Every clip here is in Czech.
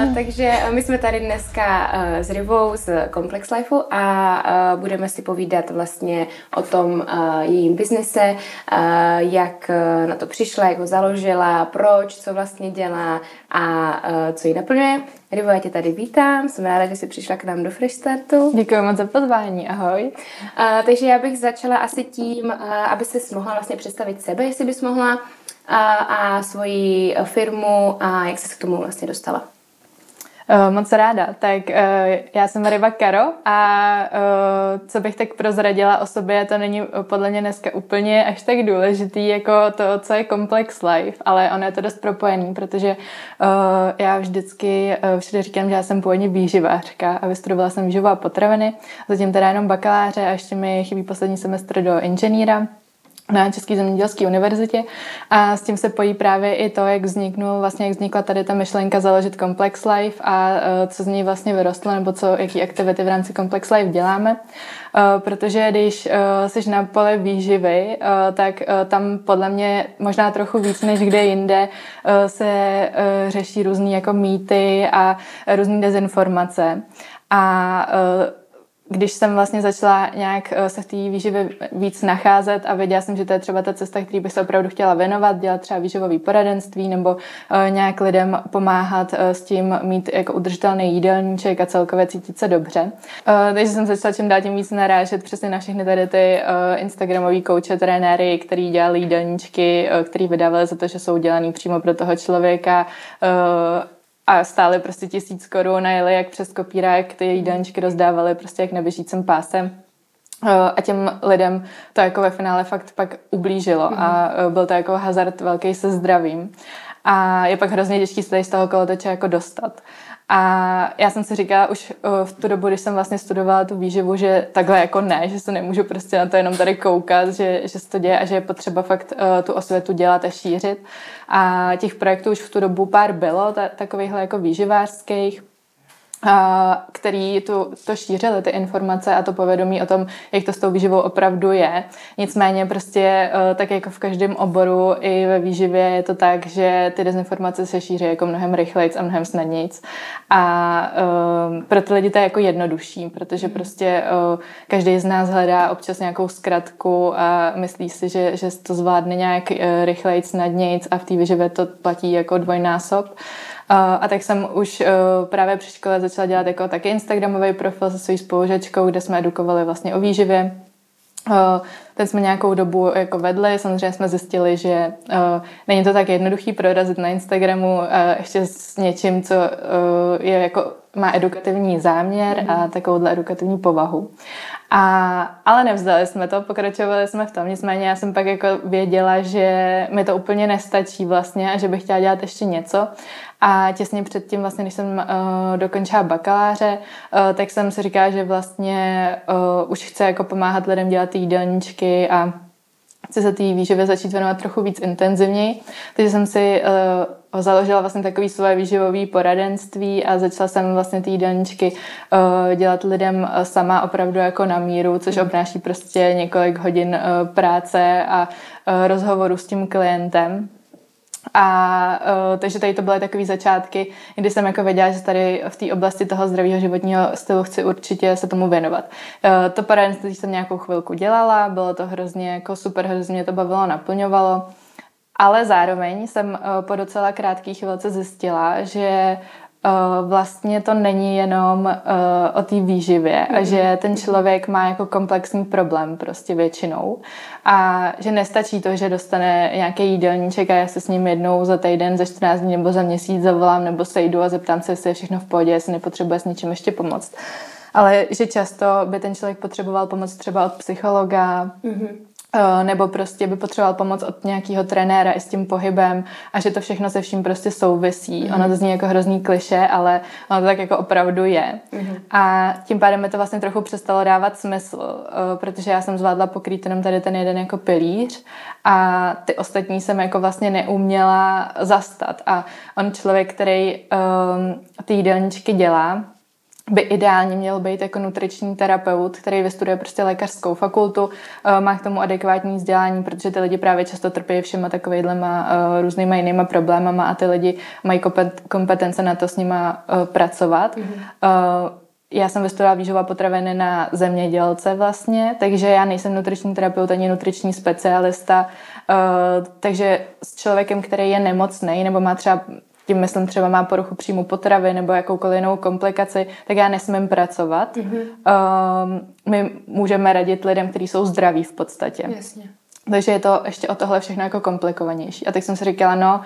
Takže my jsme tady dneska uh, s Rivou z Complex Lifeu a uh, budeme si povídat vlastně o tom jejím biznise, jak na to přišla, jak ho založila, proč, co vlastně dělá a co ji naplňuje. Rivo, já tě tady vítám, jsem ráda, že jsi přišla k nám do Fresh Startu. Děkuji moc za pozvání, ahoj. Uh, takže já bych začala asi tím, uh, aby se mohla vlastně představit sebe, jestli bys mohla, uh, a svoji firmu a jak jsi k tomu vlastně dostala. Uh, moc ráda. Tak uh, já jsem Riva Karo a uh, co bych tak prozradila o sobě, to není podle mě dneska úplně až tak důležitý jako to, co je Complex Life, ale ono je to dost propojený, protože já vždycky všude říkám, že já jsem původně výživářka a vystudovala jsem výživu a potraviny, zatím teda jenom bakaláře a ještě mi chybí poslední semestr do inženýra na České zemědělské univerzitě a s tím se pojí právě i to, jak vzniknul, vlastně jak vznikla tady ta myšlenka založit Complex Life a uh, co z ní vlastně vyrostlo, nebo co, jaký aktivity v rámci Complex Life děláme. Uh, protože když uh, jsi na pole výživy, tak tam podle mě možná trochu víc než kde jinde se řeší různý jako mýty a různé dezinformace. A když jsem vlastně začala nějak eh, se v té výživě víc nacházet a věděla jsem, že to je třeba ta cesta, který bych se opravdu chtěla věnovat, dělat třeba výživový poradenství nebo eh, nějak lidem pomáhat eh, s tím mít jako udržitelný jídelníček a celkově cítit se dobře. Takže jsem začala čím dál tím víc narážet přesně na všechny tady ty Instagramové kouče, trenéry, který dělali jídelníčky, který vydávali za to, že jsou dělaný přímo pro toho člověka a stály prostě tisíc korun a jeli jak přes kopírák, ty jídelníčky rozdávali prostě jak na běžícím pásem. Eh, a těm lidem to jako ve finále fakt pak ublížilo a eh, byl to jako hazard velký se zdravím. A je pak hrozně těžký se tady z toho kolotoče jako dostat. A já jsem si říkala už uh, v tu dobu, když jsem vlastně studovala tu výživu, že takhle jako ne, že se nemůžu prostě na to jenom tady koukat, že, že se to děje a že je potřeba fakt uh, tu osvětu dělat a šířit. A těch projektů už v tu dobu pár bylo, ta, takovýchhle jako výživářských který tu, to šířili, ty informace a to povědomí o tom, jak to s tou výživou opravdu je. Nicméně prostě eh, tak jako v každém oboru i ve výživě je to tak, že ty dezinformace se šíří jako mnohem rychleji a mnohem snadnějc. A um, pro ty lidi to je jako jednodušší, protože mhm. prostě uh, každý z nás hledá občas nějakou zkratku a myslí si, že, že to zvládne nějak uh, rychleji, snadnějc a v té výživě to platí jako dvojnásob. A tak jsem už právě při škole začala dělat jako taky Instagramový profil se svou spolužačkou, kde jsme edukovali vlastně o výživě. Ten jsme nějakou dobu jako vedli, samozřejmě jsme zjistili, že není to tak jednoduchý prorazit na Instagramu ještě s něčím, co je jako má edukativní záměr a mhm. takovouhle edukativní povahu. A, ale nevzdali jsme to, pokračovali jsme v tom, nicméně já jsem pak jako věděla, že mi to úplně nestačí vlastně a že bych chtěla dělat ještě něco. A těsně předtím, vlastně, když jsem uh, dokončila bakaláře, uh, tak jsem si říkala, že vlastně uh, už chce jako pomáhat lidem dělat jídelníčky a chci se té výživě začít věnovat trochu víc intenzivněji. Takže jsem si uh, založila vlastně takový svoje výživové poradenství a začala jsem vlastně ty jídelníčky uh, dělat lidem sama opravdu jako na míru, což obnáší prostě několik hodin uh, práce a uh, rozhovoru s tím klientem. A uh, takže tady to byly takové začátky, kdy jsem jako věděla, že tady v té oblasti toho zdravého životního stylu chci určitě se tomu věnovat. Uh, to poradenství jsem nějakou chvilku dělala, bylo to hrozně jako super, hrozně mě to bavilo, naplňovalo. Ale zároveň jsem uh, po docela krátkých chvilce zjistila, že vlastně to není jenom uh, o té výživě a že ten člověk má jako komplexní problém prostě většinou. A že nestačí to, že dostane nějaký jídelníček a já se s ním jednou za týden, za 14 dní nebo za měsíc zavolám nebo sejdu a zeptám se, jestli je všechno v pohodě, jestli nepotřebuje s něčím ještě pomoct. Ale že často by ten člověk potřeboval pomoc třeba od psychologa, mm-hmm Eh, nebo prostě by potřeboval pomoc od nějakého trenéra i s tím pohybem a že to všechno se vším prostě souvisí. Mm. Ono to zní jako hrozný kliše, ale ono to tak jako opravdu je. Mm. A tím pádem mi to vlastně trochu přestalo dávat smysl, eh, protože já jsem zvládla pokrýt jenom tady ten jeden jako pilíř a ty ostatní jsem jako vlastně neuměla zastat. A on člověk, který um, ty jídelníčky dělá, by ideálně měl být jako nutriční terapeut, který vystuduje prostě lékařskou fakultu, eh, má k tomu adekvátní vzdělání, protože ty lidi právě často trpí všema takovýhlema uh, různýma jinýma problémama a ty lidi mají kompetence na to s nima uh, pracovat. Mm-hmm. Já jsem vystudovala výžova potraviny na zemědělce vlastně, takže já nejsem nutriční terapeut ani nutriční specialista, takže s člověkem, který je nemocný nebo má třeba tím myslím třeba má poruchu příjmu potravy nebo jakoukoliv jinou komplikaci, tak já nesmím pracovat. Mm-hmm. Um, my můžeme radit lidem, kteří jsou zdraví v podstatě. Jasně. Takže je to ještě o tohle všechno jako komplikovanější. A tak jsem si říkala, no,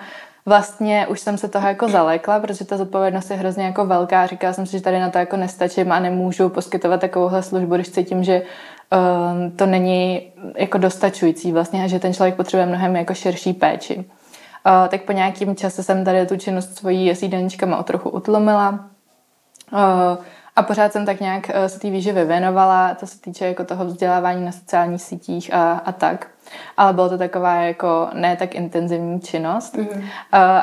vlastně už jsem se toho jako zalekla, protože ta zodpovědnost je hrozně jako velká. Říkala jsem si, že tady na to jako nestačím a nemůžu poskytovat takovouhle službu, když cítím, že um, to není jako dostačující vlastně a že ten člověk potřebuje mnohem jako širší péči. Tak po nějakém čase jsem tady tu činnost svojí s jídelníčkama o trochu utlumila. A pořád jsem tak nějak uh, se té výživy věnovala, to se týče jako toho vzdělávání na sociálních sítích a, a tak. Ale bylo to taková jako ne tak intenzivní činnost. Uh,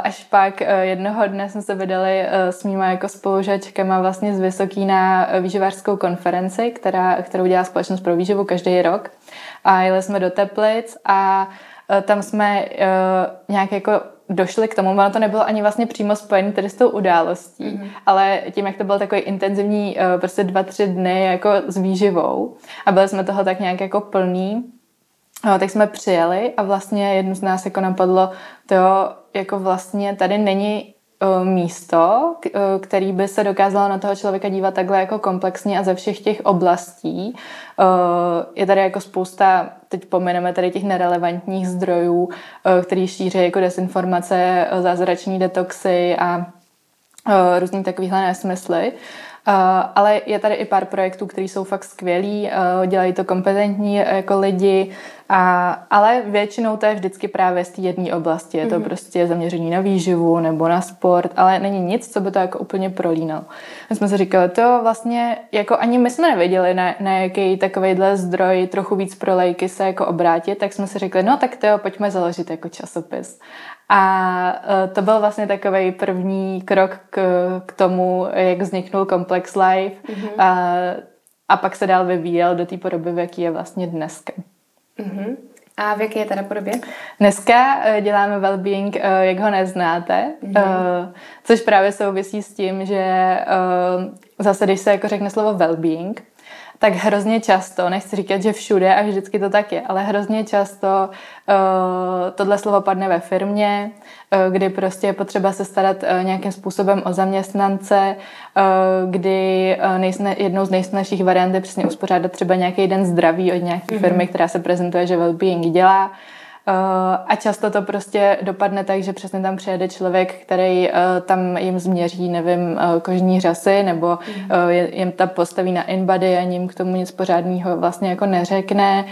až pak uh, jednoho dne jsme se vydali uh, s mýma jako spolužačkama vlastně z Vysoký na výživářskou konferenci, která, kterou dělá Společnost pro výživu každý rok. A jeli jsme do Teplic a tam jsme uh, nějak jako došli k tomu, ono to nebylo ani vlastně přímo spojené tedy s tou událostí, mm-hmm. ale tím, jak to byl takový intenzivní uh, prostě dva, tři dny jako s výživou a byli jsme toho tak nějak jako plný, uh, tak jsme přijeli a vlastně jednu z nás jako napadlo, to jako vlastně tady není Eh, místo, eh, který by se dokázalo na toho člověka dívat takhle jako komplexně a ze všech těch oblastí. Eh, je tady jako spousta, teď pomeneme tady těch nerelevantních zdrojů, který šíří jako desinformace, zázrační detoxy a různý takovýhle nesmysly. Uh, ale je tady i pár projektů, které jsou fakt skvělí, uh, dělají to kompetentní jako lidi, a, ale většinou to je vždycky právě z té jedné oblasti. Je to mm-hmm. prostě zaměření na výživu nebo na sport, ale není nic, co by to jako úplně prolínalo. My jsme si říkali, to vlastně, jako ani my jsme nevěděli, na, na jaký takovýhle zdroj trochu víc pro lejky se jako obrátit, tak jsme si řekli, no tak to pojďme založit jako časopis. A e, to byl vlastně takový první krok k, k tomu, jak vzniknul Complex Life mm-hmm. a, a pak se dál vyvíjel do té podoby, v jaký je vlastně dneska. Mm-hmm. A v jaké je teda podobě? Dneska e, děláme well-being, e, jak ho neznáte, mm-hmm. což právě souvisí s tím, že zase, když se jako řekne slovo well-being, tak hrozně často, nechci říkat, že všude a vždycky to tak je, ale hrozně často uh, tohle slovo padne ve firmě, uh, kdy prostě je potřeba se starat uh, nějakým způsobem o zaměstnance, uh, kdy uh, nejsne, jednou z nejsnažších variant je přesně uspořádat třeba nějaký den zdraví od nějaké mm-hmm. firmy, která se prezentuje, že well-being dělá. Uh, a často to prostě dopadne tak, že přesně tam přijede člověk, který uh, tam jim změří, nevím, uh, kožní řasy, nebo mm. jim ta postaví na inbody a jim k tomu nic pořádného vlastně jako neřekne.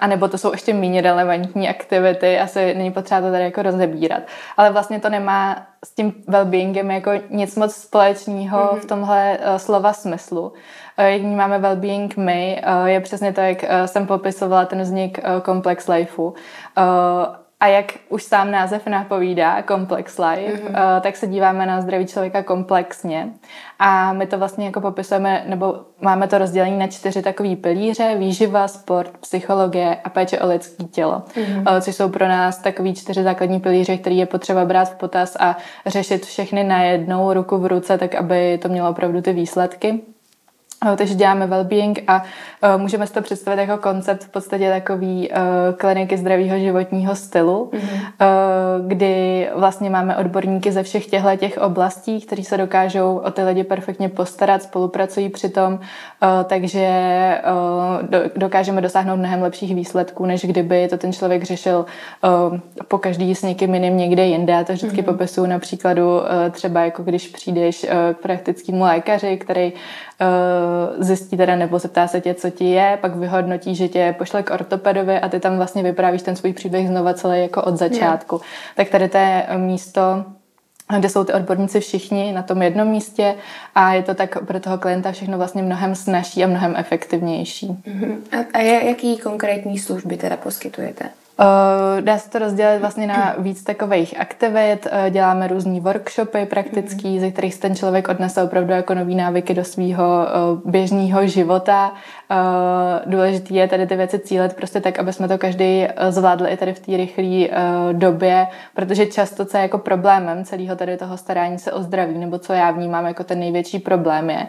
A nebo to jsou ještě méně relevantní aktivity, asi není potřeba to tady jako rozebírat. Ale vlastně to nemá s tím well-beingem jako nic moc společného mm-hmm. v tomhle uh, slova smyslu. Uh, jak máme well-being my, uh, je přesně to, jak uh, jsem popisovala ten vznik Complex Lifeu. A jak už sám název napovídá, Complex Life, mm-hmm. tak se díváme na zdraví člověka komplexně. A my to vlastně jako popisujeme, nebo máme to rozdělení na čtyři takové pilíře, výživa, sport, psychologie a péče o lidské tělo. Mm-hmm. Což jsou pro nás takový čtyři základní pilíře, které je potřeba brát v potaz a řešit všechny najednou, ruku v ruce, tak aby to mělo opravdu ty výsledky. Takže děláme well-being a uh, můžeme si to představit jako koncept v podstatě takový uh, kliniky zdravého životního stylu, mm-hmm. uh, kdy vlastně máme odborníky ze všech těchto těch oblastí, kteří se dokážou o ty lidi perfektně postarat, spolupracují přitom, uh, takže uh, do, dokážeme dosáhnout mnohem lepších výsledků, než kdyby to ten člověk řešil uh, po každý s někým jiným někde jinde. Já to vždycky mm-hmm. popisuju na příkladu uh, třeba jako když přijdeš uh, k praktickému lékaři, který zjistí teda nebo zeptá se tě, co ti je, pak vyhodnotí, že tě pošle k ortopedovi a ty tam vlastně vyprávíš ten svůj příběh znova celý jako od začátku. Yeah. Tak tady to je místo, kde jsou ty odborníci všichni na tom jednom místě a je to tak pro toho klienta všechno vlastně mnohem snažší a mnohem efektivnější. Uh-huh. A, a jaký konkrétní služby teda poskytujete? Dá se to rozdělit vlastně na víc takových aktivit. Děláme různý workshopy praktický, ze kterých ten člověk odnese opravdu jako nový návyky do svého běžného života. Důležité je tady ty věci cílet prostě tak, aby jsme to každý zvládli i tady v té rychlé době, protože často, co je jako problémem celého tady toho starání se o zdraví, nebo co já vnímám jako ten největší problém je,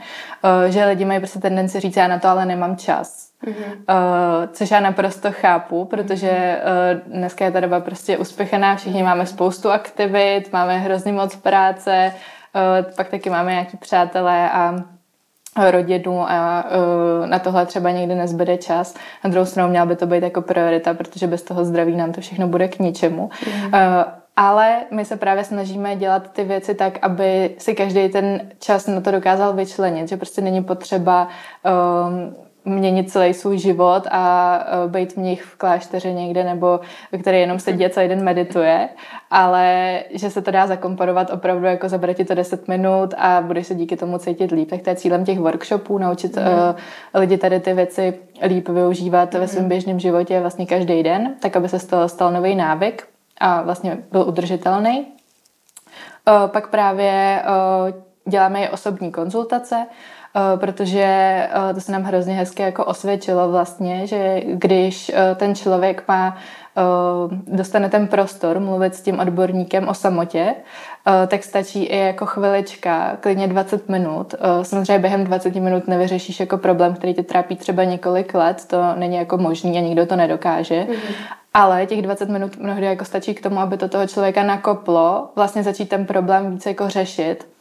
že lidi mají prostě tendenci říct, já na to ale nemám čas. Mm-hmm. Uh, což já naprosto chápu, protože uh, dneska je ta doba prostě uspěchaná, všichni máme spoustu aktivit, máme hrozně moc práce, uh, pak taky máme nějaký přátelé a rodinu a uh, na tohle třeba někdy nezbyde čas. Na druhou stranu měla by to být jako priorita, protože bez toho zdraví nám to všechno bude k ničemu. Mm. Uh, ale my se právě snažíme dělat ty věci tak, aby si každý ten čas na to dokázal vyčlenit, že prostě není potřeba um, měnit celý svůj život a uh, být v nich v klášteře někde, nebo který jenom sedí a celý den medituje, ale že se to dá zakomponovat opravdu, jako zabrat ti to 10 minut a budeš se díky tomu cítit líp. Tak to je cílem těch workshopů, naučit mm. uh, lidi tady ty věci líp využívat mm. ve svém běžném životě vlastně každý den, tak aby se z toho stal nový návyk a vlastně byl udržitelný. Uh, pak právě uh, děláme i osobní konzultace, protože eh, to se nám hrozně hezky jako osvědčilo vlastně, že když eh, ten člověk má dostane ten prostor mluvit s tím odborníkem o samotě, tak stačí i jako chvilička, klidně 20 minut. Samozřejmě během 20 minut nevyřešíš jako problém, který tě trápí třeba několik let, to není jako možný a nikdo to nedokáže. Mm-hmm. Ale těch 20 minut mnohdy jako stačí k tomu, aby to toho člověka nakoplo, vlastně začít ten problém více jako řešit Eh,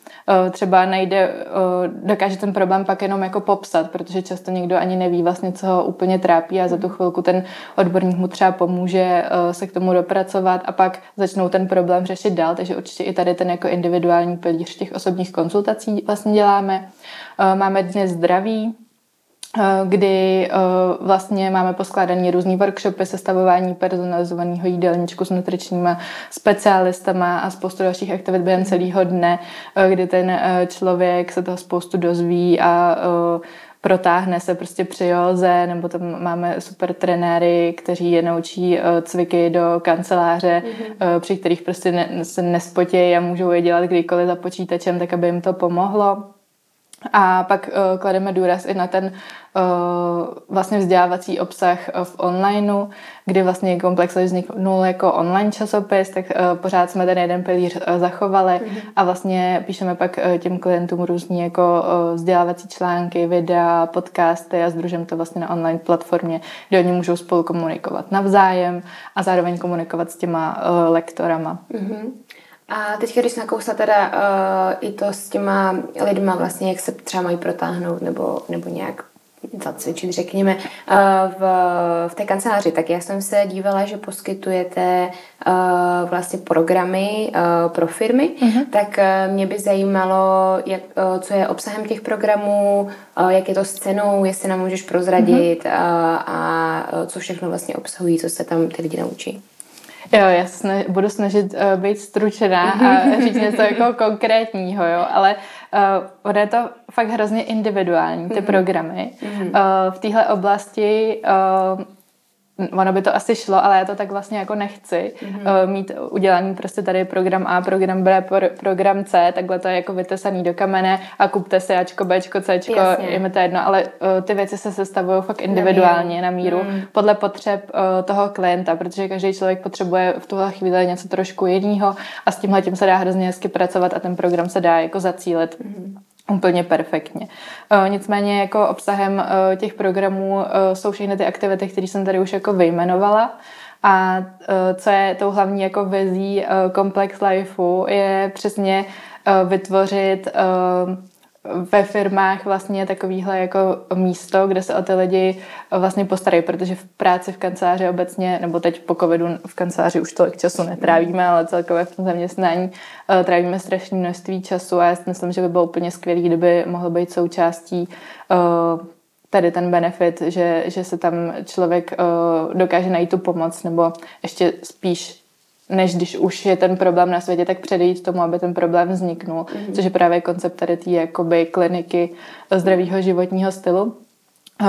třeba najde, eh, dokáže ten problém pak jenom jako popsat, protože často někdo ani neví vlastně, co ho úplně trápí a za tu chvilku ten odborník mu třeba pomůže eh, se k tomu dopracovat a pak začnou ten problém řešit dál, takže určitě i tady ten jako individuální pilíř těch osobních konzultací vlastně děláme. Máme dnes zdraví, Eh, kdy eh, vlastně máme poskládaný různý workshopy, sestavování personalizovaného jídelníčku s nutričníma specialistama a spoustu dalších aktivit během celého dne, eh, kdy ten člověk se toho spoustu dozví a protáhne se prostě při józe, nebo tam máme super trenéry, kteří je naučí cviky do kanceláře, mm-hmm. při kterých prostě ne, se nespotějí a můžou je dělat kdykoliv za počítačem, tak aby jim to pomohlo. A pak uh, klademe důraz i na ten uh, vlastně vzdělávací obsah v onlineu, kdy vlastně Komplex vzniknul jako online časopis, tak uh, pořád jsme ten jeden pilíř zachovali mm-hmm. a vlastně píšeme pak těm klientům různý jako vzdělávací články, videa, podcasty a združujeme to vlastně na online platformě, kde oni můžou spolu komunikovat navzájem a zároveň komunikovat s těma lektorama. Mm-hmm. A teď, když nakousla teda uh, i to s těma lidma vlastně, jak se třeba mají protáhnout nebo, nebo nějak zacvičit, řekněme, uh, v, v té kanceláři, tak já jsem se dívala, že poskytujete uh, vlastně programy uh, pro firmy, uh-huh. tak mě by zajímalo, jak, co je obsahem těch programů, jak je to s cenou, jestli nám můžeš prozradit uh-huh. uh, a uh, co všechno vlastně obsahují, co se tam ty lidi naučí. Jo, já se budu snažit uh, být stručená a říct něco jako konkrétního, jo, ale uh, ono je to fakt hrozně individuální, ty mm-hmm. programy. Mm-hmm. Uh, v téhle oblasti uh, ono by to asi šlo, ale já to tak vlastně jako nechci mm-hmm. mít udělaný prostě tady program A, program B, pro, program C, takhle to je jako vytesaný do kamene a kupte si Ačko, Bčko, Cčko, Jasně. je mi to jedno, ale uh, ty věci se sestavují fakt individuálně na míru, na míru mm. podle potřeb uh, toho klienta, protože každý člověk potřebuje v tuhle chvíli něco trošku jiného a s tímhle tím se dá hrozně hezky pracovat a ten program se dá jako zacílit. Mm úplně perfektně. Uh, nicméně jako obsahem uh, těch programů uh, jsou všechny ty aktivity, které jsem tady už jako vyjmenovala. A co je tou hlavní jako vizí Complex Lifeu, je přesně vytvořit ve firmách vlastně takovýhle jako místo, kde se o ty lidi vlastně postarají, protože v práci v kanceláři obecně, nebo teď po covidu v kanceláři už tolik času netrávíme, ale celkově v tom zaměstnání uh, trávíme strašné množství času a já si myslím, že by bylo úplně skvělé, kdyby mohl být součástí uh, tady ten benefit, že, že se tam člověk uh, dokáže najít tu pomoc, nebo ještě spíš než když už je ten problém na světě, tak předejít tomu, aby ten problém vzniknul, mm-hmm. což je právě koncept tady té jakoby kliniky zdravého životního stylu.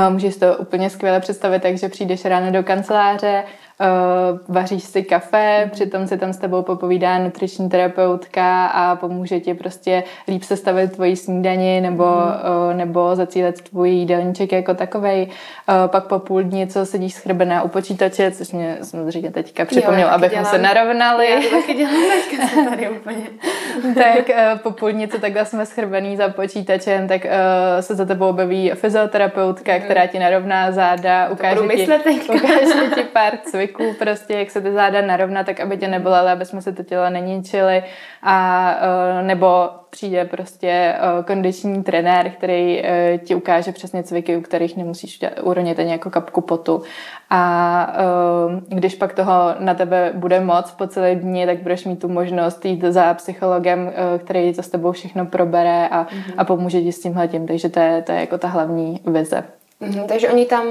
Můžeš to úplně skvěle představit, takže přijdeš ráno do kanceláře, uh, vaříš si kafe, mm. přitom si tam s tebou popovídá nutriční terapeutka a pomůže ti prostě líp sestavit tvoji snídani nebo, uh, nebo zacílit tvůj jídelníček jako takovej. Uh, pak po půl dní, co sedíš schrbená u počítače, což mě samozřejmě teďka připomněl, abychom se narovnali. Já to taky dělám teďka tady úplně. tak po půl dní, co takhle jsme schrbený za počítačem, tak uh, se za tebou objeví fyzioterapeutka, mm. která ti narovná záda, ukáže ti, ukáže ti pár cviků, prostě jak se ty záda narovná, tak aby tě nebolely, aby jsme se to tělo neníčili a uh, nebo přijde prostě uh, kondiční trenér, který uh, ti ukáže přesně cviky, u kterých nemusíš uronit ani jako kapku potu. A když pak toho na tebe bude moc po celé dní, tak budeš mít tu možnost jít za psychologem, který to s tebou všechno probere a, mm-hmm. a pomůže ti s tímhle tím. Takže to je, to je jako ta hlavní vize. Mm-hmm, takže oni tam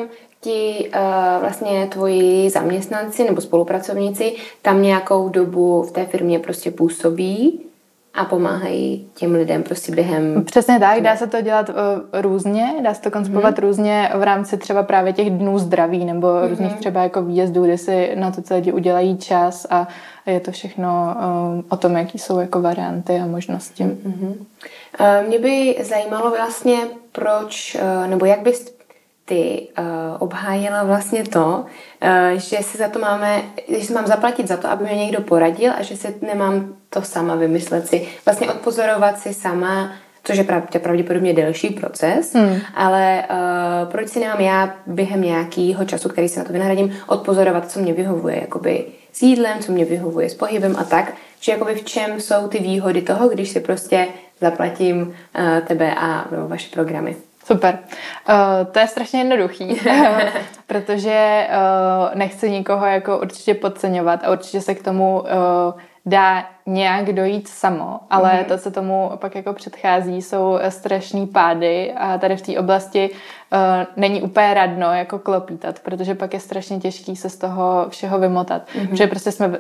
ti uh, vlastně tvoji zaměstnanci nebo spolupracovníci tam nějakou dobu v té firmě prostě působí a pomáhají těm lidem prostě během... Přesně tak, dá se to dělat uh, různě, dá se to koncipovat mm. různě v rámci třeba právě těch dnů zdraví nebo mm. různých třeba jako výjezdů, kde si na to celé lidi udělají čas a je to všechno uh, o tom, jaký jsou jako varianty a možnosti. Mm-hmm. Uh, mě by zajímalo vlastně, proč, uh, nebo jak bys ty uh, obhájila vlastně to, uh, že si za to máme, že si mám zaplatit za to, aby mě někdo poradil a že si nemám to sama vymyslet si, vlastně odpozorovat si sama, což je pravděpodobně delší proces, hmm. ale uh, proč si nemám já během nějakého času, který si na to vynahradím, odpozorovat, co mě vyhovuje jakoby s jídlem, co mě vyhovuje s pohybem a tak, že jakoby v čem jsou ty výhody toho, když si prostě zaplatím uh, tebe a no, vaše programy. Super. Uh, to je strašně jednoduchý, protože uh, nechci nikoho jako určitě podceňovat a určitě se k tomu uh, dá nějak dojít samo, ale mm-hmm. to, co tomu pak jako předchází, jsou strašný pády a tady v té oblasti uh, není úplně radno jako klopítat, protože pak je strašně těžký se z toho všeho vymotat. Mm-hmm. Protože prostě jsme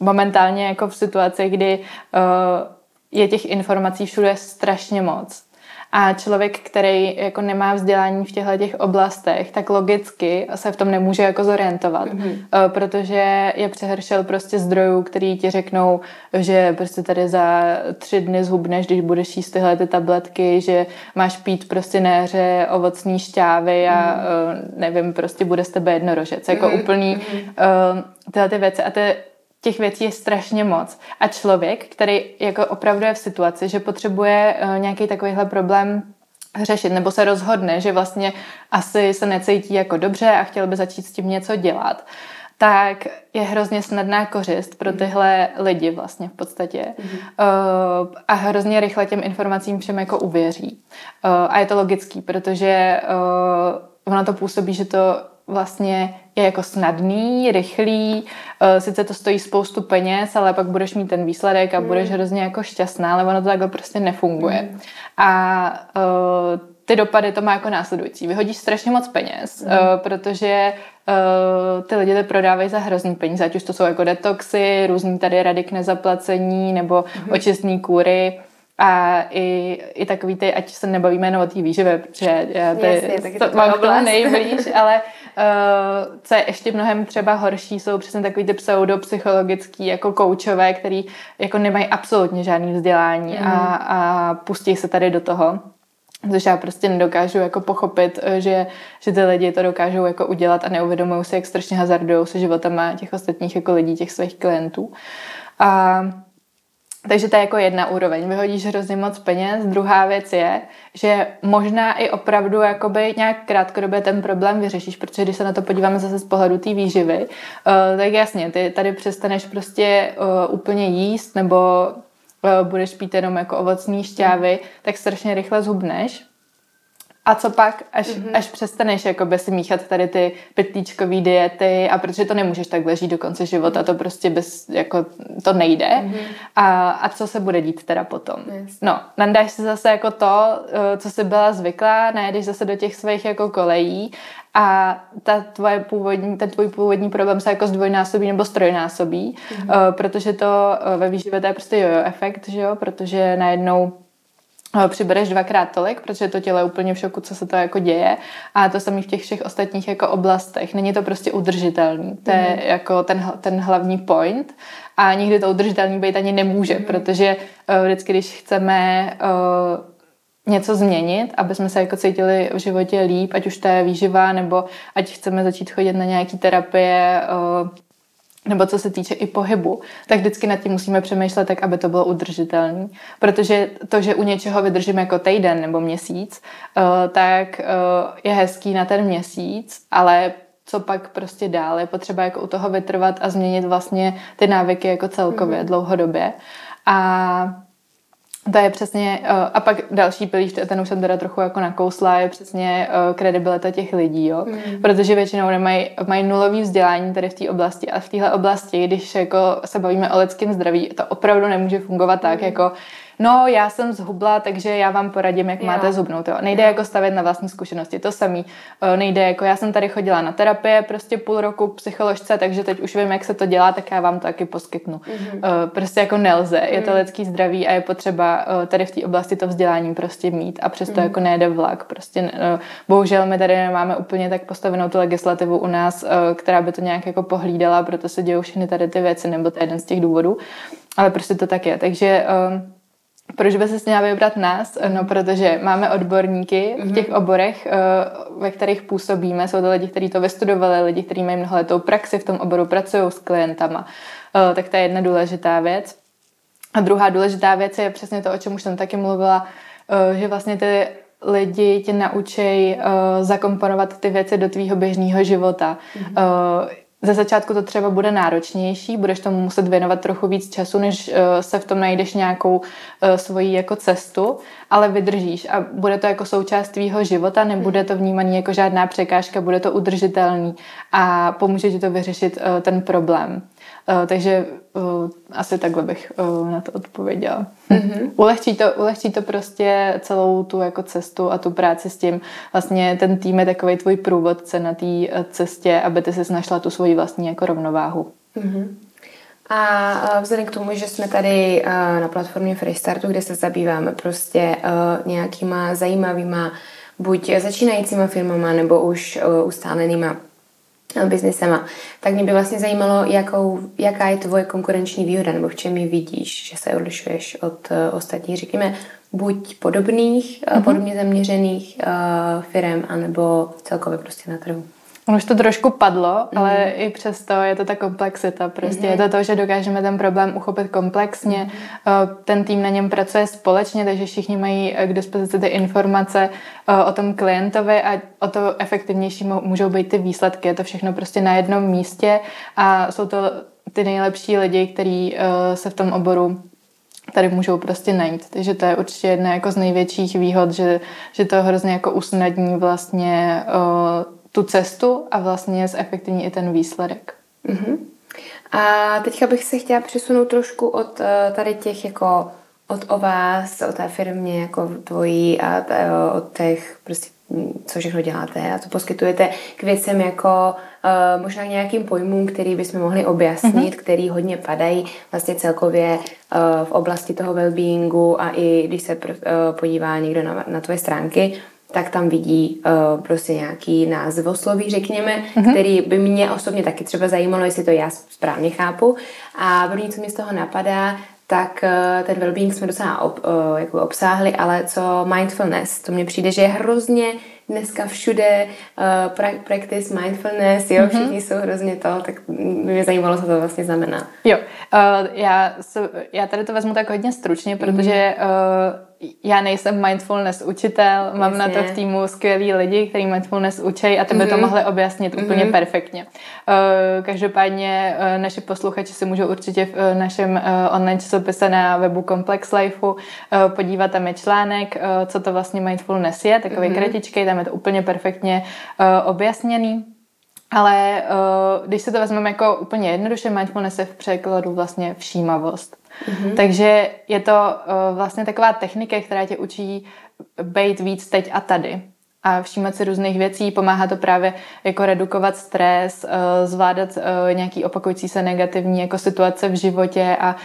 momentálně jako v situaci, kdy uh, je těch informací všude strašně moc a člověk, který jako nemá vzdělání v těchto těch oblastech, tak logicky se v tom nemůže jako zorientovat, mm-hmm. protože je přehršel prostě zdrojů, který ti řeknou, že prostě tady za tři dny zhubneš, když budeš jíst tyhle ty tabletky, že máš pít prostě na jaře ovocní šťávy a mm-hmm. nevím, prostě bude z tebe jednorožec. Jako mm-hmm. úplný uh, tyhle ty věci. A to je těch věcí je strašně moc. A člověk, který jako opravdu je v situaci, že potřebuje uh, nějaký takovýhle problém řešit, nebo se rozhodne, že vlastně asi se necítí jako dobře a chtěl by začít s tím něco dělat, tak je hrozně snadná kořist pro mhm. tyhle lidi vlastně v podstatě. Mm-hmm. Uh, a hrozně rychle těm informacím všem jako uvěří. Uh, a je to logický, protože uh, ono to působí, že to vlastně je jako snadný, rychlý, uh, sice to stojí spoustu peněz, ale pak budeš mít ten výsledek a mm. budeš hrozně jako šťastná, ale ono to takhle prostě nefunguje. Mm. A uh, ty dopady to má jako následující. Vyhodíš strašně moc peněz, mm. protože ty lidi to prodávají za hrozný peníze, ať už to jsou jako detoxy, různý tady rady k nezaplacení nebo mm. očistní kůry. A i, i takový ty, ať se nebavíme jenom o té výživě, protože já ty, Jasně, to, to mám k nejblíž, ale uh, co je ještě mnohem třeba horší, jsou přesně takový ty pseudopsychologický jako koučové, který jako nemají absolutně žádný vzdělání mm. a, a pustí se tady do toho. Což já prostě nedokážu jako pochopit, eh, že, že ty lidi to dokážou jako udělat a neuvědomují si, jak strašně hazardují se životama těch ostatních jako lidí, těch svých klientů. A takže to je jako jedna úroveň, vyhodíš hrozně moc peněz. Druhá věc je, že možná i opravdu jakoby nějak krátkodobě ten problém vyřešíš, protože když se na to podíváme zase z pohledu té výživy, uh, tak jasně, ty tady přestaneš prostě uh, úplně jíst nebo uh, budeš pít jenom jako ovocní šťávy, tak strašně rychle zhubneš. A co pak, až, mm-hmm. až přestaneš jakoby si míchat tady ty pytlíčkové diety a protože to nemůžeš tak ležít do konce života, to prostě bez, jako, to nejde. Mm-hmm. A, a co se bude dít teda potom? Yes. No, nandáš si zase jako to, eh, co jsi byla zvyklá, najedeš zase do těch svých jako kolejí a ta tvoje původní, ten tvůj původní problém se jako zdvojnásobí nebo strojnásobí, mm-hmm. protože to uh, ve výživě to je prostě jojo efekt, že jo, protože najednou přibereš dvakrát tolik, protože to tělo je úplně v šoku, co se to jako děje a to samé v těch všech ostatních jako oblastech. Není to prostě udržitelný. To je mm. jako ten, ten hlavní point a nikdy to udržitelný být ani nemůže, mm. protože uh, vždycky, když chceme uh, něco změnit, aby jsme se jako cítili v životě líp, ať už to je výživa, nebo ať chceme začít chodit na nějaký terapie, uh, nebo co se týče i pohybu, tak vždycky nad tím musíme přemýšlet tak, aby to bylo udržitelné. Protože to, že u něčeho vydržíme jako týden nebo měsíc, uh, tak uh, je hezký na ten měsíc, ale co pak prostě dál, je potřeba jako u toho vytrvat a změnit vlastně ty návyky jako celkově, mm. dlouhodobě. A to je přesně, eh, a pak další pilíř, ten už jsem teda trochu jako nakousla, je přesně eh, kredibilita těch lidí, jo. Mm. Protože většinou nemají, mají nulový vzdělání tady v té oblasti a v téhle oblasti, když jako se bavíme o lidském zdraví, to opravdu nemůže fungovat tak, mm. jako no já jsem zhubla, takže já vám poradím, jak jo. máte zhubnout. Jo. Nejde jo. jako stavět na vlastní zkušenosti, to samý. Eh, nejde jako já jsem tady chodila na terapie prostě půl roku k psycholožce, takže teď už vím, jak se to dělá, tak já vám to taky poskytnu. Mm-hmm. Prostě jako nelze, je to mhm. lidský zdraví a je potřeba eh, tady v té oblasti to vzdělání prostě mít a přesto mm-hmm. jako nejde vlak. Prostě bohužel my tady nemáme úplně tak postavenou tu legislativu u nás, která by to nějak jako pohlídala, proto se dějou všechny tady ty věci, nebo to je jeden z těch důvodů. Ale prostě to tak je. Takže proč by se měla vybrat nás? No, protože máme odborníky v těch mhm. oborech, eh, ve kterých působíme. Jsou to lidi, kteří to vystudovali, lidi, kteří mají mnoholetou praxi v tom oboru, pracují s klientama. Eh, tak to je jedna důležitá věc. A druhá důležitá věc je přesně to, o čem už jsem taky mluvila, eh, že vlastně ty lidi tě naučí zakomponovat ty věci do tvýho běžného života. Mm-hmm ze začátku to třeba bude náročnější, budeš tomu muset věnovat trochu víc času, než eh, se v tom najdeš nějakou eh, svoji jako cestu, ale vydržíš a bude to jako součást tvýho života, nebude to vnímaný jako žádná překážka, bude to udržitelný a pomůže ti to vyřešit eh, ten problém. Uh, takže uh, asi takhle bych uh, na to odpověděla. Mm-hmm. Ulehčí, to, ulehčí to prostě celou tu jako cestu a tu práci s tím. Vlastně ten tým je takový tvůj průvodce na té cestě, aby ty si našla tu svoji vlastní jako rovnováhu. Mm-hmm. A vzhledem k tomu, že jsme tady na platformě Freestartu, kde se zabýváme prostě nějakýma zajímavýma buď začínajícíma firmama nebo už ustálenýma biznesema, tak mě by vlastně zajímalo, jakou, jaká je tvoje konkurenční výhoda, nebo v čem ji vidíš, že se odlišuješ od uh, ostatních, řekněme, buď podobných, mm-hmm. podobně zaměřených uh, firm, anebo celkově prostě na trhu. On už to trošku padlo, mm. ale i přesto je to ta komplexita. Prostě mm. je to to, že dokážeme ten problém uchopit komplexně. Mm. Ten tým na něm pracuje společně, takže všichni mají k dispozici ty informace o tom klientovi a o to efektivnější můžou být ty výsledky. Je to všechno prostě na jednom místě a jsou to ty nejlepší lidi, kteří eh, se v tom oboru tady můžou prostě najít. Takže to je určitě jedna jako z největších výhod, že, že to hrozně jako usnadní vlastně tu cestu a vlastně zefektivní i ten výsledek. Mm-hmm. A teďka bych se chtěla přesunout trošku od uh, tady těch jako od o vás, o té firmě jako tvojí a t, uh, od těch prostě co všechno děláte a co poskytujete k věcem jako uh, možná nějakým pojmům, který bychom mohli objasnit, mm-hmm. který hodně padají vlastně celkově uh, v oblasti toho wellbeingu a i když se uh, podívá někdo na, na tvoje stránky, tak tam vidí uh, prostě nějaký názvosloví, řekněme, mm-hmm. který by mě osobně taky třeba zajímalo, jestli to já správně chápu. A první, co mi z toho napadá, tak uh, ten well-being jsme docela ob, uh, jako obsáhli, ale co mindfulness, to mně přijde, že je hrozně dneska všude uh, pra- practice mindfulness, jo, mm-hmm. všichni jsou hrozně to, tak mě zajímalo, co to vlastně znamená. Jo, uh, já, já tady to vezmu tak hodně stručně, protože uh, já nejsem mindfulness učitel, mám Jasně. na to v týmu skvělý lidi, kteří mindfulness učí a tebe mm-hmm. to mhm. mohli objasnit mm-hmm. úplně perfektně. Uh, každopádně uh, naši posluchači si můžou určitě v uh, našem online časopise na webu Complex Lifeu podívat, tam je článek, co to vlastně mindfulness je, takový mm-hmm. kratičkej, tam je to úplně perfektně objasněný. Ale když se to vezmeme jako úplně jednoduše, mindfulness je v překladu vlastně všímavost. Mm-hmm. Takže je to uh, vlastně taková technika, která tě učí být víc teď a tady a všímat si různých věcí. Pomáhá to právě jako redukovat stres, uh, zvládat uh, nějaký opakující se negativní jako situace v životě a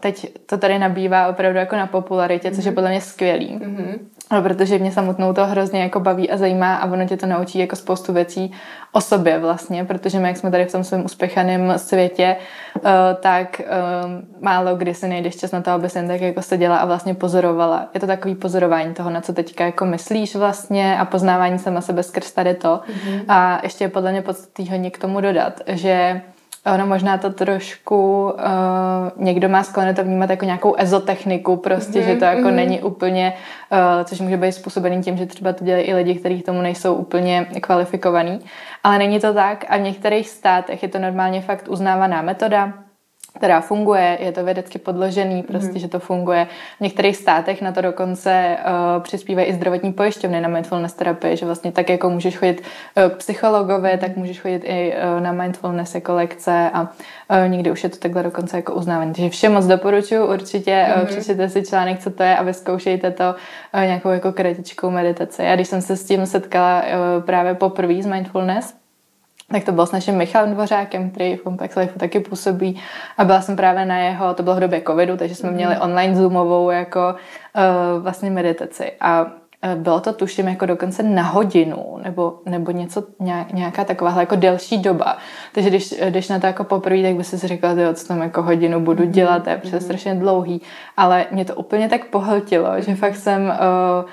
teď to tady nabývá opravdu jako na popularitě, což je mhm. podle mě skvělý. Mm-hmm. No, protože mě samotnou to hrozně jako baví a zajímá a ono tě to naučí jako spoustu věcí o sobě vlastně, protože my, jak jsme tady v tom svém uspěchaném světě, uh, tak um, málo kdy si nejdeš čas na to, aby jen tak jako seděla a vlastně pozorovala. Je to takový pozorování toho, na co teďka jako myslíš vlastně a poznávání sama sebe skrz tady to. Mm-hmm. A ještě je podle mě podstatný hodně k tomu dodat, že Ono možná to trošku uh, někdo má sklony to vnímat jako nějakou ezotechniku prostě, mm-hmm, že to jako mm-hmm. není úplně, uh, což může být způsobený tím, že třeba to dělají i lidi, kteří k tomu nejsou úplně kvalifikovaní. Ale není to tak a v některých státech je to normálně fakt uznávaná metoda která funguje, je to vědecky podložený, prostě, mm. že to funguje. V některých státech na to dokonce uh, přispívají i zdravotní pojišťovny na mindfulness terapii, že vlastně tak jako můžeš chodit uh, k psychologovi, tak můžeš chodit i uh, na mindfulness jako lekce a uh, někdy už je to takhle dokonce jako uznávaný. Takže všem moc doporučuji, určitě mm. uh, přečtěte si článek, co to je a vyzkoušejte to uh, nějakou jako kritičkou meditaci. Já když jsem se s tím setkala uh, právě poprvé z mindfulness, tak to bylo s naším Michalem Dvořákem, který v Complex Life taky působí a byla jsem právě na jeho, to bylo v době covidu, takže jsme měli mhm. online zoomovou jako uh, vlastně meditaci a uh, bylo to tuším jako dokonce na hodinu nebo, nebo něco, nějaká taková jako delší doba. Takže když, když na to jako poprvé, tak by si řekla, že co tam jako hodinu budu mhm. dělat, to je mm-hmm. strašně dlouhý. Ale mě to úplně tak pohltilo, že fakt jsem uh,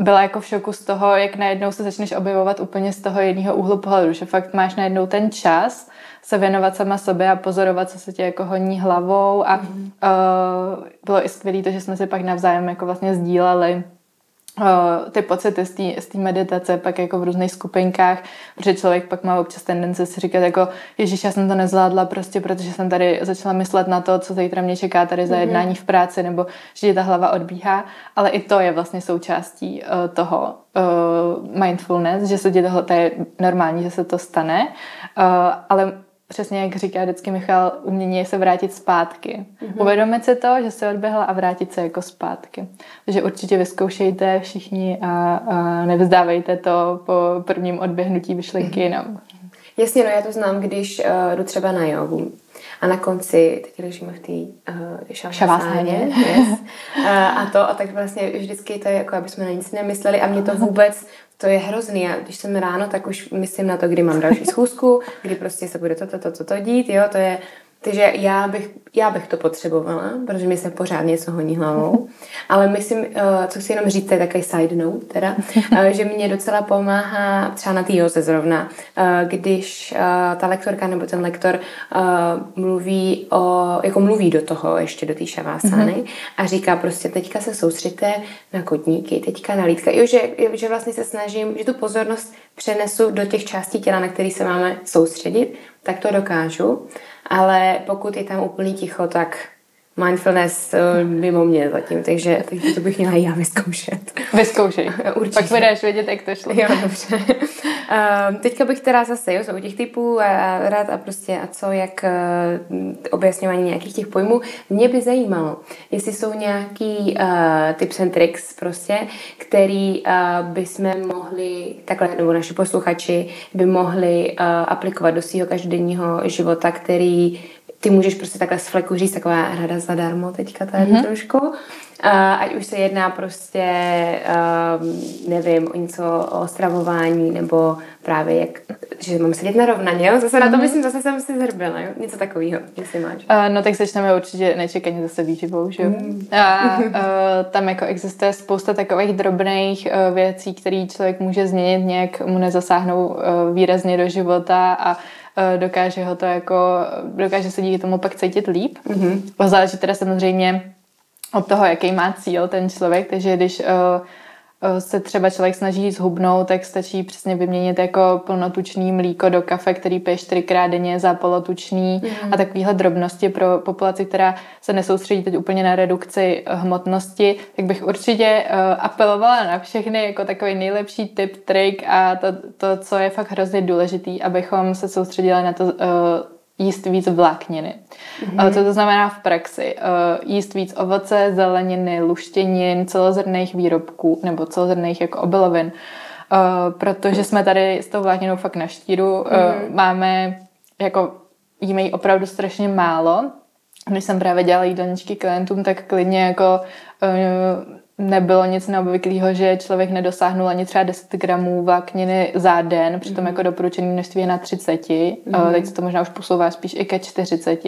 byla jako v šoku z toho, jak najednou se začneš objevovat úplně z toho jedného úhlu pohledu, že fakt máš najednou ten čas se věnovat sama sobě a pozorovat, co se tě jako honí hlavou a mm. uh, bylo i skvělé to, že jsme si pak navzájem jako vlastně sdíleli ty pocity z té meditace pak jako v různých skupinkách, protože člověk pak má občas tendence si říkat jako Ježíš, já jsem to nezvládla prostě, protože jsem tady začala myslet na to, co zítra mě čeká tady za mhm. jednání v práci, nebo že ta hlava odbíhá, ale i to je vlastně součástí uh, toho uh, mindfulness, že se ti tohle, to je normální, že se to stane, uh, ale přesně jak říká vždycky Michal, umění je se vrátit zpátky. Mm-hmm. Uvědomit si to, že se odběhla a vrátit se jako zpátky. Takže určitě vyzkoušejte všichni a, a nevzdávejte to po prvním odběhnutí vyšlenky jinam. Jasně, no já to znám, když uh, jdu třeba na jogu a na konci, teď ležíme v té uh, šavásáně, yes. uh, a to, a tak vlastně vždycky to je jako, aby jsme na nic nemysleli a mě to vůbec to je hrozný. A když jsem ráno, tak už myslím na to, kdy mám další schůzku, kdy prostě se bude toto, toto, toto dít, jo, to je takže já bych, já bych to potřebovala, protože mi se pořád něco honí hlavou. Ale myslím, eh, co chci jenom říct, to je takový side note, teda, eh, že mě docela pomáhá třeba na té joze zrovna, eh, když ta lektorka nebo ten lektor mluví o, jako mluví do toho, ještě do té šavásány mm-hmm. a říká prostě teďka se soustřeďte na kotníky, teďka na lítka. Jo, že, že vlastně se snažím, že tu pozornost přenesu do těch částí těla, na které se máme soustředit, tak to dokážu ale pokud je tam úplný ticho, tak mindfulness uh, mimo mě zatím, takže, takže to bych měla i já vyzkoušet. Vyzkoušej. Určitě. Pak vydáš vědět, jak to šlo. Jo, dobře. Um, teďka bych teda zase, jo, jsou těch typů a rád a prostě a co, jak uh, objasňování nějakých těch pojmů. Mě by zajímalo, jestli jsou nějaký uh, tips and tricks prostě, který uh, by jsme mohli, takhle, nebo naši posluchači by mohli uh, aplikovat do svého každodenního života, který ty můžeš prostě takhle z fleku říct taková rada zadarmo teďka tady mm-hmm. trošku. A ať už se jedná prostě, um, nevím, o něco o stravování, nebo právě jak, že mám sedět na rovnaně, jo? Zase mm-hmm. na to mhm. myslím, zase jsem si zhrbila, jo? Něco takového, jestli máš. Uh, no tak začneme určitě nečekaně zase výživou, že jo? Mm. A uh, tam jako existuje spousta takových drobných uh, věcí, které člověk může změnit, nějak mu nezasáhnou uh, výrazně do života a dokáže ho to jako, dokáže se díky tomu pak cítit líp. Mm-hmm. Záleží teda samozřejmě od toho, jaký má cíl ten člověk, takže když uh, Eh, se třeba člověk snaží zhubnout, tak stačí přesně vyměnit jako plnotučný mlíko do kafe, který pije čtyřikrát denně za polotučný mm. a takovéhle drobnosti pro populaci, která se nesoustředí teď úplně na redukci hmotnosti, tak bych určitě uh, apelovala na všechny jako takový nejlepší tip, trik a to, to, co je fakt hrozně důležitý, abychom se soustředili na to uh, jíst víc vlákniny. Mm-hmm. Co to znamená v praxi? Eh, jíst víc ovoce, zeleniny, luštěnin, celozrnných výrobků nebo celozrnných jako obilovin. Eh, protože jsme tady s tou vlákninou fakt na štíru. Mm-hmm. Máme jako jíme jí opravdu strašně málo když jsem právě dělala jídelníčky klientům, tak klidně jako nebylo nic neobvyklého, že člověk nedosáhnul ani třeba 10 gramů vlákniny za den, přitom mm. jako doporučené množství je na 30, mm. teď se to možná už posouvá spíš i ke 40,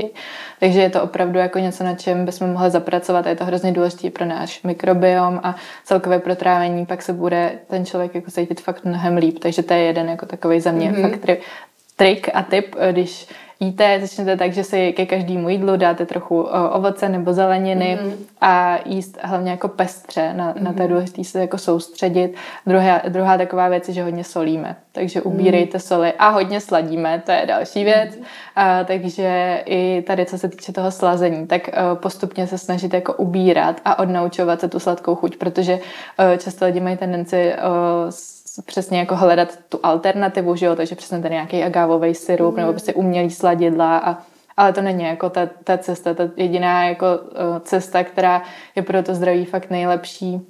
takže je to opravdu jako něco, na čem bychom mohli zapracovat a je to hrozně důležité pro náš mikrobiom a celkové protrávení, pak se bude ten člověk jako cítit fakt mnohem líp, takže to je jeden jako takový za mě mm. fakt trik a tip, když jíte, začnete tak, že si ke každému jídlu dáte trochu ovoce nebo zeleniny mm-hmm. a jíst hlavně jako pestře, na, mm-hmm. na to je důležité se jako soustředit. Druhá, druhá taková věc je, že hodně solíme, takže ubírejte mm-hmm. soli a hodně sladíme, to je další věc. Mm-hmm. A, takže i tady, co se týče toho slazení, tak uh, postupně se snažit jako ubírat a odnaučovat se tu sladkou chuť, protože uh, často lidi mají tendenci uh, přesně jako hledat tu alternativu, že jo, takže přesně ten nějaký agávový syrup mm. nebo prostě umělý sladidla a ale to není jako ta, ta cesta, ta jediná jako uh, cesta, která je pro to zdraví fakt nejlepší,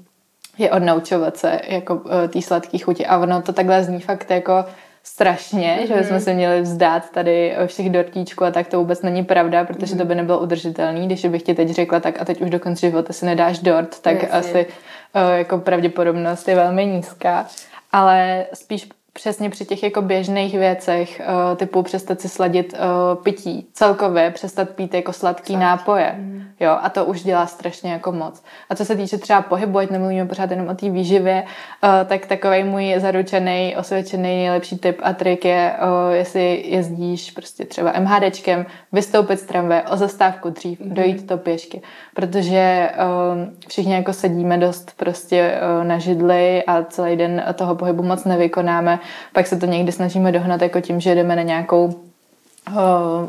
je odnaučovat se jako uh, tý sladký chuti. A ono to takhle zní fakt jako strašně, mm-hmm. že bychom se měli vzdát tady všech dortíčků a tak to vůbec není pravda, protože mm-hmm. to by nebylo udržitelný. Když bych ti teď řekla, tak a teď už do konce života si nedáš dort, tak Jasně. asi uh, jako pravděpodobnost je velmi nízká ale spíš přesně při těch jako běžných věcech, uh, typu přestat si sladit uh, pití, celkově přestat pít jako sladký Sladký. nápoje. Mm. Jo, a to už dělá strašně jako moc. A co se týče třeba pohybu, ať nemluvíme pořád jenom o té výživě, uh, tak takový můj zaručený, osvědčený nejlepší tip a trik je, uh, jestli jezdíš prostě třeba MHDčkem, vystoupit z tramvaje o zastávku dřív, mm. dojít to pěšky. Protože uh, všichni jako sedíme dost prostě uh, na židli a celý den toho pohybu moc nevykonáme pak se to někdy snažíme dohnat jako tím, že jdeme na nějakou uh,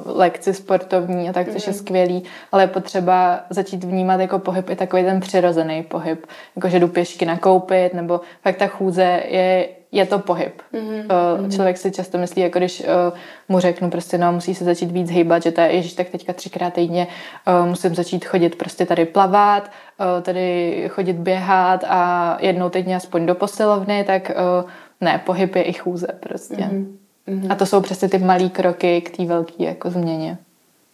lekci sportovní a tak, což mm. je mhm. skvělý, ale je potřeba začít vnímat jako pohyb i takový ten přirozený pohyb, jako že jdu pěšky nakoupit, nebo fakt ta chůze je je to pohyb. Uh, člověk si často myslí, jako když uh, mu řeknu prostě, no musí se začít víc hýbat, že to je, ježiš, tak teďka třikrát týdně musím začít chodit prostě tady plavat, tady chodit běhat a jednou týdně aspoň do posilovny, tak ne, pohyb je i chůze prostě. Mm-hmm. A to jsou přesně ty malé kroky k té velké jako změně.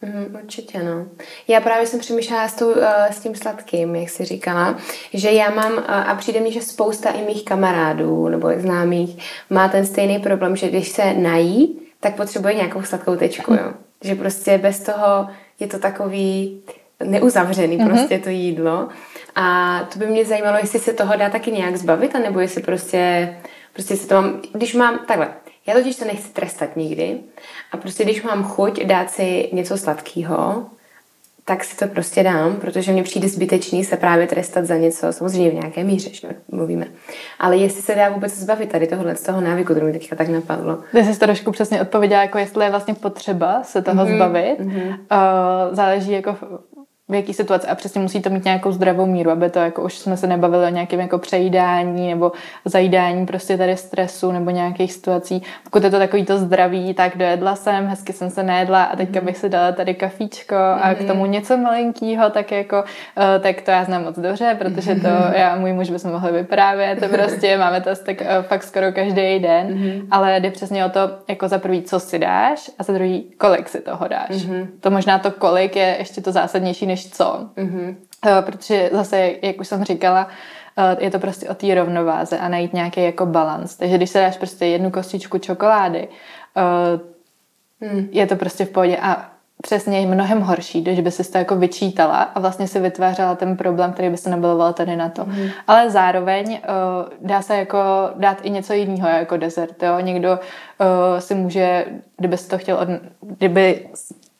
Mm, určitě, no. Já právě jsem přemýšlela s, tou, uh, s tím sladkým, jak jsi říkala, že já mám, uh, a přijde mi, že spousta i mých kamarádů nebo známých má ten stejný problém, že když se nají, tak potřebuje nějakou sladkou tečku, jo. Že prostě bez toho je to takový neuzavřený mm-hmm. prostě to jídlo. A to by mě zajímalo, jestli se toho dá taky nějak zbavit, anebo jestli prostě Prostě si to mám, když mám, takhle, já totiž to nechci trestat nikdy a prostě když mám chuť dát si něco sladkého, tak si to prostě dám, protože mně přijde zbytečný se právě trestat za něco, samozřejmě v nějaké míře, že mluvíme. Ale jestli se dá vůbec zbavit tady tohle z toho návyku, to mi teďka tak napadlo. Ty jsi to trošku přesně odpověděla, jako jestli je vlastně potřeba se toho mm-hmm. zbavit. Mm-hmm. Uh, záleží jako v jaký situaci a přesně musí to mít nějakou zdravou míru, aby to jako už jsme se nebavili o nějakém jako přejídání nebo zajídání prostě tady stresu nebo nějakých situací. Pokud je to takový to zdraví, tak dojedla jsem, hezky jsem se nejedla a teďka bych si dala tady kafíčko a k tomu něco malinkýho, tak jako, uh, tak to já znám moc dobře, protože to já a můj muž bychom mohli vyprávět, to prostě máme to tak uh, fakt skoro každý den, ale jde přesně o to, jako za prvý, co si dáš a za druhý, kolik si toho dáš. To možná to kolik je ještě to zásadnější než než co. Mm-hmm. Protože zase, jak už jsem říkala, eh, je to prostě o té rovnováze a najít nějaký jako balans. Takže když se dáš prostě jednu kostičku čokolády, mm. je to prostě v pohodě a přesně je mnohem horší, když by si to jako vyčítala a vlastně si vytvářela ten problém, který by se nebyloval tady na to. Mm. Ale zároveň uh, dá se jako dát i něco jiného jako desert. Jo? Někdo uh, si může, kdyby si to chtěl, od, kdyby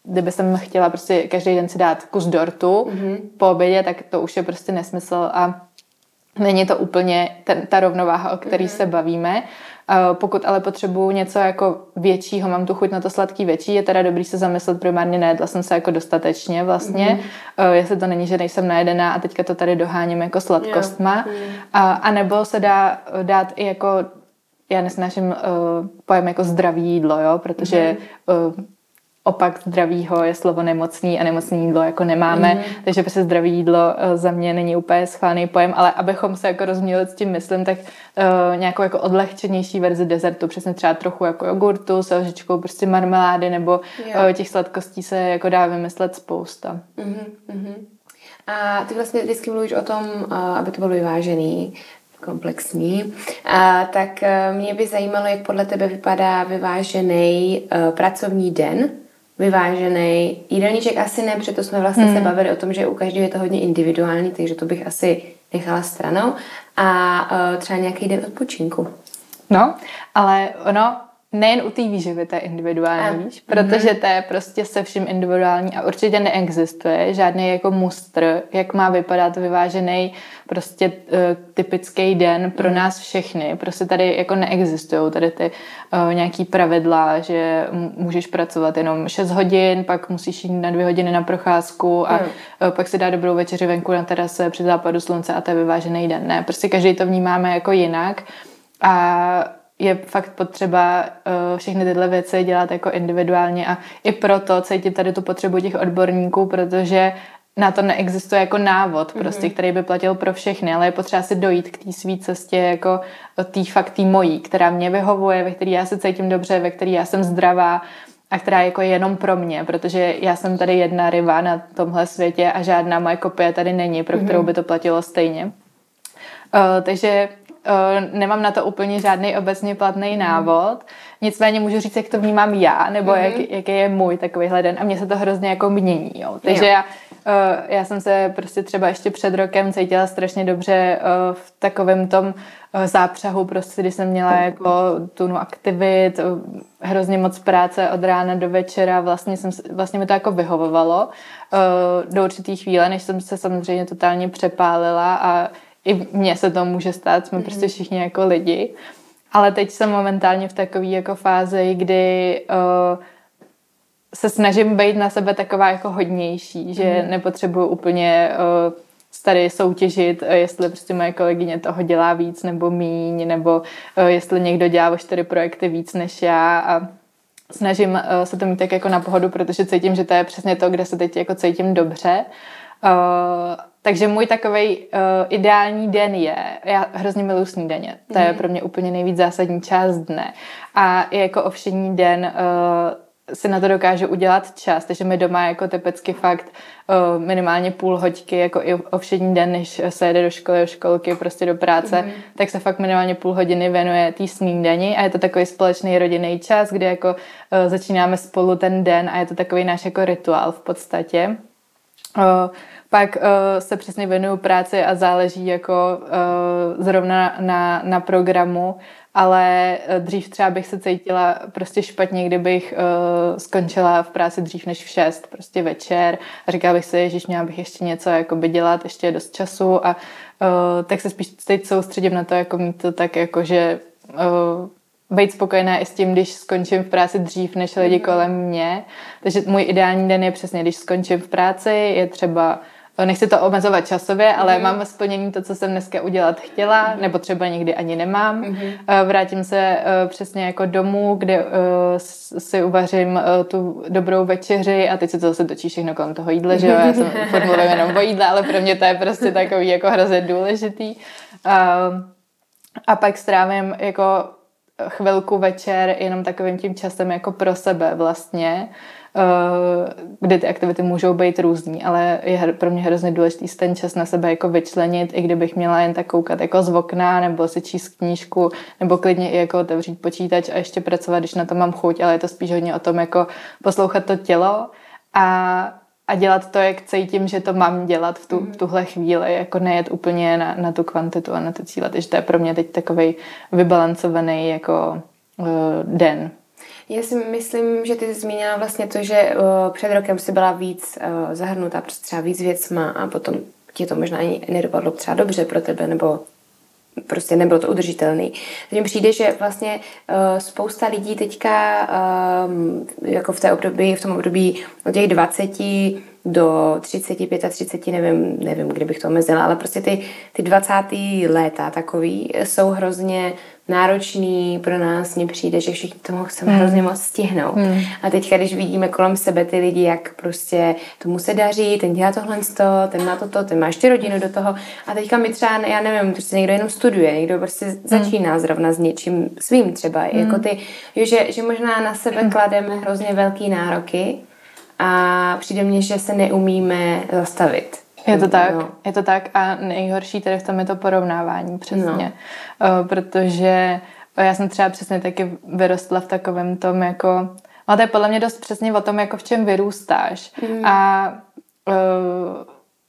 kdyby jsem chtěla prostě každý den si dát kus dortu mm-hmm. po obědě, tak to už je prostě nesmysl a není to úplně ten, ta rovnováha, o který mm-hmm. se bavíme. Pokud ale potřebuju něco jako většího, mám tu chuť na to sladký větší, je teda dobrý se zamyslet primárně, nejedla jsem se jako dostatečně vlastně, mm-hmm. jestli to není, že nejsem najedená a teďka to tady doháním jako sladkostma. Yeah. Uh, a nebo se dá dát i jako, já nesnáším uh, pojem jako zdravý jídlo, jo, protože mm-hmm. uh, opak zdravýho je slovo nemocný a nemocný jídlo jako nemáme, mm. takže prostě zdravý jídlo eh, za mě není úplně schválný pojem, ale abychom se jako rozuměli s tím myslím, tak uh, nějakou jako odlehčenější verzi dezertu, přesně třeba trochu jako jogurtu s lžičkou prostě marmelády nebo uh, těch sladkostí se jako dá vymyslet spousta. Mm-hmm. A ty vlastně vždycky mluvíš o tom, uh, aby to bylo vyvážený, komplexní. A, tak mě by zajímalo, jak podle tebe vypadá vyvážený uh, pracovní den vyvážený. Jídelníček asi ne, protože to jsme vlastně hmm. se bavili o tom, že u každého je to hodně individuální, takže to bych asi nechala stranou. A uh, třeba nějaký den odpočinku. No, ale ono, nejen u té výživy, to je individuální, víš, protože to je prostě se vším individuální a určitě neexistuje žádný jako mustr, jak má vypadat vyvážený prostě uh, typický den pro mm. nás všechny. Prostě tady jako neexistují tady ty uh, nějaký pravidla, že můžeš pracovat jenom 6 hodin, pak musíš jít na dvě hodiny na procházku a mm. uh, pak si dá dobrou večeři venku na terase při západu slunce a to je vyvážený den. Ne, prostě každý to vnímáme jako jinak a je fakt potřeba uh, všechny tyhle věci dělat jako individuálně a i proto cítím tady tu potřebu těch odborníků, protože na to neexistuje jako návod, prostě, mm-hmm. který by platil pro všechny, ale je potřeba si dojít k té své cestě, jako té fakt tý mojí, která mě vyhovuje, ve které já se cítím dobře, ve které já jsem zdravá a která je jako jenom pro mě, protože já jsem tady jedna ryba na tomhle světě a žádná moje kopie tady není, pro kterou mm-hmm. by to platilo stejně. Uh, takže nemám na to úplně žádný obecně platný návod. Nicméně můžu říct, jak to vnímám já, nebo mm. jak, jaký je můj takovýhle den. A mně se to hrozně jako mění. Jo. Takže jo. já, uh, já jsem se prostě třeba ještě před rokem cítila strašně dobře uh, v takovém tom zápřahu, prostě, když jsem měla jako tunu aktivit, hrozně moc práce od rána do večera, vlastně, jsem, vlastně mi to jako vyhovovalo do určitý chvíle, než jsem se samozřejmě totálně přepálila a i mně se to může stát, jsme mm-hmm. prostě všichni jako lidi. Ale teď jsem momentálně v takové jako fázi, kdy uh, se snažím být na sebe taková jako hodnější, že mm-hmm. nepotřebuju úplně uh, tady soutěžit, uh, jestli prostě moje kolegyně toho dělá víc nebo míň, nebo uh, jestli někdo dělá o čtyři projekty víc než já a snažím uh, se to mít tak jako na pohodu, protože cítím, že to je přesně to, kde se teď jako cítím dobře. Uh, takže můj takový uh, ideální den je, já hrozně miluji snídaně, to mm. je mhm. pro mě úplně nejvíc zásadní část dne. A jako ovšení den uh, si na to dokážu udělat čas, takže mi doma jako typicky fakt uh, minimálně půl hoďky, jako i ovšední den, než se jede do školy, do školky, prostě do práce, mm. tak se fakt minimálně půl hodiny věnuje té snídani a je to takový společný rodinný čas, kdy jako uh, začínáme spolu ten den a je to takový náš jako rituál v podstatě. Uh, pak uh, se přesně věnuju práci a záleží jako uh, zrovna na, na programu, ale uh, dřív třeba bych se cítila prostě špatně, kdybych uh, skončila v práci dřív než v 6, prostě večer a říkala bych si, že měla bych ještě něco jako by dělat, ještě je dost času a uh, tak se spíš teď soustředím na to, jako mít to tak jako, že uh, být spokojená i s tím, když skončím v práci dřív než lidi mm. kolem mě. Takže můj ideální den je přesně, když skončím v práci, je třeba Nechci to omezovat časově, ale mm. mám splnění to, co jsem dneska udělat chtěla, nebo třeba někdy ani nemám. Mm. Vrátím se eh, přesně jako domů, kde eh, si uvařím tu dobrou večeři a teď se to zase točí všechno kolem toho jídla, že jo? Já jsem furt jenom o jídle, ale pro mě to je prostě takový jako hrozně důležitý. A pak strávím jako chvilku večer jenom takovým tím časem jako pro sebe vlastně Eh, kde ty aktivity můžou být různý, ale je pro mě hrozně důležitý ten čas na sebe jako vyčlenit, i kdybych měla jen tak koukat jako z okna, nebo si číst knížku, nebo klidně i jako otevřít počítač a ještě pracovat, když na to mám chuť, ale je to spíš hodně o tom jako poslouchat to tělo a a dělat to, jak cítím, že to mám dělat v, tu, v tuhle chvíli, jako nejet úplně na, na tu kvantitu a na ty cíle. Takže to je pro mě teď takový vybalancovaný jako uh, den. Já si myslím, že ty jsi zmínila vlastně to, že uh, před rokem si byla víc uh, zahrnutá prostě třeba víc věcma a potom ti to možná ani nedopadlo třeba dobře pro tebe, nebo prostě nebylo to udržitelný. Takže mi přijde, že vlastně uh, spousta lidí teďka um, jako v té období, v tom období od těch 20 do 35 30, nevím, nevím, kde bych to omezila, ale prostě ty, ty 20. léta takový jsou hrozně náročný pro nás, mně přijde, že všichni tomu chceme hmm. hrozně moc stihnout. Hmm. A teď, když vidíme kolem sebe ty lidi, jak prostě tomu se daří, ten dělá tohle, ten má toto, ten má ještě rodinu do toho. A teďka mi třeba, já nevím, prostě někdo jenom studuje, někdo prostě hmm. začíná zrovna s něčím svým třeba. Hmm. Jako ty, jo, že, že možná na sebe hmm. klademe hrozně velký nároky a přijde mně, že se neumíme zastavit. Je to tak, no. je to tak a nejhorší tedy v tom je to porovnávání přesně, no. protože já jsem třeba přesně taky vyrostla v takovém tom jako, no to je podle mě dost přesně o tom, jako v čem vyrůstáš mm. a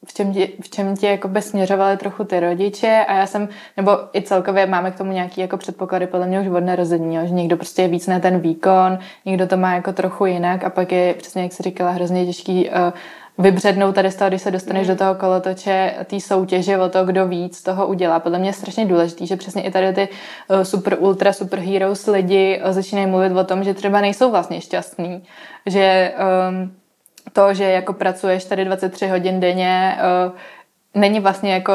v čem, tě, v čem tě jakoby směřovaly trochu ty rodiče a já jsem, nebo i celkově máme k tomu nějaký jako předpoklady podle mě už od narození, že někdo prostě je víc na ten výkon, někdo to má jako trochu jinak a pak je přesně, jak jsi říkala, hrozně těžký uh, vybřednout tady z toho, když se dostaneš mm. do toho kolotoče té soutěže o to, kdo víc toho udělá. Podle mě je strašně důležité, že přesně i tady ty uh, super ultra super heroes lidi uh, začínají mluvit o tom, že třeba nejsou vlastně šťastní, že um, to, že jako pracuješ tady 23 hodin denně, uh, není vlastně jako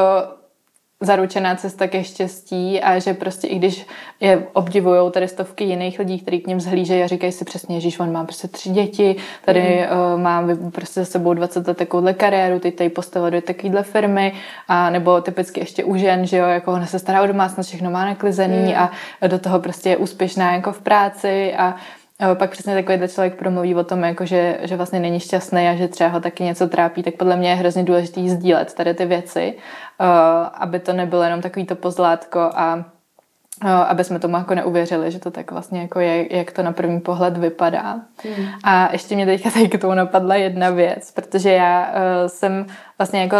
zaručená cesta ke štěstí a že prostě i když je obdivují tady stovky jiných lidí, kteří k něm zhlížejí a říkají si přesně, že on má prostě tři děti, tady mm. uh, mám prostě za sebou 20 let takovouhle kariéru, teď tady postavil do takovýhle firmy a nebo typicky ještě u žen, že jo, jako ona se stará o domácnost, všechno má naklizený mm. a do toho prostě je úspěšná jako v práci a pak přesně takový člověk promluví o tom, jako že, že vlastně není šťastný a že třeba ho taky něco trápí, tak podle mě je hrozně důležité sdílet tady ty věci, uh, aby to nebylo jenom takový to pozlátko a uh, aby jsme tomu jako neuvěřili, že to tak vlastně jako je, jak to na první pohled vypadá. Hmm. A ještě mě teďka tady k tomu napadla jedna věc, protože já uh, jsem vlastně jako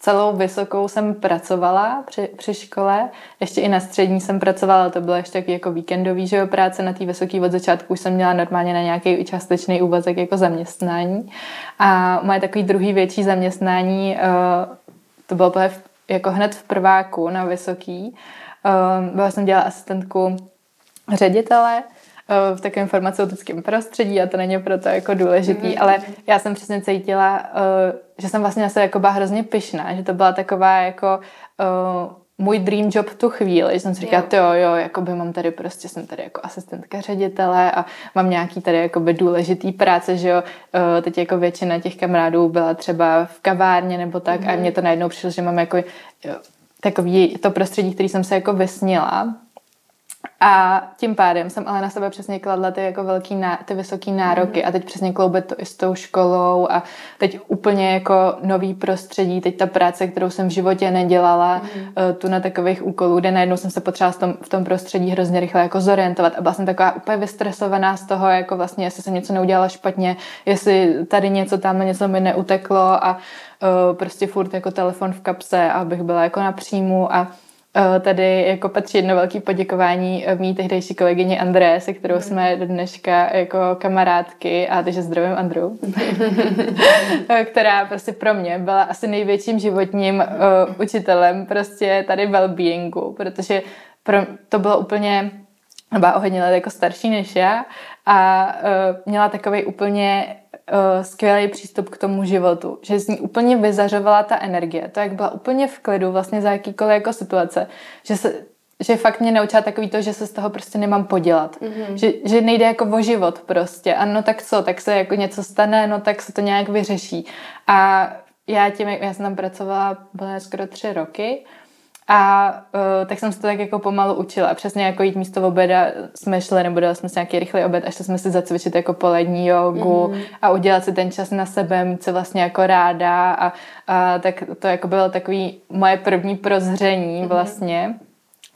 celou vysokou jsem pracovala při, při škole, ještě i na střední jsem pracovala, to bylo ještě taky jako víkendový, že jo, práce na té vysoké od začátku už jsem měla normálně na nějaký částečný úvazek jako zaměstnání. A moje takový druhý větší zaměstnání, uh, to bylo jako hned v prváku na vysoký. Uh, byla jsem dělala asistentku ředitele, Eh, v takovém farmaceutickém prostředí a to není proto jako důležitý, mm-hmm. ale já jsem přesně cítila, eh, že jsem vlastně na sebe jako byla hrozně pyšná, že to byla taková jako eh, můj dream job tu chvíli, že jsem si říkala, jo, jo, jako by mám tady prostě, jsem tady jako asistentka ředitele a mám nějaký tady jako by důležitý práce, že jo, teď jako většina těch kamarádů byla třeba v kavárně nebo tak mm-hmm. a mhm. mně to najednou přišlo, že mám jako takový to prostředí, který jsem se jako vysnila a tím pádem jsem ale na sebe přesně kladla ty jako velký, ná, ty vysoký nároky mm. a teď přesně kloubit to i s tou školou a teď úplně jako nový prostředí, teď ta práce, kterou jsem v životě nedělala, mm. tu na takových úkolů, kde najednou jsem se potřebovala v tom, v tom prostředí hrozně rychle jako zorientovat a byla jsem taková úplně vystresovaná z toho, jako vlastně, jestli jsem něco neudělala špatně, jestli tady něco, tam něco mi neuteklo a uh, prostě furt jako telefon v kapse, abych byla jako na příjmu a tady jako patří jedno velké poděkování eh, mý tehdejší kolegyně André, se kterou jsme do dneška jako kamarádky, a takže zdravím Andru, eh, která prostě pro mě byla asi největším životním uh, učitelem prostě tady well-beingu, protože pro, to bylo úplně byla o hodně let jako starší než já a uh, měla takový úplně uh, skvělý přístup k tomu životu, že z ní úplně vyzařovala ta energie, to jak byla úplně v klidu vlastně za jakýkoliv jako situace, že se že fakt mě naučila takový to, že se z toho prostě nemám podělat. Mm-hmm. Že, že nejde jako o život prostě. A no tak co, tak se jako něco stane, no tak se to nějak vyřeší. A já tím, já jsem tam pracovala, byla skoro tři roky a uh, tak jsem se to tak jako pomalu učila. Přesně jako jít místo oběda jsme šli, nebo dali jsme si nějaký rychlý oběd a šli jsme si zacvičit jako polední jogu mm-hmm. a udělat si ten čas na sebe, mít se vlastně jako ráda a, a tak to jako bylo takový moje první prozření mm-hmm. vlastně.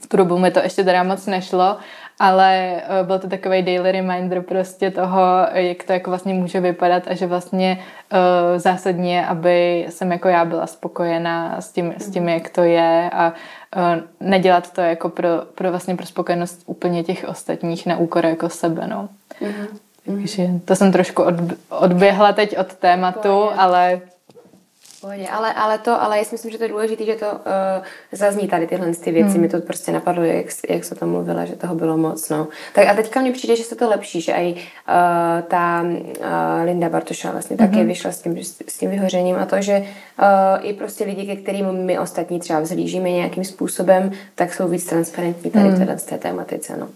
V tu dobu mi to ještě teda moc nešlo, ale uh, byl to takový daily reminder prostě toho, jak to jako vlastně může vypadat a že vlastně uh, zásadně, aby jsem jako já byla spokojená s tím, s tím jak to je a uh, nedělat to jako pro, pro vlastně pro spokojenost úplně těch ostatních na úkor jako sebe, no. Mm-hmm. Takže to jsem trošku od, odběhla teď od tématu, ale pohodě, ale, ale to, ale já si myslím, že to je důležité, že to uh, zazní tady tyhle ty věci. Hmm. Mi to prostě napadlo, jak, jak se to mluvila, že toho bylo moc. No. Tak a teďka mně přijde, že se to lepší, že i uh, ta uh, Linda Bartošová vlastně hmm. také vyšla s tím, s tím vyhořením a to, že uh, i prostě lidi, ke kterým my ostatní třeba vzlížíme nějakým způsobem, tak jsou víc transparentní tady hmm. v této té tématice. No.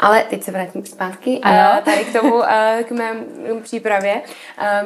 Ale teď se vrátím zpátky ano. tady k tomu, k mé přípravě.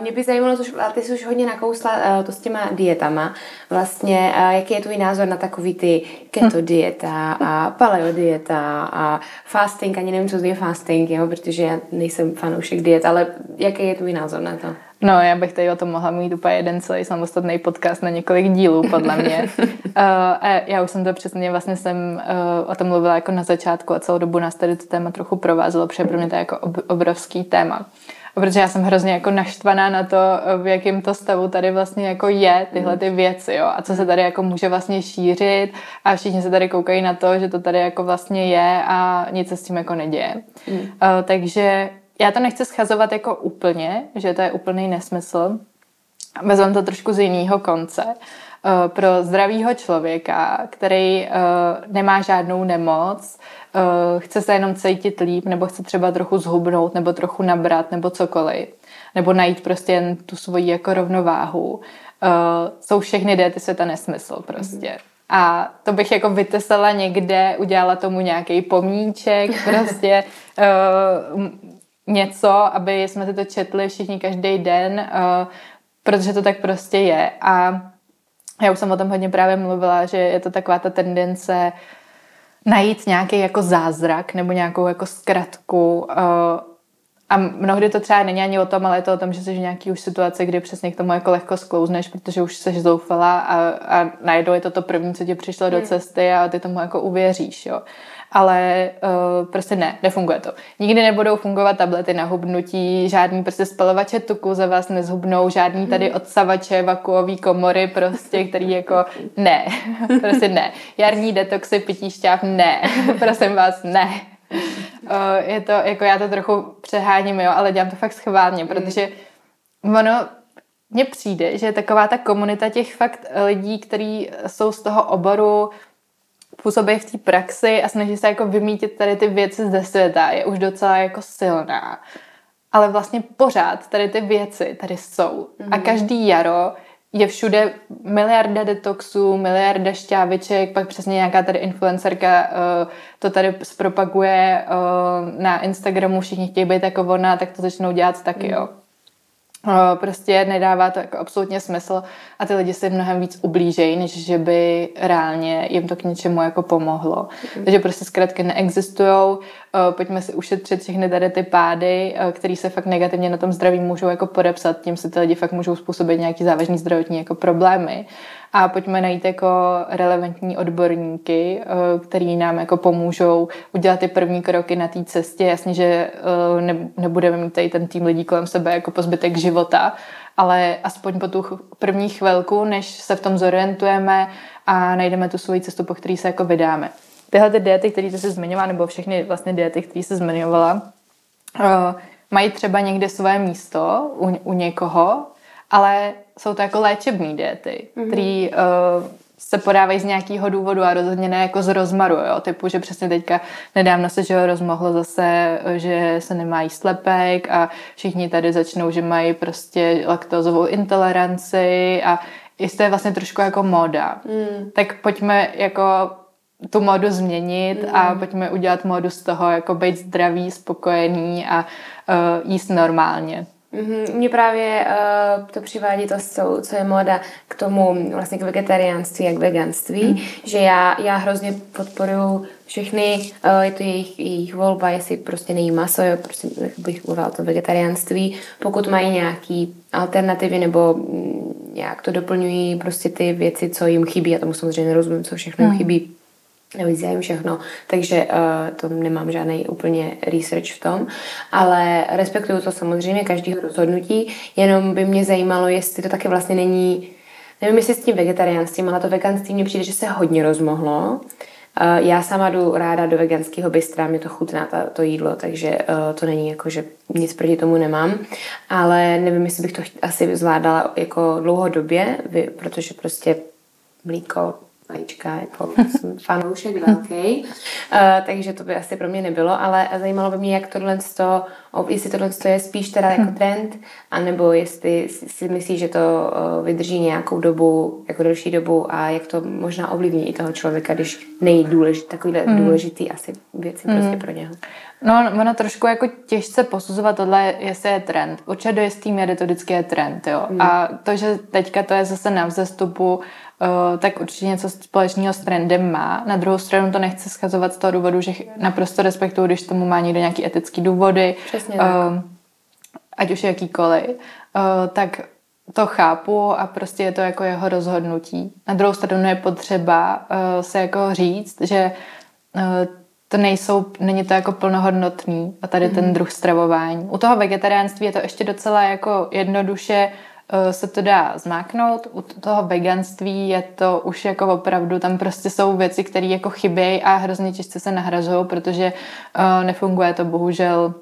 Mě by zajímalo, což ty jsi už hodně nakousla to s těma dietama. Vlastně, jaký je tvůj názor na takový ty keto hm. dieta a paleo dieta a fasting, ani nevím, co je fasting, jo, protože já nejsem fanoušek diet, ale jaký je tvůj názor na to? No, já bych tady o tom mohla mít úplně jeden celý samostatný podcast na několik dílů, podle mě. uh, a já už jsem to přesně, vlastně jsem uh, o tom mluvila jako na začátku a celou dobu nás tady to téma trochu provázelo, protože pro mě to je jako ob, obrovský téma. Protože já jsem hrozně jako naštvaná na to, v jakém to stavu tady vlastně jako je tyhle ty věci, jo, a co se tady jako může vlastně šířit a všichni se tady koukají na to, že to tady jako vlastně je a nic se s tím jako neděje. Mm. Uh, takže já to nechci schazovat jako úplně, že to je úplný nesmysl. Vezmeme to trošku z jiného konce. Eh, pro zdravého člověka, který eh, nemá žádnou nemoc, eh, chce se jenom cítit líp, nebo chce třeba trochu zhubnout, nebo trochu nabrat, nebo cokoliv, nebo najít prostě jen tu svoji jako rovnováhu, jsou všechny diety světa nesmysl prostě. Mm-hmm. A to bych jako vytesala někde, udělala tomu nějaký pomníček, prostě něco, aby jsme si to četli všichni každý den, uh, protože to tak prostě je. A já už jsem o tom hodně právě mluvila, že je to taková ta tendence najít nějaký jako zázrak nebo nějakou jako zkratku uh, a mnohdy to třeba není ani o tom, ale je to o tom, že jsi v nějaký už situaci, kdy přesně k tomu jako lehko sklouzneš, protože už jsi zoufala a, a najednou je to to první, co ti přišlo hmm. do cesty a ty tomu jako uvěříš, jo ale uh, prostě ne, nefunguje to. Nikdy nebudou fungovat tablety na hubnutí, žádný prostě spalovače tuku za vás nezhubnou, žádný tady hmm. odsavače, vakuový komory prostě, který jako ne, prostě ne. Jarní detoxy, pití šťáv, ne, prosím vás, ne. Uh, je to, jako já to trochu přeháním, jo, ale dělám to fakt schválně, protože ono, mně přijde, že taková ta komunita těch fakt lidí, kteří jsou z toho oboru, působí v té praxi a snaží se jako vymítit tady ty věci ze světa, je už docela jako silná. Ale vlastně pořád tady ty věci tady jsou. Mm-hmm. A mhm. každý jaro je všude miliarda detoxů, miliarda šťáviček, pak přesně nějaká tady influencerka uh, to tady zpropaguje uh, na Instagramu, všichni chtějí být jako ona, tak to začnou dělat taky, mm. jo. Prostě nedává to jako absolutně smysl a ty lidi si mnohem víc ublížejí, než že by reálně jim to k něčemu jako pomohlo. Mm. Takže prostě zkrátka neexistují. Pojďme si ušetřit všechny tady ty pády, které se fakt negativně na tom zdraví můžou jako podepsat. Tím se ty lidi fakt můžou způsobit nějaký závažný zdravotní jako problémy a pojďme najít jako relevantní odborníky, eh, který nám jako pomůžou udělat ty první kroky na té cestě. Jasně, že eh, nebudeme mít tady ten tým lidí kolem sebe jako po zbytek života, ale aspoň po tu první chvilku, než se v tom zorientujeme a najdeme tu svoji cestu, po který se jako vydáme. Tyhle ty diety, které ty jsi zmiňovala, nebo všechny vlastně diety, které jsi zmiňovala, eh, mají třeba někde své místo u, u někoho, ale jsou to jako léčebné diety, mm-hmm. které uh, se podávají z nějakého důvodu a rozhodně ne jako z rozmaru, jo, typu, že přesně teďka nedávno se, že rozmohlo zase, že se nemá jíst lepek a všichni tady začnou, že mají prostě laktózovou intoleranci a jestli je vlastně trošku jako móda. Mm. Tak pojďme jako tu modu změnit mm. a pojďme udělat modu z toho, jako být zdravý, spokojený a uh, jíst normálně. Mm-hmm. Mně právě uh, to přivádí to, co, co je moda k tomu vlastně k vegetariánství a k veganství, mm. že já, já hrozně podporuji všechny, uh, je to jejich, jejich volba, jestli prostě nejí maso, jo, prostě bych mluvila o tom vegetariánství, pokud mají nějaký alternativy nebo mm, nějak to doplňují prostě ty věci, co jim chybí, já tomu samozřejmě nerozumím, co všechno jim mm. chybí, nevyzývám všechno, takže uh, to nemám žádný úplně research v tom, ale respektuju to samozřejmě každého rozhodnutí, jenom by mě zajímalo, jestli to taky vlastně není, nevím jestli s tím vegetariánstvím, ale to veganství mně přijde, že se hodně rozmohlo. Uh, já sama jdu ráda do veganského bystra, mě to chutná ta, to jídlo, takže uh, to není jako, že nic proti tomu nemám, ale nevím, jestli bych to asi zvládala jako dlouhodobě, protože prostě mlíko vajíčka, jako jsem fanoušek velký, uh, takže to by asi pro mě nebylo, ale zajímalo by mě, jak tohle to, jestli tohle je spíš teda jako hmm. trend, anebo jestli si myslíš, že to uh, vydrží nějakou dobu, jako delší dobu a jak to možná ovlivní i toho člověka, když nejí důležitý, takovýhle hmm. důležitý asi věci hmm. prostě pro něho. No, ono trošku jako těžce posuzovat tohle, jestli je trend. Určitě do jistý míry to vždycky je trend, jo. Hmm. A to, že teďka to je zase na vzestupu, tak určitě něco společného s trendem má. Na druhou stranu to nechci schazovat z toho důvodu, že naprosto respektuju, když tomu má někdo nějaký etický důvody, Přesně tak. Uh, ať už jakýkoliv, uh, tak to chápu a prostě je to jako jeho rozhodnutí. Na druhou stranu je potřeba se jako říct, že to nejsou, není to jako plnohodnotný a tady mm. ten mhm. druh stravování. U toho vegetariánství je to ještě docela jako jednoduše Eh, se to dá zmáknout. U toho veganství je to už jako opravdu, tam prostě jsou věci, které jako chybějí a hrozně těžce se nahrazují, protože uh, nefunguje to bohužel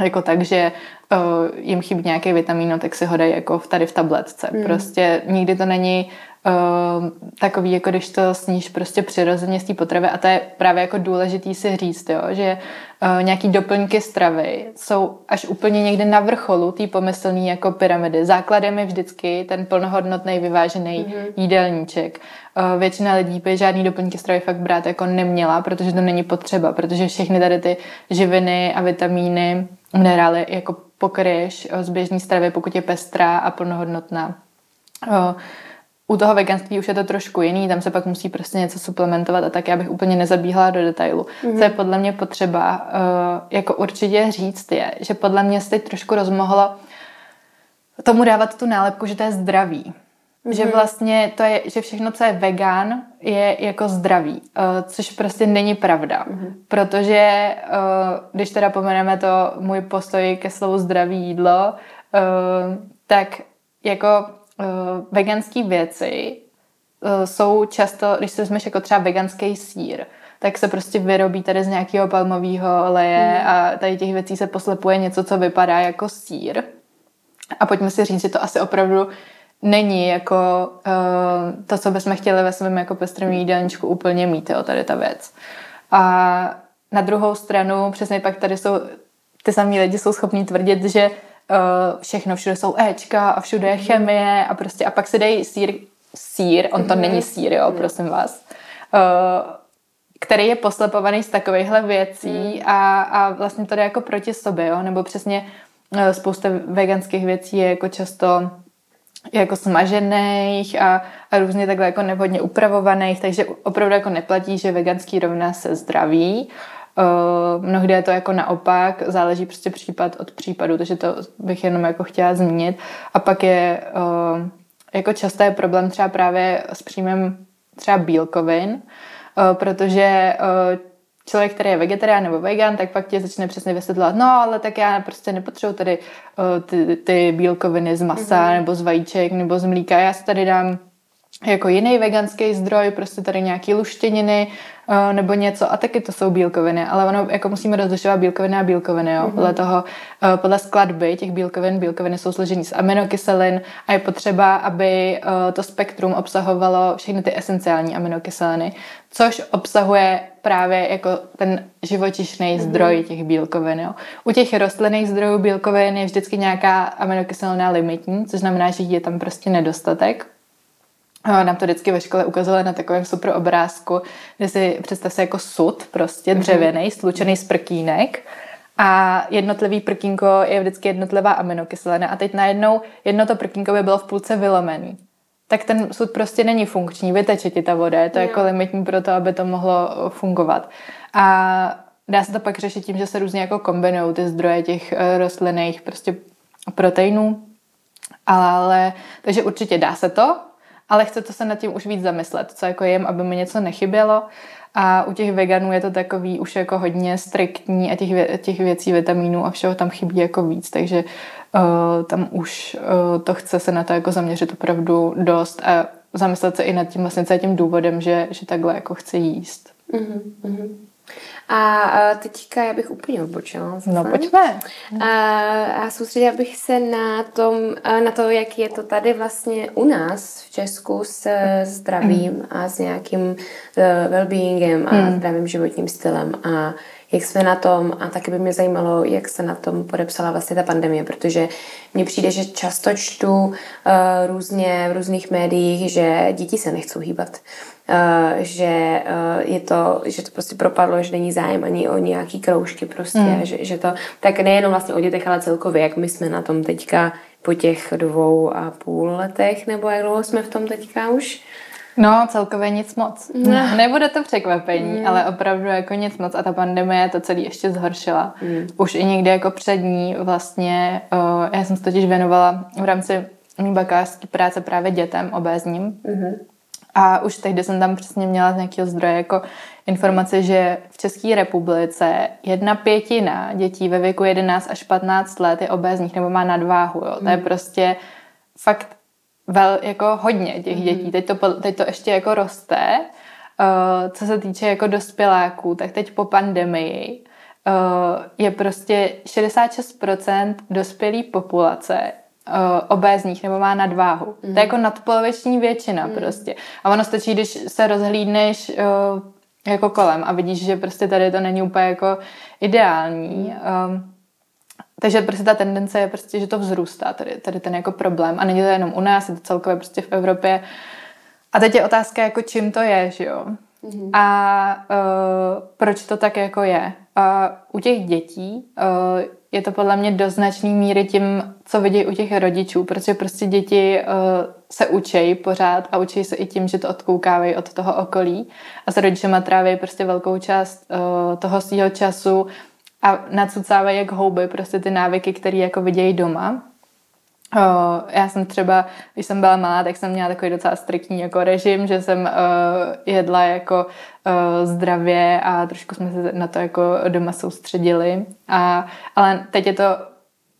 jako tak, že uh, jim chybí nějaký vitamín, no, tak si ho dají jako tady v tabletce. Hmm. Prostě nikdy to není uh, takový, jako když to sníš prostě přirozeně z té potravy a to je právě jako důležitý si říct, jo, že uh, nějaký doplňky stravy jsou až úplně někde na vrcholu té pomyslný jako pyramidy. Základem je vždycky ten plnohodnotný vyvážený mm-hmm. jídelníček. Uh, většina lidí by žádný doplňky stravy fakt brát jako neměla, protože to není potřeba, protože všechny tady ty živiny a vitamíny, minerály jako pokryješ z běžné stravy, pokud je pestrá a plnohodnotná. Uh, u toho veganství už je to trošku jiný, tam se pak musí prostě něco suplementovat a tak já bych úplně nezabíhala do detailu. Mm-hmm. Co je podle mě potřeba uh, jako určitě říct je, že podle mě se teď trošku rozmohlo tomu dávat tu nálepku, že to je zdravý. Mm-hmm. Že vlastně to je, že všechno, co je vegan, je jako zdravý, uh, což prostě není pravda. Mm-hmm. Protože uh, když teda pomeneme to můj postoj ke slovu zdravý jídlo, uh, tak jako uh, veganské věci uh, jsou často, když se vezmeš jako třeba veganský sír, tak se prostě vyrobí tady z nějakého palmového oleje mm. a tady těch věcí se poslepuje něco, co vypadá jako sír. A pojďme si říct, že to asi opravdu není jako uh, to, co bychom chtěli ve svém jako pestrém jídelníčku úplně mít, jo, tady ta věc. A na druhou stranu, přesně pak tady jsou, ty samý lidi jsou schopní tvrdit, že všechno, všude jsou Ečka a všude je chemie a prostě a pak si dej sír, sír, on to mm-hmm. není sír, jo, prosím vás, uh, který je poslepovaný z takovýchhle věcí mm. a, a vlastně to jde jako proti sobě, jo, nebo přesně uh, spousta veganských věcí je jako často jako smažených a, a různě takhle jako nevhodně upravovaných, takže opravdu jako neplatí, že veganský rovná se zdraví. Uh, mnohdy je to jako naopak, záleží prostě případ od případu, takže to bych jenom jako chtěla zmínit. A pak je uh, jako často je problém třeba právě s příjmem třeba bílkovin, uh, protože člověk, který je vegetarián nebo vegan, tak pak tě začne přesně vysvětlovat, no ale tak já prostě nepotřebuji tady ty, ty bílkoviny z masa mm-hmm. nebo z vajíček nebo z mlíka, já si tady dám jako jiný veganský zdroj, prostě tady nějaký luštěniny uh, nebo něco a taky to jsou bílkoviny, ale ono jako musíme rozlišovat bílkoviny a bílkoviny, jo, mm-hmm. podle toho, uh, podle skladby těch bílkovin, bílkoviny jsou složení z aminokyselin a je potřeba, aby uh, to spektrum obsahovalo všechny ty esenciální aminokyseliny, což obsahuje právě jako ten živočišný mm-hmm. zdroj těch bílkovin. Jo. U těch rostlinných zdrojů bílkovin je vždycky nějaká aminokyselina limitní, což znamená, že je tam prostě nedostatek. Nám to vždycky ve škole ukazovali na takovém super obrázku, kde si představ se jako sud, prostě mhm. dřevěný, slučený z prkínek a jednotlivý prkínko je vždycky jednotlivá aminokyselina a teď najednou jedno to prkínko by bylo v půlce vylomený. Tak ten sud prostě není funkční, vyteče ti ta voda, je to jako limitní pro to, aby to mohlo fungovat. A dá se to pak řešit tím, že se různě jako kombinují ty zdroje těch eh, rostlinných prostě proteinů. Ale, takže určitě dá se to, ale chce to se nad tím už víc zamyslet, co jako jem, aby mi něco nechybělo. A u těch veganů je to takový už jako hodně striktní a těch, vě- těch věcí, vitamínů a všeho tam chybí jako víc, takže uh, tam už uh, to chce se na to jako zaměřit opravdu dost a zamyslet se i nad tím vlastně tím důvodem, že, že takhle jako chce jíst. Mm-hmm. A teďka já bych úplně odbočila. Zase. No pojďme. A, a soustředila bych se na, tom, na to, jak je to tady vlastně u nás v Česku s zdravím a s nějakým e, well-beingem a hmm. zdravým životním stylem a jak jsme na tom a taky by mě zajímalo, jak se na tom podepsala vlastně ta pandemie, protože mně přijde, že často čtu uh, různě v různých médiích, že děti se nechcou hýbat. Uh, že uh, je to, že to prostě propadlo, že není zájem ani o nějaký kroužky prostě, mm. že, že to, tak nejenom vlastně o dětech, ale celkově, jak my jsme na tom teďka po těch dvou a půl letech, nebo jak dlouho jsme v tom teďka už? No, celkově nic moc. No. Nebude to překvapení, mm. ale opravdu jako nic moc a ta pandemie to celý ještě zhoršila. Mm. Už i někdy jako před ní vlastně, uh, já jsem se totiž věnovala v rámci mý bakalářské práce právě dětem obézním. Mm. A už tehdy jsem tam přesně měla z nějakého zdroje jako informace, že v České republice jedna pětina dětí ve věku 11 až 15 let je obézních nebo má nadváhu. Jo. To je mm. prostě fakt vel, jako hodně těch dětí. Mm. Teď to, teď to ještě jako roste. Uh, co se týče jako dospěláků, tak teď po pandemii uh, je prostě 66% dospělé populace uh, obézních nebo má nadváhu. Mm. To je mhm. jako nadpoloviční většina mm. prostě. A ono stačí, když se rozhlídneš uh, jako kolem a vidíš, že prostě tady to není úplně jako ideální. Um, takže prostě ta tendence je prostě, že to vzrůstá, tady, tady ten jako problém. A není to jenom u nás, je to celkově prostě v Evropě. A teď je otázka, jako čím to je, že jo? Mm-hmm. A uh, proč to tak jako je? A u těch dětí uh, je to podle mě do značné míry tím, co vidí u těch rodičů, protože prostě děti uh, se učejí pořád a učí se i tím, že to odkoukávají od toho okolí a s rodičema tráví prostě velkou část uh, toho svého času a nacucávají jak houby prostě ty návyky, které jako vidějí doma. Uh, já jsem třeba, když jsem byla malá, tak jsem měla takový docela striktní jako režim, že jsem uh, jedla jako uh, zdravě a trošku jsme se na to jako doma soustředili. A, ale teď je to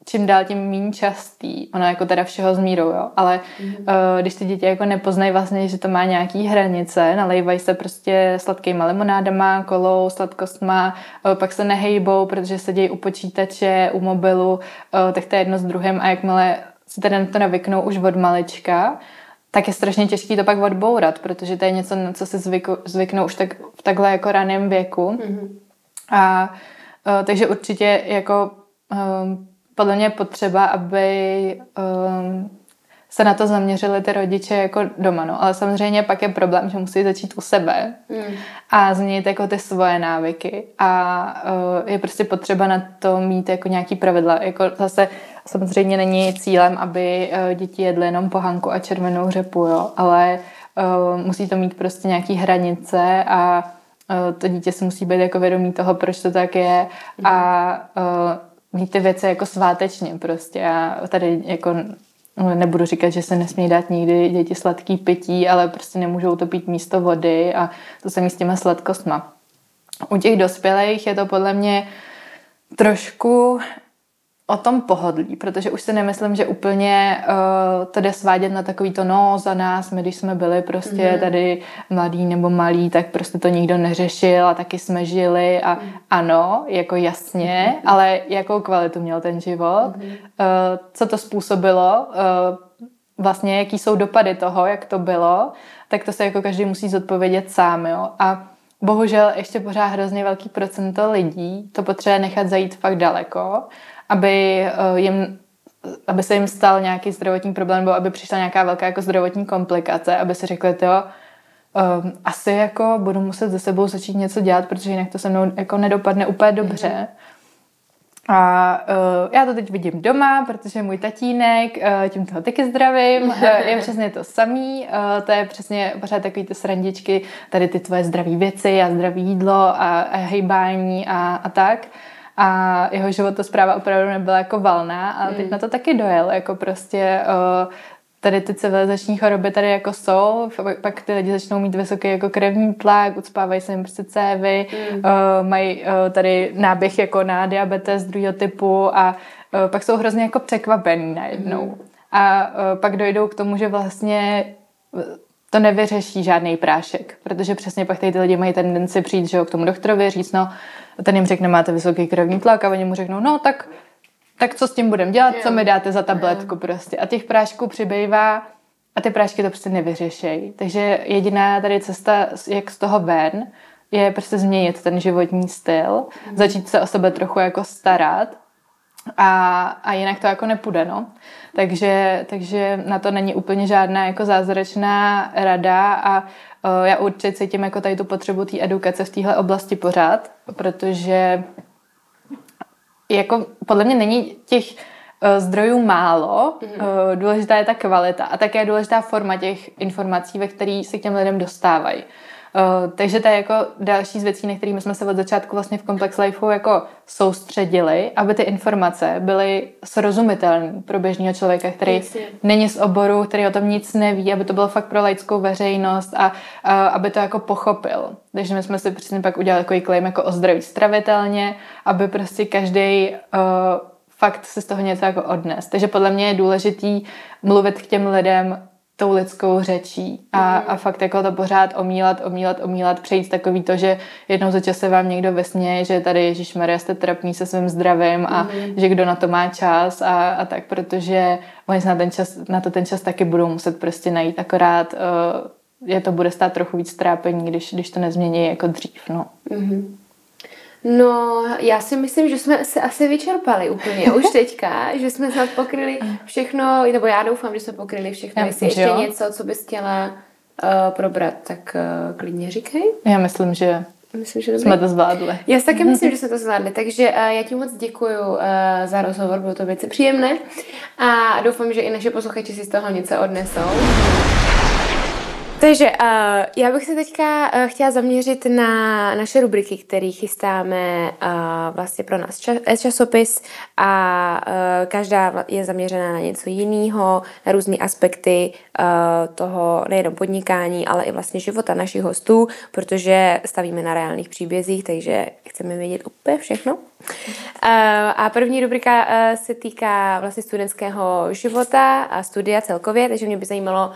čím dál tím méně častý. Ono jako teda všeho s mírou, jo. Ale mm-hmm. uh, když ty děti jako nepoznají vlastně, že to má nějaký hranice, nalejvají se prostě sladkýma limonádama, kolou, sladkostma, uh, pak se nehejbou, protože sedějí u počítače, u mobilu, uh, tak to je jedno s druhým a jakmile si teda to navyknou už od malička, tak je strašně těžký to pak odbourat, protože to je něco, na co si zvyku, zvyknou už tak, v takhle jako raném věku. Mm-hmm. A uh, takže určitě jako um, podle mě je potřeba, aby um, se na to zaměřili ty rodiče jako doma. No. Ale samozřejmě pak je problém, že musí začít u sebe mm. a změnit jako ty svoje návyky. A uh, je prostě potřeba na to mít jako nějaký pravidla. Jako zase samozřejmě není cílem, aby uh, děti jedly jenom pohanku a červenou řepu, jo. ale uh, musí to mít prostě nějaký hranice a uh, to dítě si musí být jako vědomí toho, proč to tak je mm. a uh, mít ty věci jako svátečně prostě. Já tady jako no, nebudu říkat, že se nesmí dát nikdy děti sladký pití, ale prostě nemůžou to pít místo vody a to se s těma sladkostma. U těch dospělých je to podle mě trošku o tom pohodlí, protože už si nemyslím, že úplně uh, to jde svádět na takový to no za nás, my když jsme byli prostě mm. tady mladí nebo malí, tak prostě to nikdo neřešil a taky jsme žili a mm. ano, jako jasně, mm. ale jakou kvalitu měl ten život, mm. uh, co to způsobilo, uh, vlastně jaký jsou dopady toho, jak to bylo, tak to se jako každý musí zodpovědět sám, jo. A bohužel ještě pořád hrozně velký procento lidí to potřebuje nechat zajít fakt daleko aby eh, jim aby se jim stal nějaký zdravotní problém, nebo aby přišla nějaká velká jako zdravotní komplikace, aby si řekli, jo, um, asi jako budu muset ze sebou začít něco dělat, protože jinak to se mnou jako nedopadne úplně dobře. Mm. A uh, já to teď vidím doma, protože můj tatínek, uh, tím toho taky zdravím, uh, je přesně to samý. Uh, to je přesně pořád takový ty srandičky, tady ty tvoje zdraví věci a zdraví jídlo a, a hejbání a, a tak a jeho životospráva opravdu nebyla jako valná a teď mm. na to taky dojel, jako prostě uh, tady ty civilizační choroby tady jako jsou, pak ty lidi začnou mít vysoký jako krevní tlak, ucpávají se jim prostě cévy, mm. uh, mají uh, tady náběh jako na diabetes druhého typu a uh, pak jsou hrozně jako překvapený najednou. Mm. A uh, pak dojdou k tomu, že vlastně to nevyřeší žádný prášek, protože přesně pak tady ty lidi mají tendenci přijít že jo, k tomu doktorovi, říct, no, ten jim řekne, máte vysoký krevní tlak a oni mu řeknou, no, tak, tak co s tím budeme dělat, co mi dáte za tabletku prostě. A těch prášků přibývá a ty prášky to prostě nevyřešejí. Takže jediná tady cesta, jak z toho ven, je prostě změnit ten životní styl, mm. začít se o sebe trochu jako starat a, a jinak to jako nepůjde, no. Takže, takže na to není úplně žádná jako zázračná rada a uh, já určitě cítím jako tady tu potřebu té edukace v téhle oblasti pořád, protože jako podle mě není těch uh, zdrojů málo, mm. uh, důležitá je ta kvalita a také je důležitá forma těch informací, ve které se k těm lidem dostávají. Uh, takže to je jako další z věcí, na kterými jsme se od začátku vlastně v Complex Lifeu jako soustředili, aby ty informace byly srozumitelné pro běžného člověka, který Jasně. není z oboru, který o tom nic neví, aby to bylo fakt pro laickou veřejnost a, a aby to jako pochopil. Takže my jsme si přesně pak udělali takový claim jako o zdraví stravitelně, aby prostě každý uh, fakt se z toho něco jako odnes. Takže podle mě je důležitý mluvit k těm lidem tou lidskou řečí a, mm. a fakt jako to pořád omílat, omílat, omílat, přejít takový to, že jednou za čas se vám někdo vysměje, že tady Ježíš Maria jste trapný se svým zdravím a mm. že kdo na to má čas a, a tak, protože oni na, ten čas, na to ten čas taky budou muset prostě najít, akorát uh, je to bude stát trochu víc trápení, když, když to nezmění jako dřív, no. Mm. No, já si myslím, že jsme se asi vyčerpali úplně už teďka, že jsme snad pokryli všechno, nebo já doufám, že jsme pokryli všechno. Já Jestli ještě jo. něco, co bys chtěla uh, probrat, tak uh, klidně říkej. Já myslím, že Myslím, že jsme to zvládli. Já si taky myslím, že jsme to zvládli, takže uh, já ti moc děkuji uh, za rozhovor, bylo to věci příjemné a doufám, že i naše posluchači si z toho něco odnesou. Takže uh, já bych se teďka uh, chtěla zaměřit na naše rubriky, které chystáme uh, vlastně pro nás ča- časopis a uh, každá je zaměřená na něco jiného, na různé aspekty uh, toho nejenom podnikání, ale i vlastně života našich hostů, protože stavíme na reálných příbězích, takže chceme vědět úplně všechno. Uh, a první rubrika uh, se týká vlastně studentského života a studia celkově, takže mě by zajímalo, uh,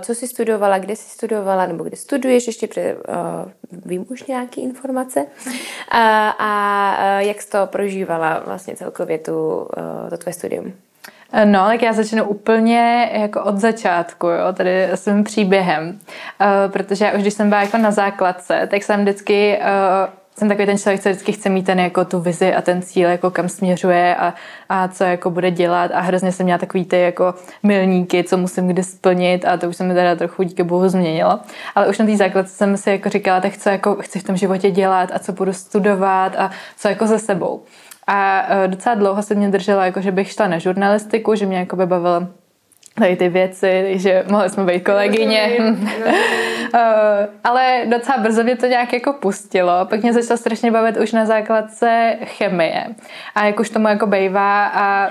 co jsi studovala, kde jsi studovala, nebo kde studuješ, ještě před, vím už nějaké informace, a jak jsi to prožívala vlastně celkově tu, to tvoje studium. No, tak já začnu úplně jako od začátku, jo, tady svým příběhem, uh, protože já už když jsem byla jako na základce, tak jsem vždycky uh, jsem takový ten člověk, co vždycky chce mít ten jako tu vizi a ten cíl, jako kam směřuje a, a co jako bude dělat a hrozně jsem měla takový ty jako milníky, co musím kdy splnit a to už se mi teda trochu díky bohu změnilo. Ale už na té základce jsem si jako říkala, tak co jako chci v tom životě dělat a co budu studovat a co jako ze sebou. A e, docela dlouho se mě držela, jako že bych šla na žurnalistiku, že mě jako by bavilo tady ty věci, že mohli jsme být kolegyně. Eh, ale docela brzo mě to nějak jako pustilo. Pak mě začalo strašně bavit už na základce chemie. A jak už tomu jako bejvá a,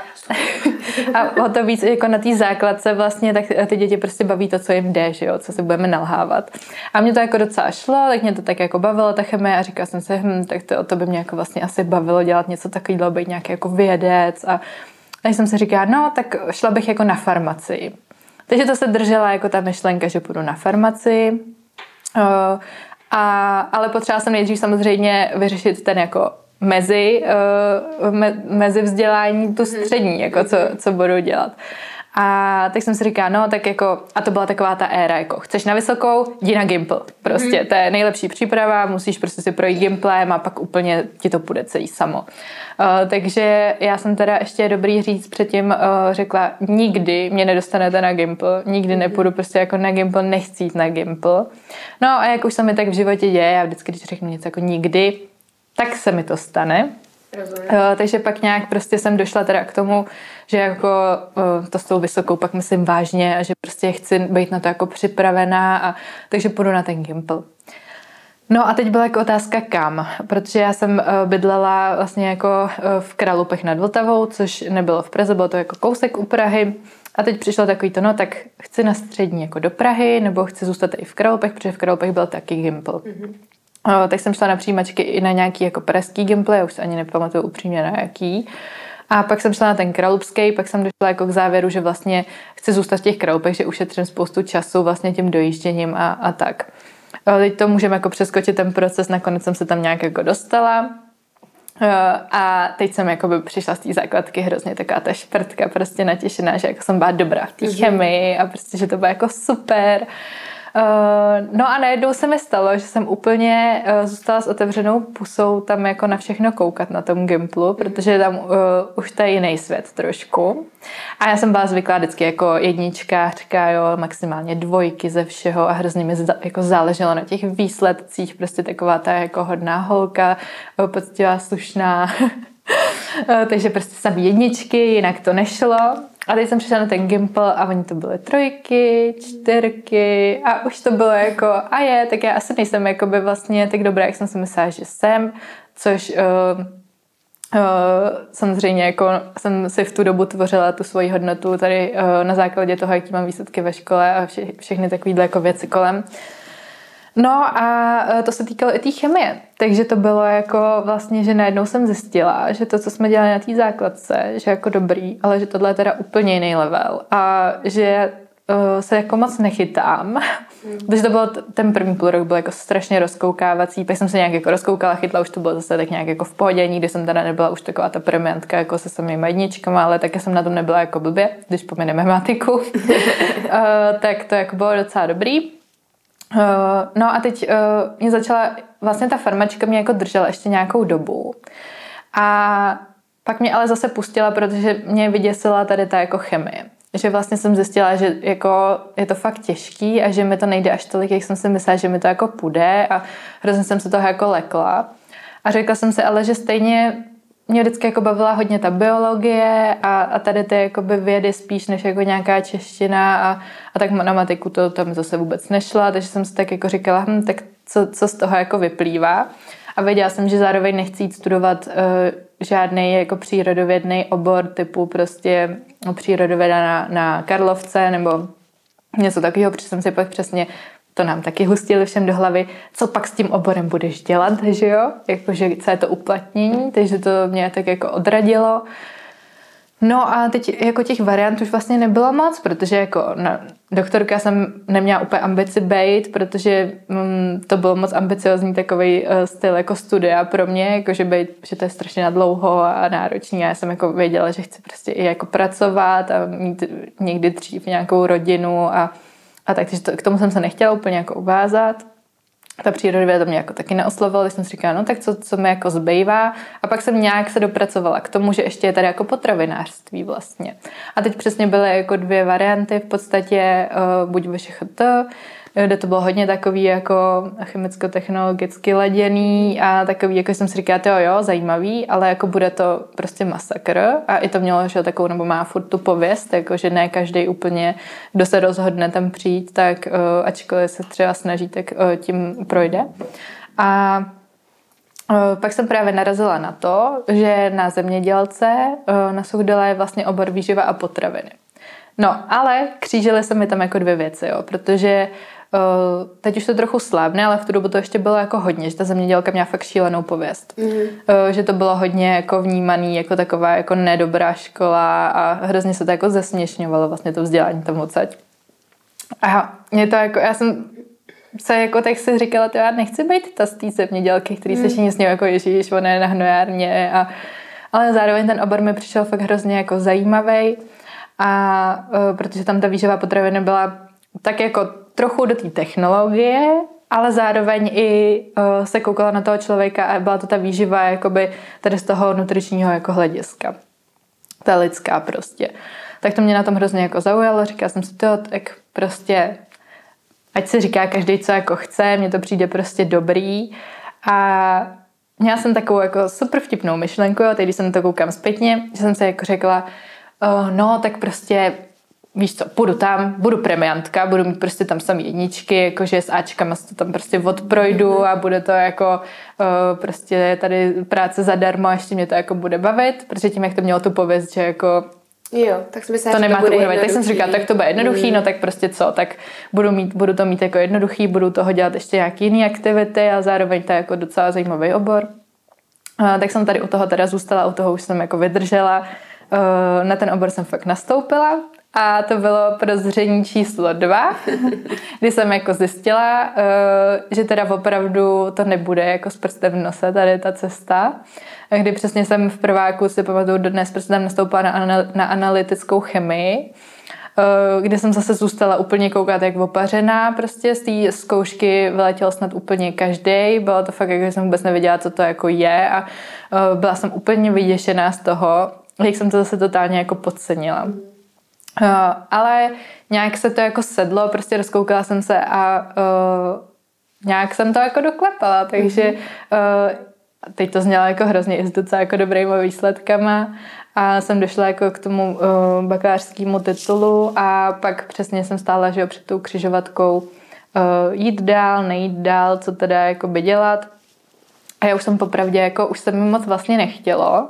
a o to víc jako na té základce vlastně, tak ty děti prostě baví to, co jim jde, že jo, co si budeme nalhávat. A mě to jako docela šlo, tak mě to tak jako bavilo, ta chemie a říkala jsem si, hm, tak to, o to by mě jako vlastně asi bavilo dělat něco takového, být nějaký jako vědec a tak jsem si říkala, no, tak šla bych jako na farmaci. Takže to se držela jako ta myšlenka, že půjdu na farmaci. Uh, a, ale potřeba jsem nejdřív samozřejmě vyřešit ten jako mezi, uh, me, mezi vzdělání, tu mhm. střední, jako co, co budu dělat. A tak jsem si říkala, no tak jako, a to byla taková ta éra, jako chceš na vysokou, jdi na Gimple. Prostě, mm. to je nejlepší příprava, musíš prostě si projít Gimplem a pak úplně ti to půjde celý samo. Uh, takže já jsem teda ještě dobrý říct předtím uh, řekla, nikdy mě nedostanete na Gimple, nikdy nepůjdu prostě jako na Gimple, nechci jít na Gimple. No a jak už se mi tak v životě děje, já vždycky, když řeknu něco jako nikdy, tak se mi to stane. Uh, takže pak nějak prostě jsem došla teda k tomu, že jako uh, to s tou vysokou pak myslím vážně a že prostě chci být na to jako připravená a takže půjdu na ten Gimple. No a teď byla jako otázka kam, protože já jsem uh, bydlela vlastně jako v Kralupech nad Vltavou, což nebylo v Praze, bylo to jako kousek u Prahy. A teď přišlo takový to, no tak chci na střední jako do Prahy, nebo chci zůstat i v Kralupech, protože v Kralupech byl taky Gimple. Mm-hmm. Uh, tak jsem šla na přijímačky i na nějaký jako pražský já už se ani nepamatuju upřímně na jaký. A pak jsem šla na ten kralupský, pak jsem došla jako k závěru, že vlastně chci zůstat v těch kralupech, že ušetřím spoustu času vlastně tím dojížděním a, a tak. A teď to můžeme jako přeskočit ten proces, nakonec jsem se tam nějak jako dostala. A teď jsem jako by přišla z té základky hrozně taková ta šprtka prostě natěšená, že jako jsem byla dobrá v té mhm. chemii a prostě, že to bylo jako super. Uh, no a najednou se mi stalo, že jsem úplně uh, zůstala s otevřenou pusou tam jako na všechno koukat na tom Gimplu, protože tam uh, už to je jiný svět trošku. A já jsem byla zvyklá vždycky jako jedničkářka, jo, maximálně dvojky ze všeho a hrozně mi jako záleželo na těch výsledcích, prostě taková ta jako hodná holka, poctivá, slušná. Takže prostě jsem jedničky, jinak to nešlo. A teď jsem přišla na ten Gimple a oni to byly trojky, čtyřky a už to bylo jako, a je, tak já asi nejsem jakoby vlastně tak dobrá, jak jsem si myslela, že jsem, což uh, uh, samozřejmě jako jsem si v tu dobu tvořila tu svoji hodnotu tady uh, na základě toho, jaký mám výsledky ve škole a vše, všechny takovýhle jako věci kolem. Uh, No a e, to se týkalo i té chemie. Takže to bylo jako vlastně, že najednou jsem zjistila, že to, co jsme dělali na té základce, že jako dobrý, ale že tohle je teda úplně jiný level. A že uh, se jako moc nechytám. Mm. Takže to bylo, ten první půl rok byl jako strašně rozkoukávací, pak jsem se nějak jako rozkoukala, chytla, už to bylo zase tak nějak jako v pohodě, nikdy jsem teda nebyla už taková ta premiantka jako se samými jedničkama, ale také jsem na tom nebyla jako blbě, když pomineme matiku. uh, tak to jako bylo docela dobrý. Uh, no a teď uh, mě začala, vlastně ta farmačka mě jako držela ještě nějakou dobu. A pak mě ale zase pustila, protože mě vyděsila tady ta jako chemie. Že vlastně jsem zjistila, že jako je to fakt těžký a že mi to nejde až tolik, jak jsem si myslela, že mi to jako půjde a hrozně jsem se toho jako lekla. A řekla jsem si ale, že stejně mě vždycky jako bavila hodně ta biologie a, a tady ty jakoby vědy spíš než jako nějaká čeština a, a tak na matiku to tam zase vůbec nešla, takže jsem si tak jako říkala, hm, tak co, co z toho jako vyplývá. A věděla jsem, že zároveň nechci jít studovat uh, žádný jako přírodovědný obor typu prostě no, přírodověda na, na Karlovce nebo něco takového, protože jsem si pak přesně to nám taky hustili všem do hlavy, co pak s tím oborem budeš dělat, že jo? Jakože co je to uplatnění, takže to mě tak jako odradilo. No a teď jako těch variant už vlastně nebylo moc, protože jako na, doktorka jsem neměla úplně ambici být, protože mm, to bylo moc ambiciozní takový uh, styl jako studia pro mě, jako že, být, že to je strašně nadlouho a náročný a já jsem jako věděla, že chci prostě i jako pracovat a mít někdy dřív nějakou rodinu a a tak, takže to, k tomu jsem se nechtěla úplně jako uvázat. Ta přírodově to mě jako taky neoslovila, když jsem si říkala, no tak co, co mi jako zbývá. A pak jsem nějak se dopracovala k tomu, že ještě je tady jako potravinářství vlastně. A teď přesně byly jako dvě varianty, v podstatě uh, buď VŠHT, kde to bylo hodně takový jako chemicko-technologicky laděný a takový, jako jsem si říkala, jo, jo, zajímavý, ale jako bude to prostě masakr a i to mělo, že takovou, nebo má furt tu pověst, jako že ne každý úplně, kdo se rozhodne tam přijít, tak uh, ačkoliv se třeba snaží, tak uh, tím projde. A uh, pak jsem právě narazila na to, že na zemědělce na Suchdole je vlastně obor výživa a potraviny. No, ale křížily se mi tam jako dvě věci, jo, protože Uh, teď už to trochu slábne, ale v tu dobu to ještě bylo jako hodně, že ta zemědělka měla fakt šílenou pověst. Mm. Že to bylo hodně jako vnímaný jako taková jako nedobrá škola a hrozně se to jako zesměšňovalo vlastně to vzdělání tam odsaď. A mě to jako, já jsem se jako tak si říkala, já nechci být ta z té zemědělky, který mm. se všichni s ním jako ježíš, ona je na hnojárně a ale zároveň ten obor mi přišel fakt hrozně jako zajímavý a uh, protože tam ta výživa potraviny byla tak jako trochu do té technologie, ale zároveň i uh, se koukala na toho člověka a byla to ta výživa jakoby tady z toho nutričního jako hlediska. Ta lidská prostě. Tak to mě na tom hrozně jako zaujalo. Říkala jsem si to, tak prostě ať si říká každý, co jako chce, mně to přijde prostě dobrý. A měla jsem takovou jako super vtipnou myšlenku, a teď když jsem to koukám zpětně, že jsem se jako řekla, oh, no tak prostě víš co, půjdu tam, budu premiantka, budu mít prostě tam samý jedničky, jakože s Ačkama to tam prostě odprojdu a bude to jako uh, prostě tady práce zadarmo a ještě mě to jako bude bavit, protože tím, jak to mělo tu pověst, že jako Jo, tak jsem to nemá to Tak jsem si říkala, tak to bude jednoduchý, mm. no tak prostě co, tak budu, mít, budu to mít jako jednoduchý, budu toho dělat ještě nějaký jiný aktivity a zároveň to je jako docela zajímavý obor. tak jsem tady u toho teda zůstala, u toho už jsem jako vydržela. Na ten obor jsem fakt nastoupila a to bylo prozření číslo dva, kdy jsem jako zjistila, že teda opravdu to nebude jako s prstem v nose tady ta cesta. Kdy přesně jsem v prváku si pamatuju, dnes prostě tam nastoupila na, na analytickou chemii Eh, kde jsem zase zůstala úplně koukat jak opařená. Prostě z té zkoušky vyletěl snad úplně každý. Bylo to fakt, jako jsem vůbec nevěděla, co to jako je a eh, byla jsem úplně vyděšená z toho, jak jsem to zase totálně jako podcenila. Uh, ale nějak se to jako sedlo, prostě rozkoukala jsem se a uh, nějak jsem to jako doklepala, takže uh, teď to znělo jako hrozně i s docela jako dobrýma výsledkama a jsem došla jako k tomu uh, bakalářskému titulu a pak přesně jsem stála že jo, před tou křižovatkou uh, jít dál, nejít dál, co teda jako by dělat. A já už jsem popravdě, jako už se mi moc vlastně nechtělo.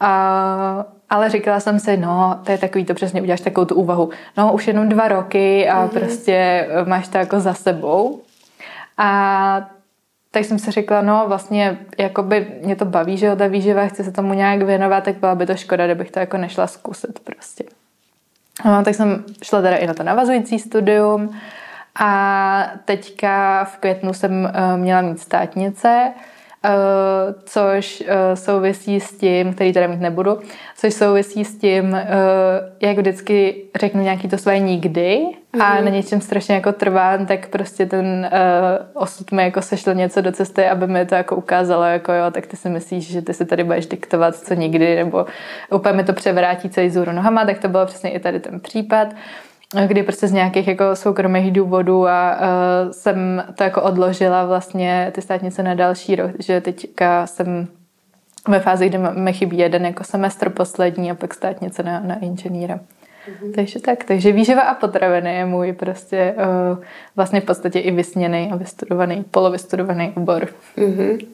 A, ale říkala jsem si, no, to je takový, to přesně uděláš takovou tu úvahu. No, už jenom dva roky a mm-hmm. prostě máš to jako za sebou. A tak jsem si řekla, no vlastně, jakoby mě to baví, že jo, ta výživa, chci se tomu nějak věnovat, tak byla by to škoda, kdybych to jako nešla zkusit prostě. No, tak jsem šla teda i na to navazující studium a teďka v květnu jsem uh, měla mít státnice, což uh, souvisí s tím, který teda mít nebudu, což souvisí s tím, uh, jak vždycky řeknu nějaký to své nikdy a mhm. na něčem strašně jako trvám, tak prostě ten osud mi jako sešlo něco do cesty, aby mi to jako ukázalo, jako jo, tak ty si myslíš, že ty si tady budeš diktovat co nikdy, nebo úplně mi to převrátí celý zůru nohama, tak to bylo přesně i tady ten případ kdy prostě z nějakých jako soukromých důvodů a uh, jsem to jako odložila vlastně ty státnice na další rok, že teďka jsem ve fázi, kdy mi chybí jeden jako semestr poslední a pak státnice na, na inženýra. Mm-hmm. Takže tak, takže výživa a potraviny je můj prostě uh, vlastně v podstatě i vysněný a vystudovaný, polovystudovaný obor. Mm-hmm.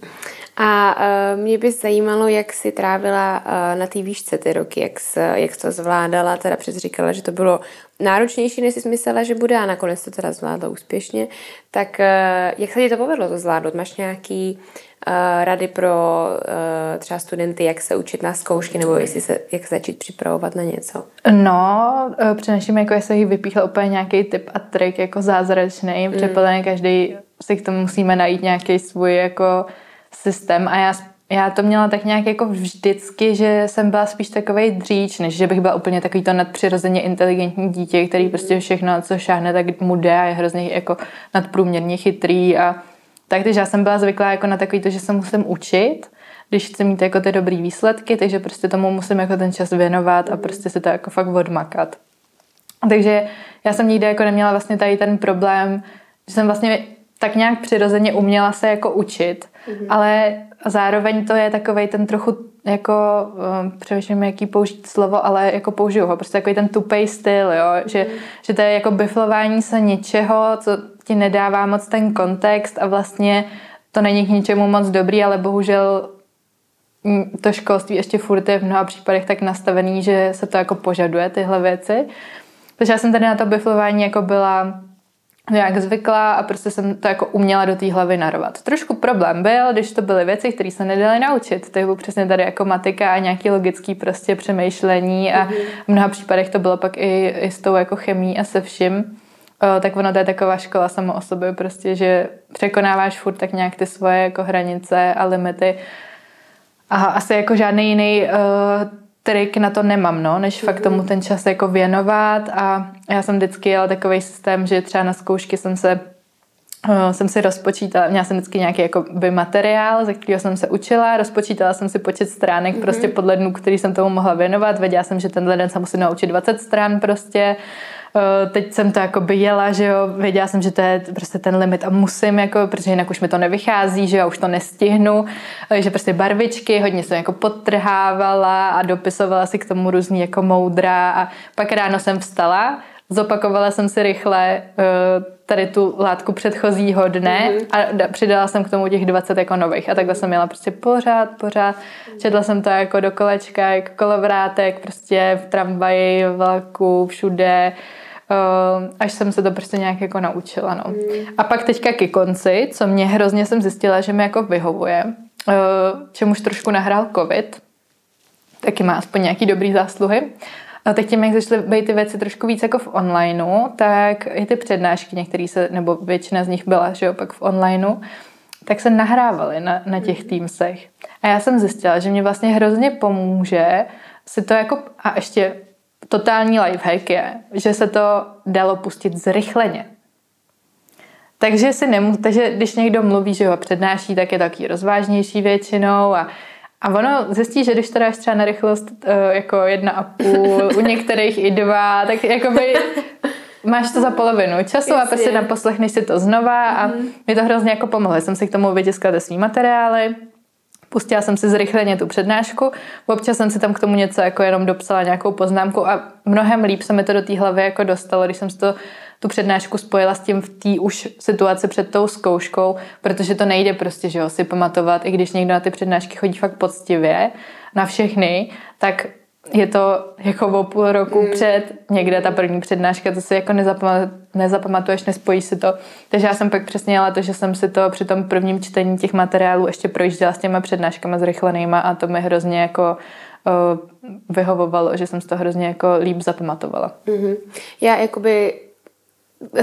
A uh, mě by zajímalo, jak jsi trávila uh, na té výšce ty roky, jak jsi, jak jsi to zvládala, teda před říkala, že to bylo náročnější, než jsi myslela, že bude a nakonec to teda zvládla úspěšně. Tak uh, jak se ti to povedlo to zvládnout? Máš nějaký uh, rady pro uh, třeba studenty, jak se učit na zkoušky nebo jestli se, jak začít připravovat na něco? No, přeneším, jako jestli jich vypíchla úplně nějaký tip a trik jako zázračný, mm. protože podle každý si k tomu musíme najít nějaký svůj jako systém a já, já to měla tak nějak jako vždycky, že jsem byla spíš takový dříč, než že bych byla úplně takový to nadpřirozeně inteligentní dítě, který prostě všechno, co šáhne, tak mu jde a je hrozně jako nadprůměrně chytrý a tak, takže já jsem byla zvyklá jako na takový to, že se musím učit, když chci mít jako ty dobrý výsledky, takže prostě tomu musím jako ten čas věnovat a prostě se to jako fakt odmakat. Takže já jsem nikdy jako neměla vlastně tady ten problém, že jsem vlastně tak nějak přirozeně uměla se jako učit, mm-hmm. ale zároveň to je takový ten trochu jako, um, přemýšlím, jaký použít slovo, ale jako použiju ho, prostě takový ten tupej styl, jo, že, mm. že to je jako biflování se něčeho, co ti nedává moc ten kontext a vlastně to není k ničemu moc dobrý, ale bohužel to školství ještě furt je v mnoha případech tak nastavený, že se to jako požaduje tyhle věci. Takže já jsem tady na to biflování jako byla jak zvykla a prostě jsem to jako uměla do té hlavy narvat. Trošku problém byl, když to byly věci, které se nedaly naučit. To je přesně tady jako matika a nějaký logický prostě přemýšlení a v mnoha případech to bylo pak i, i s tou jako chemí a se vším. O, tak ono to je taková škola samo o sobě prostě, že překonáváš furt tak nějak ty svoje jako hranice a limity a asi jako žádný jiný uh, trik na to nemám, no, než fakt tomu ten čas jako věnovat. A já jsem vždycky jela takový systém, že třeba na zkoušky jsem se Uh, jsem si rozpočítala, měla jsem vždycky nějaký jako by materiál, ze kterého jsem se učila, rozpočítala jsem si počet stránek mm-hmm. prostě podle dnů, který jsem tomu mohla věnovat, věděla jsem, že tenhle den se musím naučit 20 strán prostě, Eh, teď jsem to jako by jela, že jo, věděla jsem, že to je prostě ten limit a musím, jako, protože jinak už mi to nevychází, že jo, už to nestihnu, eh, že prostě barvičky, hodně jsem jako podtrhávala a dopisovala si k tomu různý jako moudra a pak ráno jsem vstala, zopakovala jsem si rychle eh, tady tu látku předchozího dne mm-hmm. a přidala jsem k tomu těch 20 jako nových a takhle jsem měla prostě pořád, pořád. Četla jsem to jako do kolečka, jako kolovrátek, prostě v tramvaji, v vlaku, všude Uh, až jsem se to prostě nějak jako naučila, no. Mm. A pak teďka ke konci, co mě hrozně jsem zjistila, že mi jako vyhovuje, čemuž trošku nahrál covid, taky má aspoň nějaký dobrý zásluhy. A teď tím, jak začaly být ty věci trošku víc jako v onlineu, tak i ty přednášky, některé se, nebo většina z nich byla, že jo, pak v onlineu, tak se nahrávaly na, na těch mhm. Teamsech. A já jsem zjistila, že mě vlastně hrozně pomůže si to jako, a ještě totální lifehack je, že se to dalo pustit zrychleně. Takže si nemů, takže když někdo mluví, že ho přednáší, tak je taky rozvážnější většinou a a ono zjistí, že když to dáš třeba na rychlost uh, jako jedna a půl, u některých i dva, tak jakoby máš to za polovinu času a prostě naposlechneš si to znova a mm. mi to hrozně jako pomohlo. Jsem si k tomu vytiskla ty svý materiály, Pustila jsem si zrychleně tu přednášku, občas jsem si tam k tomu něco jako jenom dopsala nějakou poznámku a mnohem líp se mi to do té hlavy jako dostalo, když jsem si to tu přednášku spojila s tím v té už situaci před tou zkouškou, protože to nejde prostě, že jo, si pamatovat, i když někdo na ty přednášky chodí fakt poctivě, na všechny, tak je to jako o půl roku mm. před někde ta první přednáška, to si jako nezapamatuješ, nespojíš si to. Takže já jsem pak přesně jela to, že jsem si to při tom prvním čtení těch materiálů ještě projížděla s těma přednáškama zrychlenýma a to mi hrozně jako vyhovovalo, že jsem si to hrozně jako líp zapamatovala. Mm-hmm. Já jakoby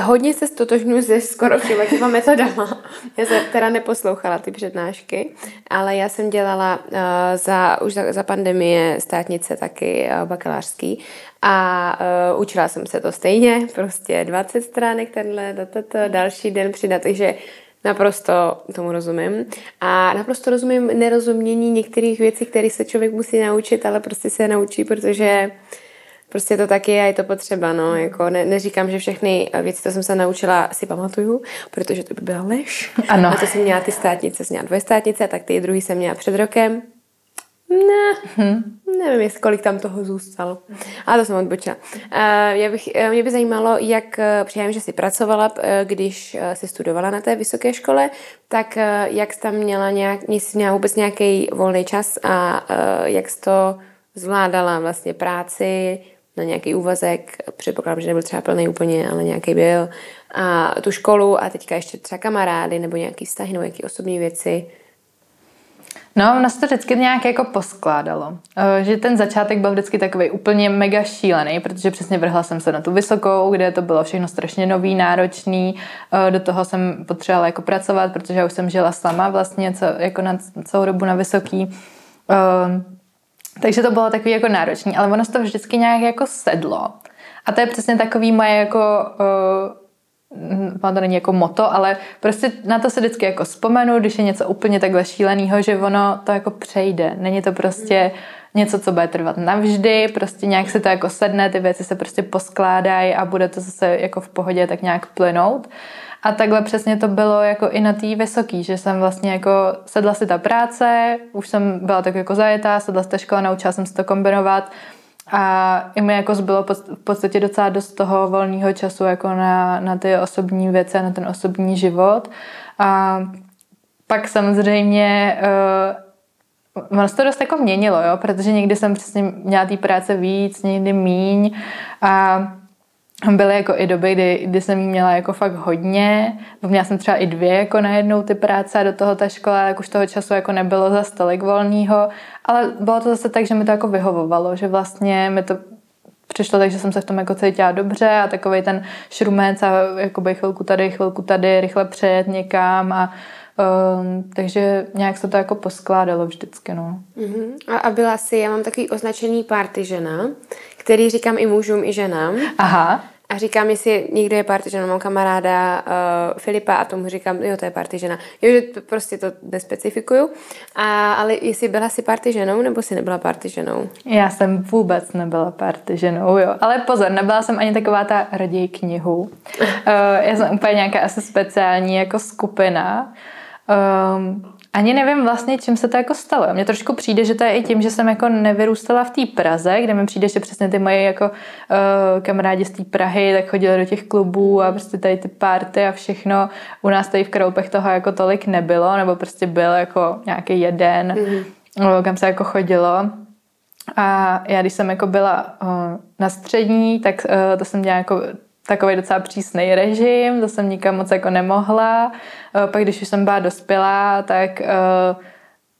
hodně se stotožňuji se skoro všema těma metodama. Já jsem teda neposlouchala ty přednášky, ale já jsem dělala uh, za, už za, za pandemie státnice taky uh, bakalářský a uh, učila jsem se to stejně, prostě 20 stránek tenhle, tato, další den přidat, takže Naprosto tomu rozumím. A naprosto rozumím nerozumění některých věcí, které se člověk musí naučit, ale prostě se naučí, protože uh, Prostě to taky je a je to potřeba, no, jako ne, neříkám, že všechny věci, co jsem se naučila, si pamatuju, protože to by byla lež. Ano. A to jsem měla ty státnice, jsem měla dvě státnice, tak ty druhý jsem měla před rokem. Ne, hmm. nevím, jestli kolik tam toho zůstalo. A to jsem odbočila. Uh, já bych, uh, mě by zajímalo, jak uh, přijem, že jsi pracovala, když jsi studovala na té vysoké škole, tak jak jsi tam měla nějak, jsi měla vůbec nějaký volný čas a uh, jak jsi to zvládala vlastně práci, na nějaký úvazek, předpokládám, že nebyl třeba plný úplně, ale nějaký byl, a tu školu a teďka ještě třeba kamarády nebo nějaký vztahy nebo nějaké osobní věci. No, nás to vždycky nějak jako poskládalo. Eh, že ten začátek byl vždycky takový úplně mega šílený, protože přesně vrhla jsem se na tu vysokou, kde to bylo všechno strašně nový, náročný. Eh, do toho jsem potřebovala jako pracovat, protože já už jsem žila sama vlastně co, jako na celou dobu na vysoký. Eh, takže to bylo takový jako náročný, ale ono se to vždycky nějak jako sedlo. A to je přesně takový moje jako, uh, to není jako moto, ale prostě na to se vždycky jako vzpomenu, když je něco úplně takhle šíleného, že ono to jako přejde. Není to prostě něco, co bude trvat navždy, prostě nějak se to jako sedne, ty věci se prostě poskládají a bude to zase jako v pohodě tak nějak plynout. A takhle přesně to bylo jako i na té vysoký, že jsem vlastně jako sedla si ta práce, už jsem byla tak jako zajetá, sedla si ta škola, naučila jsem se to kombinovat a i mi jako zbylo v podstatě docela dost toho volného času jako na, na ty osobní věci, na ten osobní život. A pak samozřejmě uh, ono se to dost jako měnilo, jo, protože někdy jsem přesně měla té práce víc, někdy míň a byly jako i doby, kdy, kdy jsem měla jako fakt hodně. Měla jsem třeba i dvě jako najednou ty práce a do toho ta škola, jak už toho času jako nebylo za stolik volného. Ale bylo to zase tak, že mi to jako vyhovovalo, že vlastně mi to přišlo tak, že jsem se v tom jako cítila dobře a takový ten šrumec a jakoby chvilku tady, chvilku tady, rychle přejet někam a Um, takže nějak se to jako poskládalo vždycky, no. Uh-huh. A, a byla si, já mám takový označený party žena, který říkám i mužům, i ženám. Aha. A říkám, jestli někdo je žena, mám kamaráda uh, Filipa a tomu říkám, jo, to je žena. Jo, že to, prostě to nespecifikuju. A, ale jestli byla si ženou, nebo si nebyla ženou? Já jsem vůbec nebyla ženou, jo. Ale pozor, nebyla jsem ani taková ta raději knihu. uh, já jsem úplně nějaká asi speciální jako skupina. Um, ani nevím vlastně, čím se to jako stalo. Mně trošku přijde, že to je i tím, že jsem jako nevyrůstala v té Praze, kde mi přijde, že přesně ty moje jako uh, kamarádi z té Prahy tak chodili do těch klubů a prostě tady ty party a všechno. U nás tady v Kroupech toho jako tolik nebylo, nebo prostě byl jako nějaký jeden, mm-hmm. kam se jako chodilo. A já, když jsem jako byla uh, na střední, tak uh, to jsem dělala jako takový docela přísný režim, to jsem nikam moc jako nemohla. Eh, pak když už jsem byla dospělá, tak uh,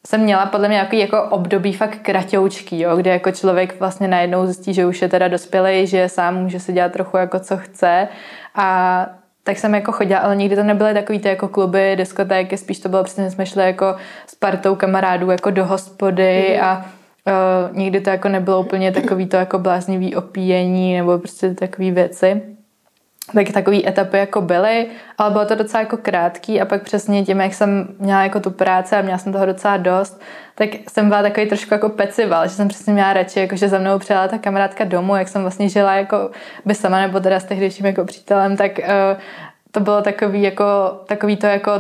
jsem měla podle mě nějaký jako období fakt kratoučký, jo, kde jako člověk vlastně najednou zjistí, že už je teda dospělý, že sám může si dělat trochu jako co chce a tak jsem jako chodila, ale nikdy to nebyly takový ty jako kluby, diskotéky, spíš to bylo přesně, jsme šli jako s partou kamarádů jako do hospody mm. a uh, nikdy to jako nebylo úplně takový to jako bláznivý opíjení nebo prostě takové věci tak takové etapy jako byly, ale bylo to docela jako krátký a pak přesně tím, jak jsem měla jako tu práci a měla jsem toho docela dost, tak jsem byla takový trošku jako pecival, že jsem přesně měla radši, jako že za mnou přijela ta kamarádka domů, jak jsem vlastně žila jako by sama nebo teda s tehdejším jako přítelem, tak uh, to bylo takový jako, takový to jako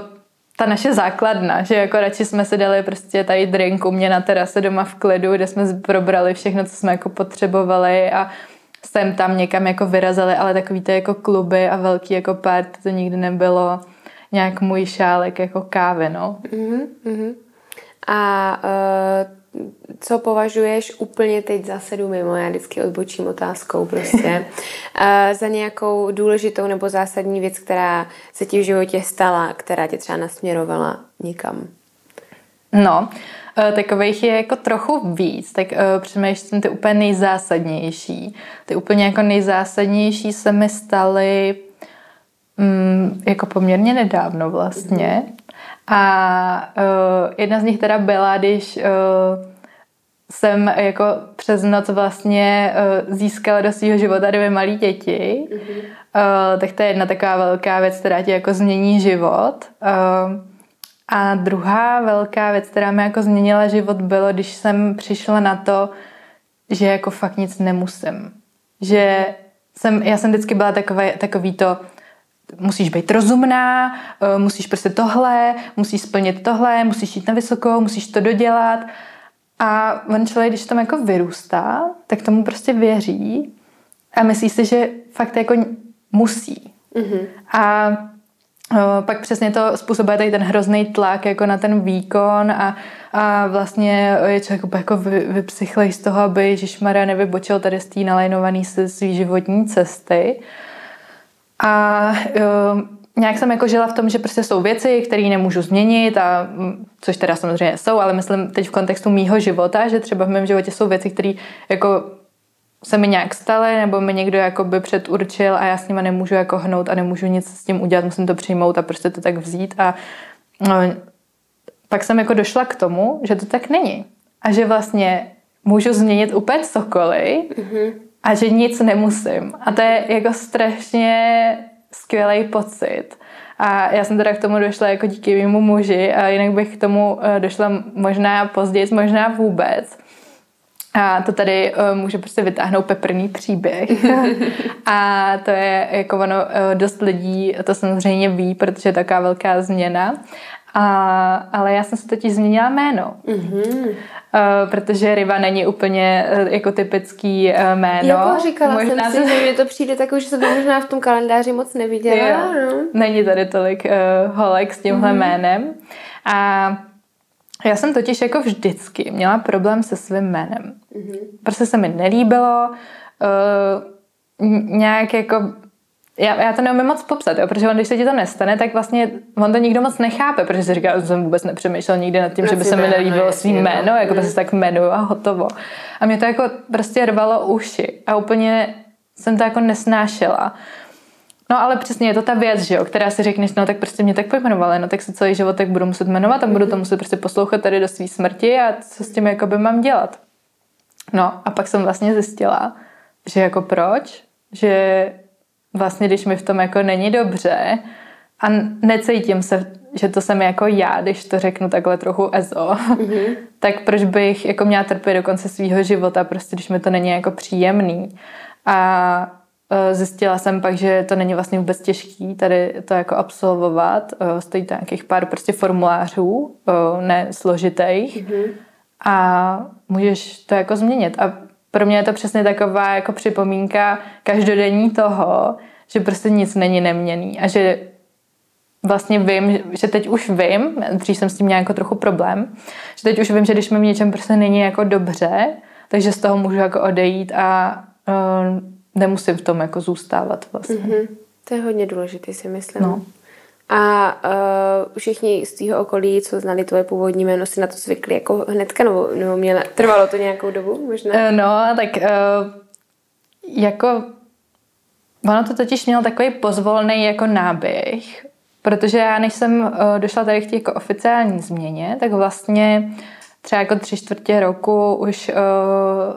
ta naše základna, že jako radši jsme si dali prostě tady drink u mě na terase doma v klidu, kde jsme probrali všechno, co jsme jako potřebovali a sem tam někam jako vyrazili, ale takový to jako kluby a velký jako party to nikdy nebylo nějak můj šálek jako kávy, no. Mm-hmm. A uh, co považuješ úplně teď za sedu mimo, já vždycky odbočím otázkou prostě, uh, za nějakou důležitou nebo zásadní věc, která se ti v životě stala, která tě třeba nasměrovala někam? No, Eh, takových je jako trochu víc, tak uh, přemýšlím ty úplně nejzásadnější. Ty úplně jako nejzásadnější se mi staly um, jako poměrně nedávno vlastně. A uh, jedna z nich teda byla, když uh, jsem jako přes noc vlastně uh, získala do svého života dvě malé děti. Mm-hmm. Uh, tak to je jedna taková velká věc, která ti jako změní život. Uh, a druhá velká věc, která mi jako změnila život, bylo, když jsem přišla na to, že jako fakt nic nemusím. Že jsem, já jsem vždycky byla takový, takový to, musíš být rozumná, eh, musíš prostě tohle, musíš splnit tohle, musíš jít na vysokou, musíš to dodělat. A on člověk, když tam jako vyrůstá, tak tomu prostě věří a myslí si, že fakt jako musí. Mm-hmm. A pak přesně to způsobuje tady ten hrozný tlak jako na ten výkon a, a vlastně je člověk jako vy, z toho, aby Ježišmarja nevybočil tady z té nalajnovaný se svý životní cesty. A uh, nějak jsem jako žila v tom, že prostě jsou věci, které nemůžu změnit, a, což teda samozřejmě jsou, ale myslím teď v kontextu mýho života, že třeba v mém životě jsou věci, které jako se mi nějak staly, nebo mi někdo jakoby předurčil a já s nima nemůžu jako hnout a nemůžu nic s tím udělat, musím to přijmout a prostě to tak vzít a no, pak jsem jako došla k tomu, že to tak není. A že vlastně můžu změnit úplně cokoliv mm-hmm. a že nic nemusím. A to je jako strašně skvělý pocit. A já jsem teda k tomu došla jako díky mému muži a jinak bych k tomu eh, došla možná později, možná vůbec. A to tady uh, může prostě vytáhnout peprný příběh. a to je jako ono, uh, dost lidí to samozřejmě ví, protože je taková velká změna. A, ale já jsem se totiž změnila jméno. Mm-hmm. Uh, protože Riva není úplně uh, jako typický uh, jméno. Jako říkala možná jsem si, že mi to přijde takový, že jsem to možná v tom kalendáři moc neviděla. No. Není tady tolik uh, holek s tímhle mm-hmm. jménem. A já jsem totiž jako vždycky měla problém se svým jménem. Mm-hmm. Prostě se mi nelíbilo, uh, nějak jako já, já to neumím moc popsat, jo, protože on, když se ti to nestane, tak vlastně on to nikdo moc nechápe, protože si říká, že jsem vůbec nepřemýšlel nikdy nad tím, prostě že by se mi nelíbilo svým jméno, jako prostě tak jmenuju a hotovo. A mě to jako prostě rvalo uši a úplně jsem to jako nesnášela. No ale přesně je to ta věc, že jo, která si řekneš, no tak prostě mě tak pojmenovali, no tak se celý život tak budu muset jmenovat a budu to muset prostě poslouchat tady do své smrti a co s tím jako by mám dělat. No a pak jsem vlastně zjistila, že jako proč, že vlastně když mi v tom jako není dobře a necítím se, že to jsem jako já, když to řeknu takhle trochu ezo, mm-hmm. tak proč bych jako měla trpět do konce svého života, prostě když mi to není jako příjemný. A zjistila jsem pak, že to není vlastně vůbec těžký tady to jako absolvovat. Eh, stojí to nějakých pár prostě formulářů, eh, ne složitých. Mm-hmm. A můžeš to jako změnit. A pro mě je to přesně taková jako připomínka každodenní toho, že prostě nic není neměný a že vlastně vím, že teď už vím, dřív jsem s tím měla jako trochu problém, že teď už vím, že když mi v něčem prostě není jako dobře, takže z toho můžu jako odejít a uh, nemusím v tom jako zůstávat vlastně. Mm-hmm. To je hodně důležité, si myslím. No. A uh, všichni z tvého okolí, co znali tvoje původní jméno, si na to zvykli jako hnedka, nebo, nebo měla, trvalo to nějakou dobu možná? Uh, no, tak uh, jako ono to totiž mělo takový pozvolný jako náběh, protože já než jsem uh, došla tady k té jako oficiální změně, tak vlastně třeba jako tři čtvrtě roku už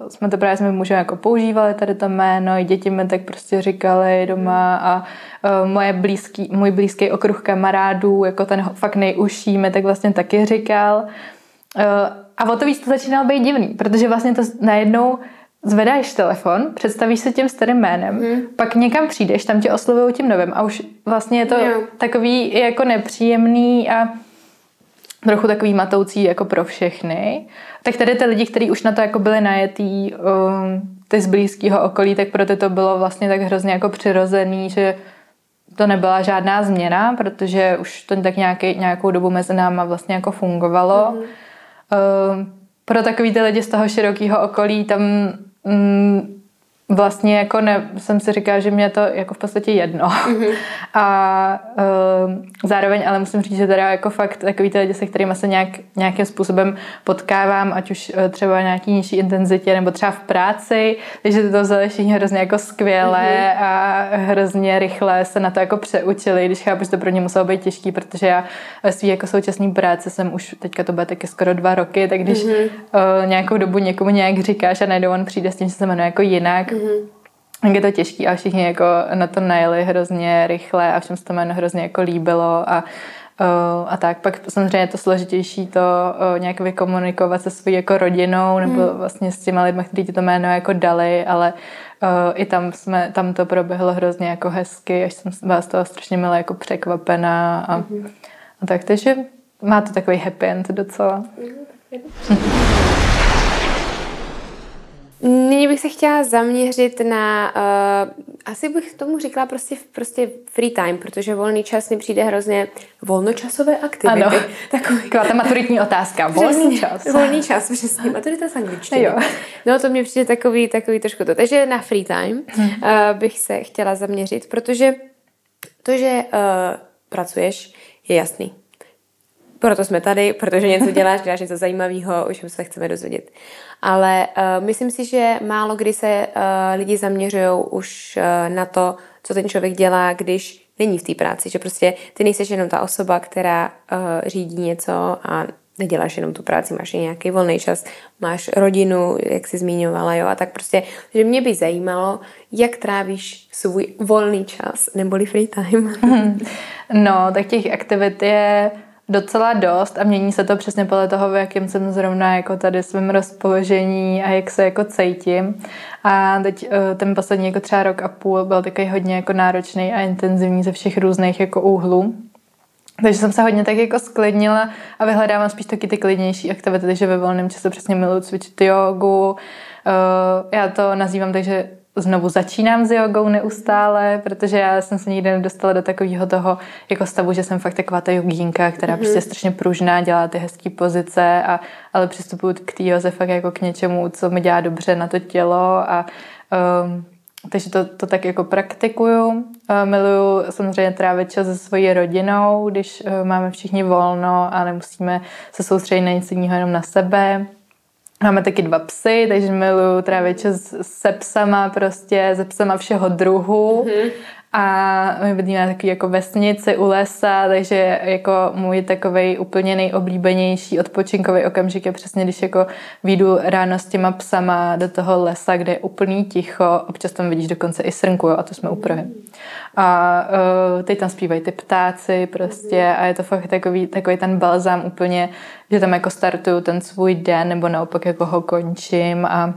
uh, jsme to právě s mým mužem jako používali tady to jméno, i děti mi tak prostě říkali doma a uh, moje blízký, můj blízký okruh kamarádů, jako ten fakt nejužší, mi tak vlastně taky říkal. Uh, a o to víc to začínalo být divný, protože vlastně to najednou zvedáš telefon, představíš se tím starým jménem, hmm. pak někam přijdeš, tam tě oslovují tím novým a už vlastně je to jo. takový jako nepříjemný a trochu takový matoucí jako pro všechny. Tak tady ty lidi, kteří už na to jako byli najetý, um, ty z blízkého okolí, tak pro ty to bylo vlastně tak hrozně jako přirozený, že to nebyla žádná změna, protože už to tak nějaký, nějakou dobu mezi náma vlastně jako fungovalo. Mm. Um, pro takový ty lidi z toho širokého okolí tam um, vlastně jako ne, jsem si říkala, že mě to jako v podstatě jedno. Mm-hmm. A uh, zároveň ale musím říct, že teda jako fakt takový ty lidi, se kterými se nějak, nějakým způsobem potkávám, ať už uh, třeba nějaký nižší intenzitě nebo třeba v práci, takže to vzali všichni hrozně jako skvěle mm-hmm. a hrozně rychle se na to jako přeučili, když chápu, že to pro ně muselo být těžký, protože já ve svý jako současný práci jsem už teďka to bude taky skoro dva roky, tak když mm-hmm. uh, nějakou dobu někomu nějak říkáš a najednou on přijde s tím, že se jmenuje jako jinak, mm-hmm Mm-hmm. Tak je to těžký a všichni jako na to najeli hrozně rychle a všem se to jméno hrozně jako líbilo a a tak. Pak samozřejmě je to složitější to nějak vykomunikovat se svojí jako rodinou nebo hmm. vlastně s těma lidmi, kteří ti to jméno jako dali, ale i tam jsme, tam to proběhlo hrozně jako hezky, až jsem z toho strašně milé jako překvapená a, hmm. a tak. Takže má to takový happy end docela. Hmm. Nyní bych se chtěla zaměřit na, uh, asi bych tomu říkala prostě, prostě free time, protože volný čas mi přijde hrozně volnočasové aktivity. Ano, takový. taková ta maturitní otázka, volný přesně, čas. Volný čas, přesně, maturita z angličtiny. Jo. No to mě přijde takový, takový trošku to. Takže na free time uh, bych se chtěla zaměřit, protože to, že uh, pracuješ, je jasný. Proto jsme tady, protože něco děláš, děláš něco zajímavého, o čem se chceme dozvědět. Ale uh, myslím si, že málo kdy se uh, lidi zaměřují už uh, na to, co ten člověk dělá, když není v té práci. Že prostě ty nejseš jenom ta osoba, která uh, řídí něco a neděláš jenom tu práci, máš nějaký volný čas, máš rodinu, jak jsi zmiňovala, jo, a tak prostě, že mě by zajímalo, jak trávíš svůj volný čas, neboli free time. No, tak těch aktivit je docela dost a mění se to přesně podle toho, v jakém jsem zrovna jako tady svém rozpoložení a jak se jako cítím. A teď eh, ten poslední jako třeba rok a půl byl takový hodně jako náročný a intenzivní ze všech různých jako úhlů. Takže jsem se hodně tak jako sklidnila a vyhledávám spíš taky ty klidnější aktivity, takže ve volném čase přesně miluji cvičit jogu. Eh, já to nazývám tak, že znovu začínám s jogou neustále, protože já jsem se nikdy nedostala do takového toho jako stavu, že jsem fakt taková ta jogínka, která mm-hmm. prostě je strašně pružná, dělá ty hezké pozice, a, ale přistupuji k té joze fakt jako k něčemu, co mi dělá dobře na to tělo a um, takže to, to tak jako praktikuju. Uh, miluju samozřejmě trávit čas se svojí rodinou, když uh, máme všichni volno a nemusíme se soustředit na nic jiného, jenom na sebe. Máme taky dva psy, takže miluju trávit čas se psama prostě, se psama všeho druhu. Mm-hmm. A my bydlíme taky jako vesnici u lesa, takže jako můj takový úplně nejoblíbenější odpočinkový okamžik je přesně, když jako výjdu ráno s těma psama do toho lesa, kde je úplný ticho, občas tam vidíš dokonce i srnku, a to jsme u Prahy. A uh, teď tam zpívají ty ptáci prostě a je to fakt takový, takový ten balzám úplně, že tam jako startuju ten svůj den nebo naopak jako ho končím a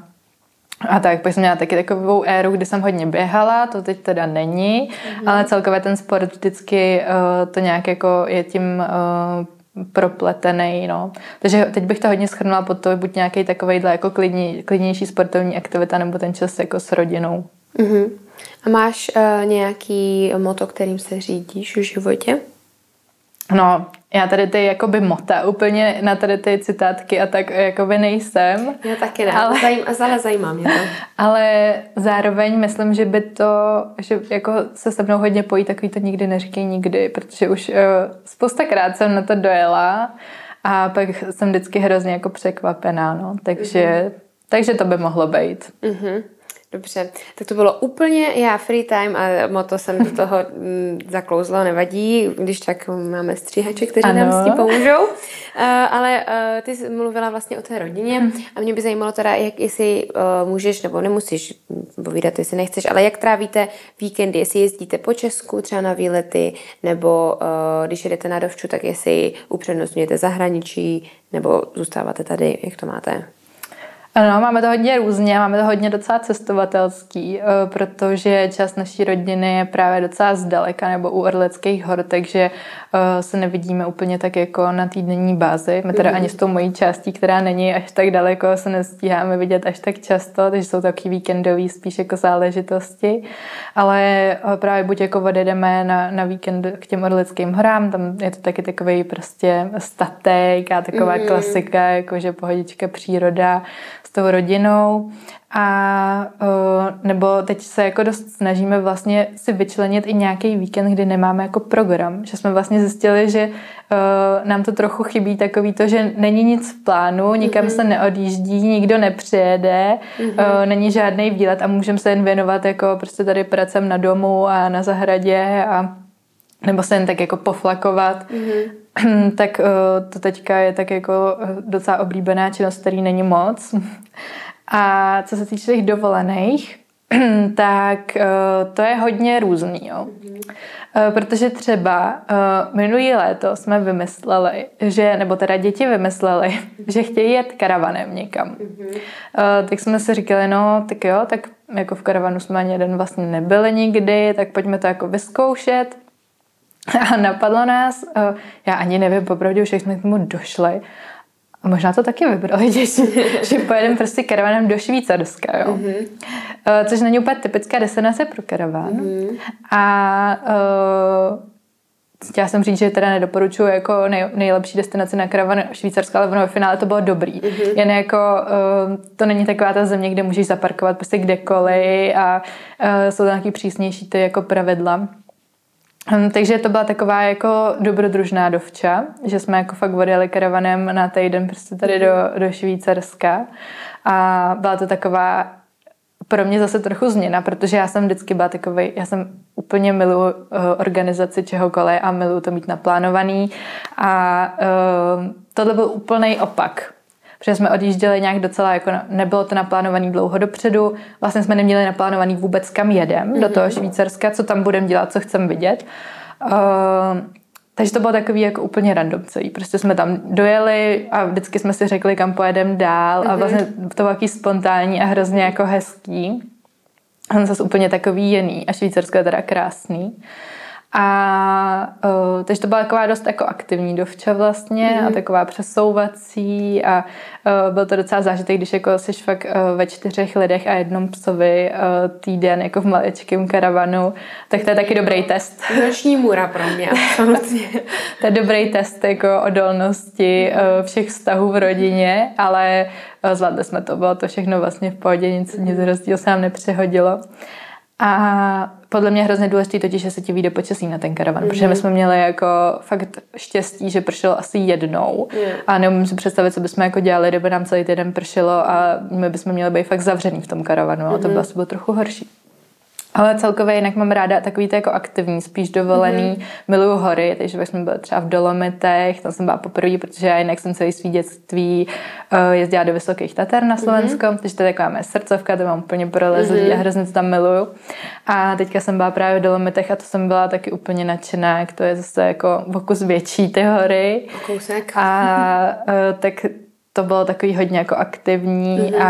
a tak, pak jsem měla taky takovou éru, kdy jsem hodně běhala, to teď teda není, mm-hmm. ale celkově ten sport vždycky uh, to nějak jako je tím uh, propletený, no. Takže teď bych to hodně schrnula pod to, buď nějaký takovejhle jako klidní, klidnější sportovní aktivita, nebo ten čas jako s rodinou. Mm-hmm. A máš uh, nějaký moto, kterým se řídíš v životě? No, já tady ty jakoby mota úplně na tady ty citátky a tak jakoby nejsem. Já taky ne, ale, zajím, ale zajímá mě to. Ale zároveň myslím, že by to, že jako se se mnou hodně pojí takový to nikdy neříkej nikdy, protože už uh, spoustakrát jsem na to dojela a pak jsem vždycky hrozně jako překvapená, no. Takže, mm-hmm. takže to by mohlo být. Mm-hmm. Dobře, tak to bylo úplně já free time a moto jsem do toho mm, zaklouzla, nevadí, když tak máme stříhače, kteří ano. nám s tím pomůžou. Uh, ale uh, ty jsi mluvila vlastně o té rodině a mě by zajímalo teda, jak jestli uh, můžeš nebo nemusíš povídat, jestli nechceš, ale jak trávíte víkendy, jestli jezdíte po Česku třeba na výlety, nebo uh, když jedete na dovču, tak jestli upřednostňujete zahraničí, nebo zůstáváte tady, jak to máte? Ano, máme to hodně různě, máme to hodně docela cestovatelský, eh, protože část naší rodiny je právě docela zdaleka nebo u Orleckých hor, takže eh, se nevidíme úplně tak jako na týdenní bázi. My teda mm. ani s tou mojí částí, která není až tak daleko, se nestíháme vidět až tak často, takže jsou taky víkendový spíš jako záležitosti. Ale eh, právě buď jako odjedeme na, na víkend k těm Orleckým horám, tam je to taky takový prostě statek a taková mm. klasika, jakože pohodička příroda, tou rodinou a nebo teď se jako dost snažíme vlastně si vyčlenit i nějaký víkend, kdy nemáme jako program, že jsme vlastně zjistili, že nám to trochu chybí takový to, že není nic v plánu, nikam mm-hmm. se neodjíždí, nikdo nepřijede, mm-hmm. není žádný výlet a můžeme se jen věnovat jako prostě tady pracem na domu a na zahradě a nebo se jen tak jako poflakovat. Mm-hmm. tak uh, to teďka je tak jako eh, docela oblíbená činnost, který není moc. A co se týče těch dovolených, tak uh, to je hodně různý, jo. Protože třeba minulý léto jsme vymysleli, že, nebo teda děti vymysleli, že chtějí jet karavanem někam. Tak jsme si říkali, no tak jo, tak jako v karavanu jsme ani jeden vlastně nebyli nikdy, tak pojďme to jako vyzkoušet. A napadlo nás, eh, já ani nevím, popravdě už jak jsme k tomu došli, a možná to taky vybrali děti, že pojedeme prostě karavanem do Švýcarska, jo. Mm-hmm. Což není úplně typická destinace pro karavan. Mm-hmm. A uh, chtěla jsem říct, že teda nedoporučuji jako nej, nejlepší destinaci na karavan Švýcarska, ale ve finále to bylo dobrý. Mm-hmm. Jen jako uh, to není taková ta země, kde můžeš zaparkovat prostě kdekoliv a uh, jsou tam nějaký přísnější ty jako pravidla. Hm, takže to byla taková jako dobrodružná dovča, že jsme jako fakt odjeli karavanem na týden prostě tady do, do Švýcarska. A byla to taková pro mě zase trochu změna, protože já jsem vždycky byla takový, já jsem úplně miluji uh, organizaci čehokoliv a miluji to mít naplánovaný. A uh, tohle byl úplný opak protože jsme odjížděli nějak docela, jako nebylo to naplánovaný dlouho dopředu, vlastně jsme neměli naplánovaný vůbec kam jedem mm-hmm. do toho Švýcarska, co tam budeme dělat, co chceme vidět. Uh, takže to bylo takový jako úplně random celý. Prostě jsme tam dojeli a vždycky jsme si řekli, kam pojedeme dál a mhm. vlastně to bylo takový spontánní a hrozně jako hezký. A zase úplně takový jiný a Švýcarsko je teda krásný. A uh, takže to byla taková dost jako aktivní dovča vlastně mm. a mhm. taková přesouvací a uh, byl to docela zážitek, když jako jsi fakt uh, ve čtyřech lidech a jednom psovi uh, týden jako v maličkém karavanu, tak to je taky dobrý test. Noční můra pro mě, absolutně. to je dobrý test jako odolnosti uh, všech vztahů v rodině, ale uh, zvládli jsme to, bylo to všechno vlastně v pohodě, nic, nic rozdíl se nám nepřehodilo. A podle mě hrozně důležité totiž, že se ti vyjde počasí na ten karavan, mm-hmm. protože my mhm. jsme měli jako fakt štěstí, že pršelo asi jednou yeah. a neumím si představit, co bychom jako dělali, kdyby nám celý týden pršelo a my bychom měli být fakt zavřený v tom karavanu mm-hmm. a to by mhm. asi bylo trochu horší. Ale celkově jinak mám ráda takový to jako aktivní, spíš dovolený, mm-hmm. miluju hory, takže pak jsme byli třeba v Dolomitech, tam jsem byla poprvé, protože já jinak jsem celý svý dětství uh, jezdila do Vysokých Tater na Slovensko, mm-hmm. takže to je taková mé srdcovka, to mám úplně prolezlý mm-hmm. a hrozně to tam miluju. A teďka jsem byla právě v Dolomitech a to jsem byla taky úplně nadšená, jak to je zase jako vokus větší ty hory. Kousek. A uh, tak to bylo takový hodně jako aktivní mm-hmm.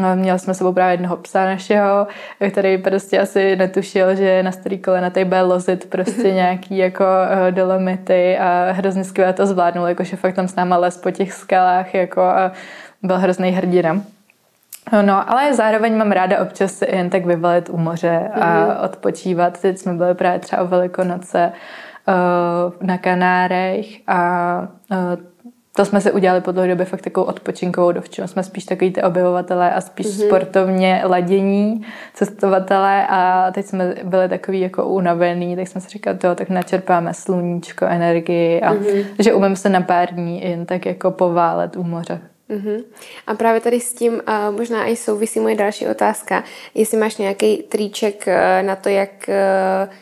a měli jsme sebou právě jednoho psa našeho, který prostě asi netušil, že na starý kolena tady bude lozit prostě mm-hmm. nějaký jako uh, dolomity a hrozně skvěle to zvládnul, jakože fakt tam s náma les po těch skalách jako a byl hrozný hrdina. No, ale zároveň mám ráda občas jen tak vyvalit u moře a mm-hmm. odpočívat. Teď jsme byli právě třeba o Velikonoce na Kanárech a to jsme si udělali po dlouhé době fakt takovou odpočinkovou dovčinu. Jsme spíš takový ty objevovatelé a spíš mm-hmm. sportovně ladění cestovatelé a teď jsme byli takový jako unavený, tak jsme si říkali, to, tak načerpáme sluníčko, energii a mm-hmm. že umím se na pár dní jen tak jako poválet u moře. Uh-huh. A právě tady s tím uh, možná i souvisí moje další otázka. Jestli máš nějaký triček uh, na to, jak uh,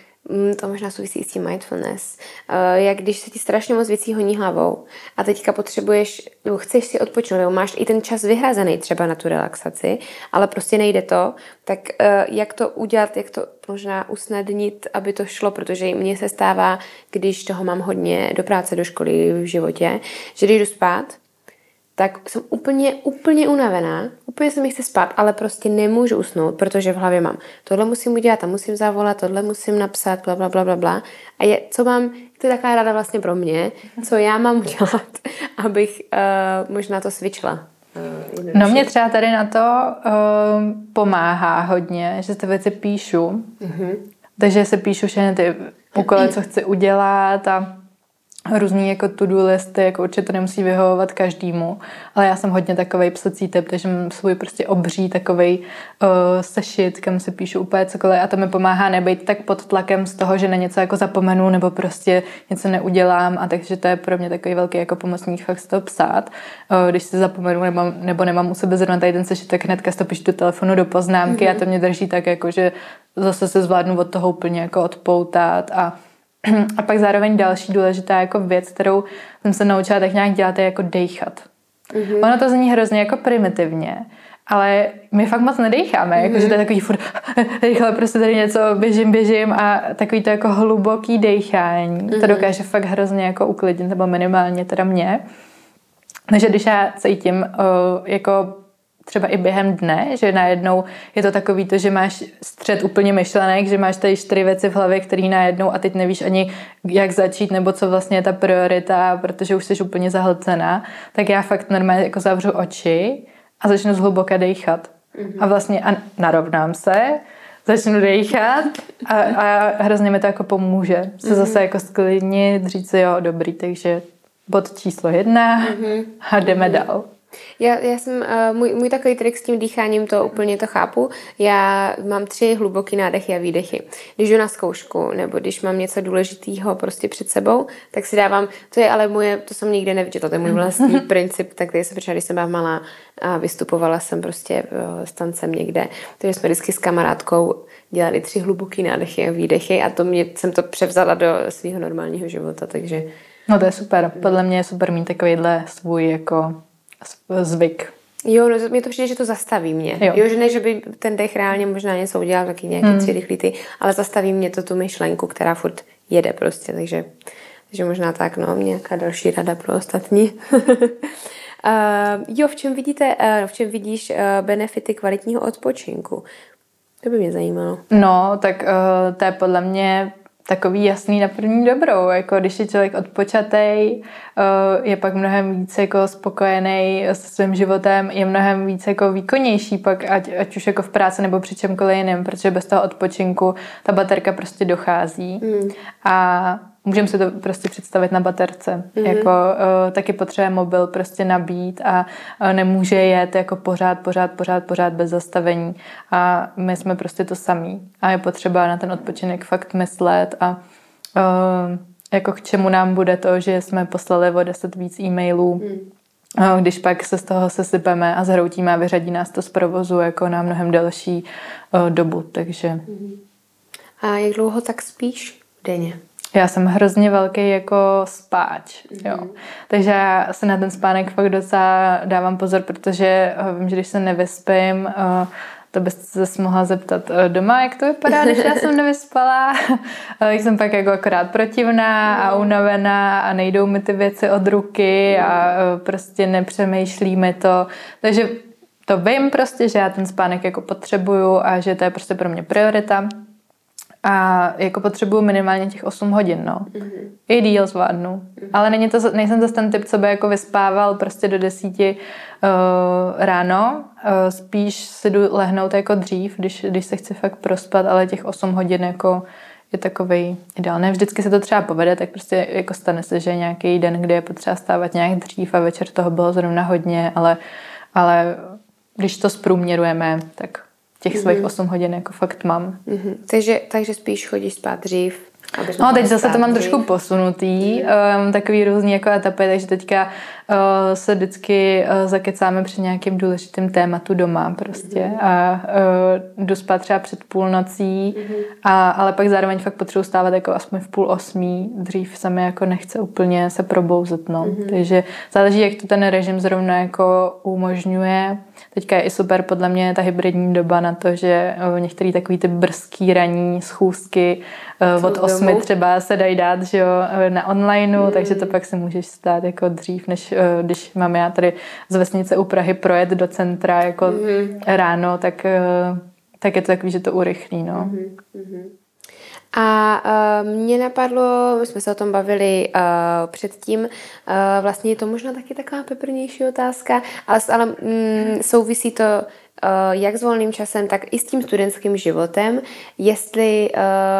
to možná souvisí s tím mindfulness. Uh, jak když se ti strašně moc věcí honí hlavou a teďka potřebuješ, nebo chceš si odpočinout, nebo máš i ten čas vyhrazený třeba na tu relaxaci, ale prostě nejde to, tak uh, jak to udělat, jak to možná usnadnit, aby to šlo, protože mně se stává, když toho mám hodně do práce, do školy, v životě, že když jdu spát, tak jsem úplně, úplně unavená, úplně se mi chce spát, ale prostě nemůžu usnout, protože v hlavě mám, tohle musím udělat, tam musím zavolat, tohle musím napsat, bla, bla, bla, bla, bla. A je, co mám, to je taková rada vlastně pro mě, co já mám udělat, abych uh, možná to svičla. Uh, no mě třeba tady na to uh, pomáhá hodně, že ty věci píšu. Uh-huh. Takže se píšu všechny ty úkoly, co chci udělat a různý jako to-do listy, jako určitě to nemusí vyhovovat každému, ale já jsem hodně takový psací typ, takže mám svůj prostě obří takový uh, sešit, kam se píšu úplně cokoliv a to mi pomáhá nebejt tak pod tlakem z toho, že na něco jako zapomenu nebo prostě něco neudělám a takže to je pro mě takový velký jako pomocník fakt to psát. Uh, když si zapomenu nebo, nebo nemám u sebe zrovna tady ten sešit, tak hnedka to píšu do telefonu do poznámky mm-hmm. a to mě drží tak jako, že zase se zvládnu od toho úplně jako odpoutat a A pak zároveň další důležitá jako věc, kterou jsem se naučila tak nějak dělat, je jako dejchat. Mm-hmm. Ono to zní hrozně jako primitivně, ale my fakt moc nedecháme, mm-hmm. jakože to je takový furt rychle prostě tady něco běžím, běžím a takový to jako hluboký dechání, mm-hmm. to dokáže fakt hrozně jako uklidnit, nebo minimálně teda mě. Takže když já cítím uh, jako třeba i během dne, že najednou je to takový to, že máš střed úplně myšlenek, že máš tady čtyři věci v hlavě, které najednou a teď nevíš ani jak začít nebo co vlastně je ta priorita, protože už jsi úplně zahlcená, tak já fakt normálně jako zavřu oči a začnu zhluboka dechat. Mm-hmm. A vlastně a narovnám se, začnu dechat a, a hrozně mi to jako pomůže se mm-hmm. zase jako sklidnit, říct si jo, dobrý, takže bod číslo jedna mm-hmm. a jdeme mm-hmm. dál. Já, já jsem, uh, můj, můj takový trik s tím dýcháním, to úplně to chápu. Já mám tři hluboký nádechy a výdechy. Když jdu na zkoušku, nebo když mám něco důležitého prostě před sebou, tak si dávám, to je ale moje, to jsem nikde neviděla, to je můj vlastní princip, tak když jsem přišla, když jsem byla malá a vystupovala jsem prostě uh, s tancem někde, takže jsme vždycky s kamarádkou dělali tři hluboký nádechy a výdechy a to mě, jsem to převzala do svého normálního života, takže... No to je super. Podle mě je super mít takovýhle svůj jako zvyk. Jo, no mě to přijde, že to zastaví mě. Jo. jo, že ne, že by ten dech reálně možná něco udělal, taky nějaký hmm. tři rychlý ty, ale zastaví mě to tu myšlenku, která furt jede prostě, takže, takže možná tak, no, nějaká další rada pro ostatní. uh, jo, v čem vidíte, uh, v čem vidíš uh, benefity kvalitního odpočinku? To by mě zajímalo. No, tak uh, to je podle mě takový jasný na první dobrou, jako když je člověk odpočatej, eh, je pak mnohem víc jako spokojený se svým životem, je mnohem víc jako výkonnější pak, ať, ať už jako v práci nebo při čemkoliv jiném, protože bez toho odpočinku ta baterka prostě dochází mm. a můžeme si to prostě představit na baterce. Mm-hmm. Jako uh, taky potřebuje mobil prostě nabít a uh, nemůže jet jako pořád, pořád, pořád, pořád bez zastavení. A my jsme prostě to samý. A je potřeba na ten odpočinek fakt myslet a uh, jako k čemu nám bude to, že jsme poslali o deset víc e-mailů, mm. když pak se z toho sesypeme a zhroutíme a vyřadí nás to z provozu jako na mnohem delší uh, dobu, takže... Mm. A jak dlouho tak spíš denně? Já jsem hrozně velký jako spáč, jo. Takže já se na ten spánek fakt docela dávám pozor, protože eh, vím, že když se nevyspím, eh, to byste se mohla zeptat eh, doma, jak to vypadá, když já jsem nevyspala. jsem pak jako akorát protivná a mhm. unavená a nejdou mi ty věci od ruky a prostě nepřemýšlí mi to. Takže to vím prostě, že já ten spánek jako potřebuju a že to je prostě pro mě priorita. A jako potřebuju minimálně těch 8 hodin, no. Mm-hmm. I díl zvládnu. Mm-hmm. Ale není to, nejsem zase ten typ, co by jako vyspával prostě do desíti uh, ráno. Uh, spíš si jdu lehnout jako dřív, když, když se chci fakt prospat, ale těch 8 hodin jako je takový ideální. Vždycky se to třeba povede, tak prostě jako stane se, že nějaký den, kdy je potřeba stávat nějak dřív a večer toho bylo zrovna hodně, ale, ale když to zprůměrujeme, tak těch svých mm-hmm. 8 hodin jako fakt mám. Mm-hmm. Takže, takže spíš chodíš spát dřív, No teď zase to mám trošku posunutý, um, takový různý jako etapy, takže teďka uh, se vždycky uh, zakecáme při nějakým důležitým tématu doma prostě mm-hmm. a uh, jdu spát třeba před půlnocí, mm-hmm. a, ale pak zároveň fakt potřebuji stávat jako aspoň v půl osmí, dřív se mi jako nechce úplně se probouzet, no. Mm-hmm. Takže záleží, jak to ten režim zrovna jako umožňuje. Teďka je i super podle mě ta hybridní doba na to, že některé takový ty brzký ranní schůzky od osmi třeba se dají dát že jo, na onlineu, mm. takže to pak si můžeš stát jako dřív, než když mám já tady z vesnice u Prahy projet do centra jako mm. ráno, tak, tak je to takový, že to urychlí. No. Mm-hmm. A uh, mě napadlo, my jsme se o tom bavili uh, předtím, uh, vlastně je to možná taky taková peprnější otázka, ale, ale mm, souvisí to jak s volným časem, tak i s tím studentským životem, jestli,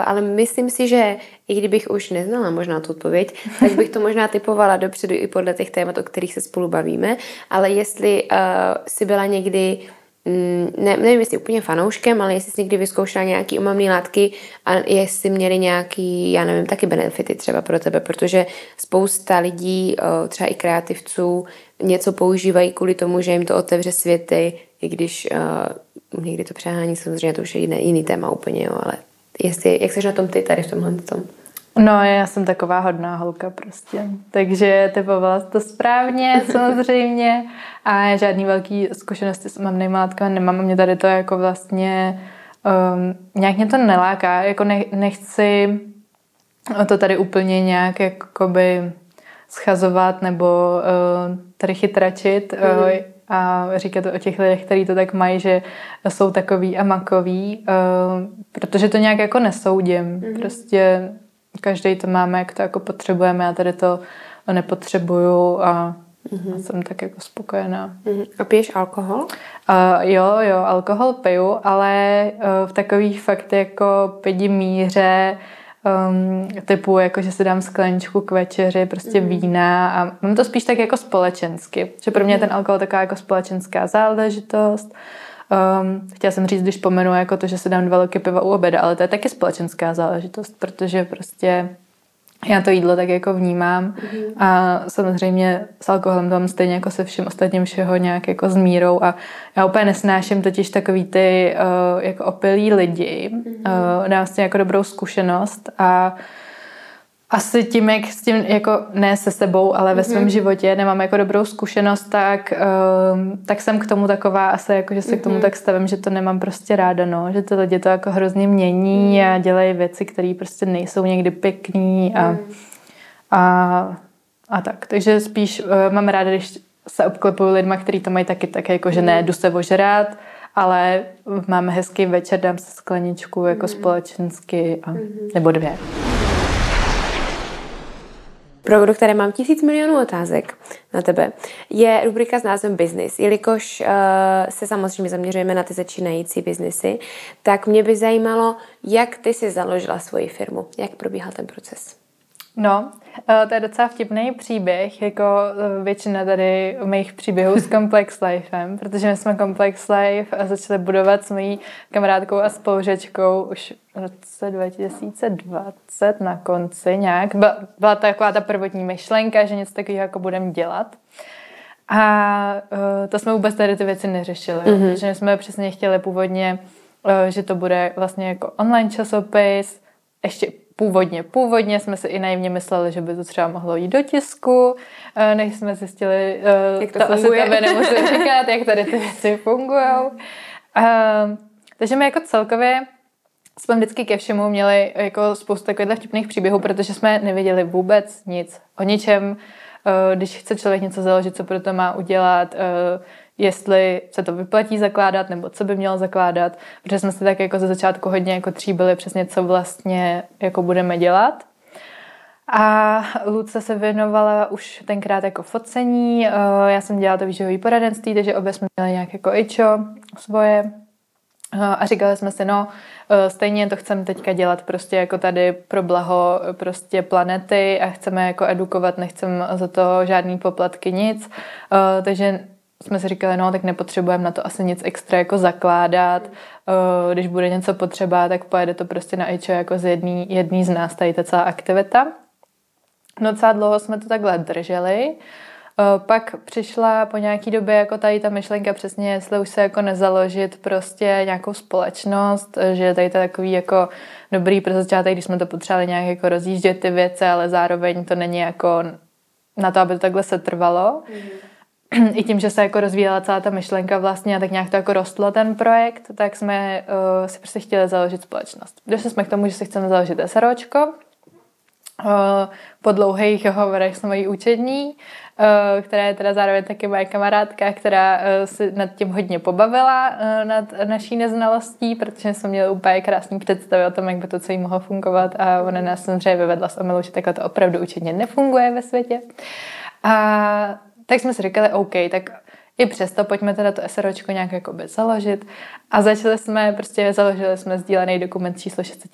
ale myslím si, že i kdybych už neznala možná tu odpověď, tak bych to možná typovala dopředu i podle těch témat, o kterých se spolu bavíme, ale jestli si byla někdy ne, nevím, jestli úplně fanouškem, ale jestli jsi někdy vyzkoušela nějaký omamný látky a jestli měli nějaký, já nevím, taky benefity třeba pro tebe, protože spousta lidí, třeba i kreativců, něco používají kvůli tomu, že jim to otevře světy, i když uh, někdy to přehání, samozřejmě to už je jiný, jiný téma úplně, jo, ale jestli, jak jsi na tom ty tady v tomhle tom? No, já jsem taková hodná holka prostě. Takže typovala to správně samozřejmě a žádný velký zkušenosti s mamnými látkami nemám. A mě tady to jako vlastně um, nějak mě to neláká. Jako ne, nechci to tady úplně nějak jakoby schazovat nebo uh, tady chytračit. Mm. Uh, a říkat o těch lidech, kteří to tak mají, že jsou takový a makový, uh, protože to nějak jako nesoudím. Mm. Prostě každý to máme, jak to jako potřebujeme. Já tady to nepotřebuju a Mm-hmm. jsem tak jako spokojená. Mm-hmm. A piješ alkohol? Uh, jo, jo, alkohol piju, ale uh, v takových fakt jako pidi míře um, typu, jako že si dám skleničku k večeři, prostě mm-hmm. vína a mám to spíš tak jako společensky, že pro mě mm-hmm. ten alkohol je taková jako společenská záležitost. Um, chtěla jsem říct, když pomenu jako to, že si dám dva loky piva u oběda, ale to je taky společenská záležitost, protože prostě já to jídlo tak jako vnímám mm-hmm. a samozřejmě s alkoholem mám stejně jako se vším ostatním všeho nějak jako s mírou a já úplně nesnáším totiž takový ty uh, jako opilí lidi. Uh, dám s tím jako dobrou zkušenost a asi tím, jak s tím, jako ne se sebou, ale ve svém mm-hmm. životě nemám jako dobrou zkušenost, tak, um, tak jsem k tomu taková asi, jako, že se mm-hmm. k tomu mhm. tak stavím, že to nemám prostě ráda, no, že ty lidi to jako hrozně mění mm-hmm. a dělají věci, které prostě nejsou někdy pěkný a, mm. a, a tak. Takže spíš uh, mám ráda, když se obklepuju lidma, kteří to mají taky tak, jako, že ne, mhm. jdu se ožrát, ale máme hezký večer, dám se skleničku jako mm. společensky a, mm-hmm. nebo dvě pro, do které mám tisíc milionů otázek na tebe, je rubrika s názvem Business. Jelikož uh, se samozřejmě zaměřujeme na ty začínající biznesy, tak mě by zajímalo, jak ty si založila svoji firmu, jak probíhal ten proces. No, eh, to je docela vtipný příběh, jako eh, většina tady mých příběhů s Complex Lifem, protože my jsme Complex Life začali budovat s mojí kamarádkou a spolužečkou už v roce 2020 na konci nějak. Byla, byla to taková ta prvotní myšlenka, že něco takového jako budeme dělat. A uh, to jsme vůbec tady ty věci neřešili, mm-hmm. protože jsme přesně chtěli původně, uh, že to bude vlastně jako online časopis, ještě původně. Původně jsme si i naivně mysleli, že by to třeba mohlo jít do tisku, eh, než jsme zjistili, eh, jak to, to funguje. asi tebe nemusím říkat, jak tady ty věci fungují. Uh, takže my jako celkově jsme vždycky ke všemu měli jako spoustu takových vtipných příběhů, protože jsme nevěděli vůbec nic o ničem. Když chce člověk něco založit, co pro to má udělat, jestli se to vyplatí zakládat, nebo co by mělo zakládat, protože jsme se tak jako ze začátku hodně jako tříbili přesně, co vlastně jako budeme dělat. A Luce se věnovala už tenkrát jako focení, já jsem dělala to výživové poradenství, takže obě jsme měli nějak jako ičo svoje. A říkali jsme si, no, e, stejně to chceme teďka dělat prostě jako tady pro blaho prostě planety a chceme jako edukovat, nechceme za to žádný poplatky, nic. E, takže jsme si říkali, no, tak nepotřebujeme na to asi nic extra jako zakládat. Když bude něco potřeba, tak pojede to prostě na IČO jako z jedný, jedný z nás, tady ta celá aktivita. No docela dlouho jsme to takhle drželi. Eh, pak přišla po nějaký době jako tady ta myšlenka přesně, jestli už se jako nezaložit prostě nějakou společnost, že tady to je takový jako dobrý pro začátek, když jsme to potřebovali nějak jako rozjíždět ty věci, ale zároveň to není jako na to, aby to takhle se trvalo. Mm-hmm. I tím, že se jako rozvíjela celá ta myšlenka vlastně a tak nějak to jako rostlo ten projekt, tak jsme uh, si prostě chtěli založit společnost. Došli jsme k tomu, že si chceme založit SROčko, Eh, po dlouhých hovorech s mojí učední, eh, která je teda zároveň taky moje kamarádka, která eh, se nad tím hodně pobavila, nad naší neznalostí, protože jsme měli úplně krásný představy o tom, jak by to celý mohlo fungovat a ona nás samozřejmě vyvedla z omilu, že takhle to opravdu učedně nefunguje ve světě. A tak jsme si říkali, OK, tak i přesto pojďme teda to SROčko nějak jakoby založit a začali jsme, prostě založili jsme sdílený dokument číslo 600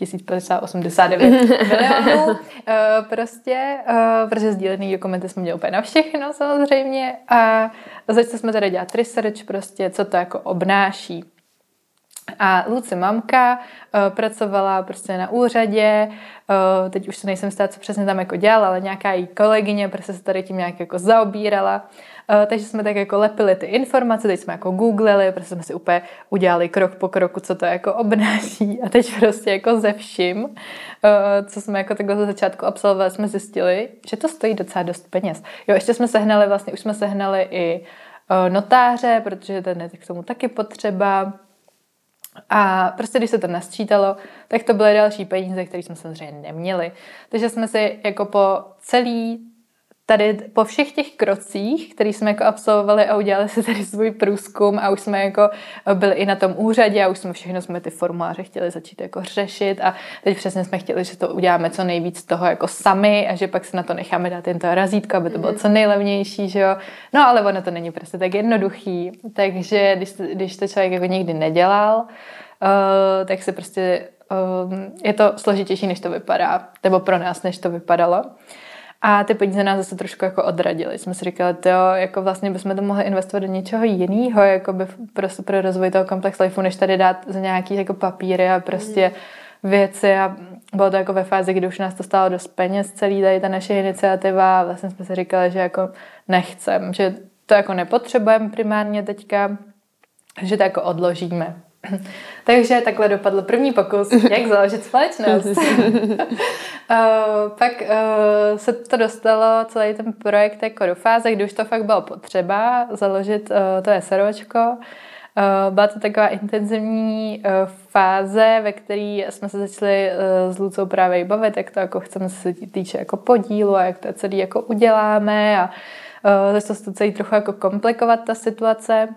89 milionů, eh, prostě, eh, protože sdílený dokumenty jsme měli úplně na všechno samozřejmě a začali jsme teda dělat research prostě, co to jako obnáší. A Luci mamka uh, pracovala prostě na úřadě, uh, teď už se nejsem stát, co přesně tam jako dělala, ale nějaká její kolegyně prostě se tady tím nějak jako zaobírala. Uh, takže jsme tak jako lepili ty informace, teď jsme jako googlili, prostě jsme si úplně udělali krok po kroku, co to jako obnáší a teď prostě jako ze vším, uh, co jsme jako takhle za začátku absolvovali, jsme zjistili, že to stojí docela dost peněz. Jo, ještě jsme sehnali vlastně, už jsme sehnali i uh, notáře, protože ten je k tomu taky potřeba, a prostě když se to nasčítalo, tak to byly další peníze, které jsme samozřejmě neměli. Takže jsme si jako po celý tady po všech těch krocích, které jsme jako absolvovali a udělali si tady svůj průzkum a už jsme jako byli i na tom úřadě a už jsme všechno jsme ty formuláře chtěli začít jako řešit a teď přesně jsme chtěli, že to uděláme co nejvíc toho jako sami a že pak se na to necháme dát jen to razítko, aby to bylo mhm. co nejlevnější, že jo. No ale ono to není prostě tak jednoduchý, takže když, když to člověk jako nikdy nedělal, uh, tak se prostě uh, je to složitější, než to vypadá, nebo pro nás, než to vypadalo. A ty peníze nás zase trošku jako odradili. Jsme si říkali, to jako vlastně bychom to mohli investovat do něčeho jiného, jako by pro, pro rozvoj toho komplex life, než tady dát za nějaký jako papíry a prostě mm. věci a bylo to jako ve fázi, kdy už nás to stálo dost peněz, celý tady ta naše iniciativa a vlastně jsme si říkali, že jako nechcem, že to jako nepotřebujeme primárně teďka, že to jako odložíme. Takže takhle dopadl první pokus, jak založit společnost. uh, pak uh, se to dostalo, celý ten projekt jako do fáze, kdy už to fakt bylo potřeba založit uh, to SROčko. Byla to taková intenzivní fáze, ve které jsme se začali s Lucou právě bavit, jak to jako chceme se týče jako podílu a jak to celý jako uděláme a začalo se to celý trochu jako komplikovat ta situace.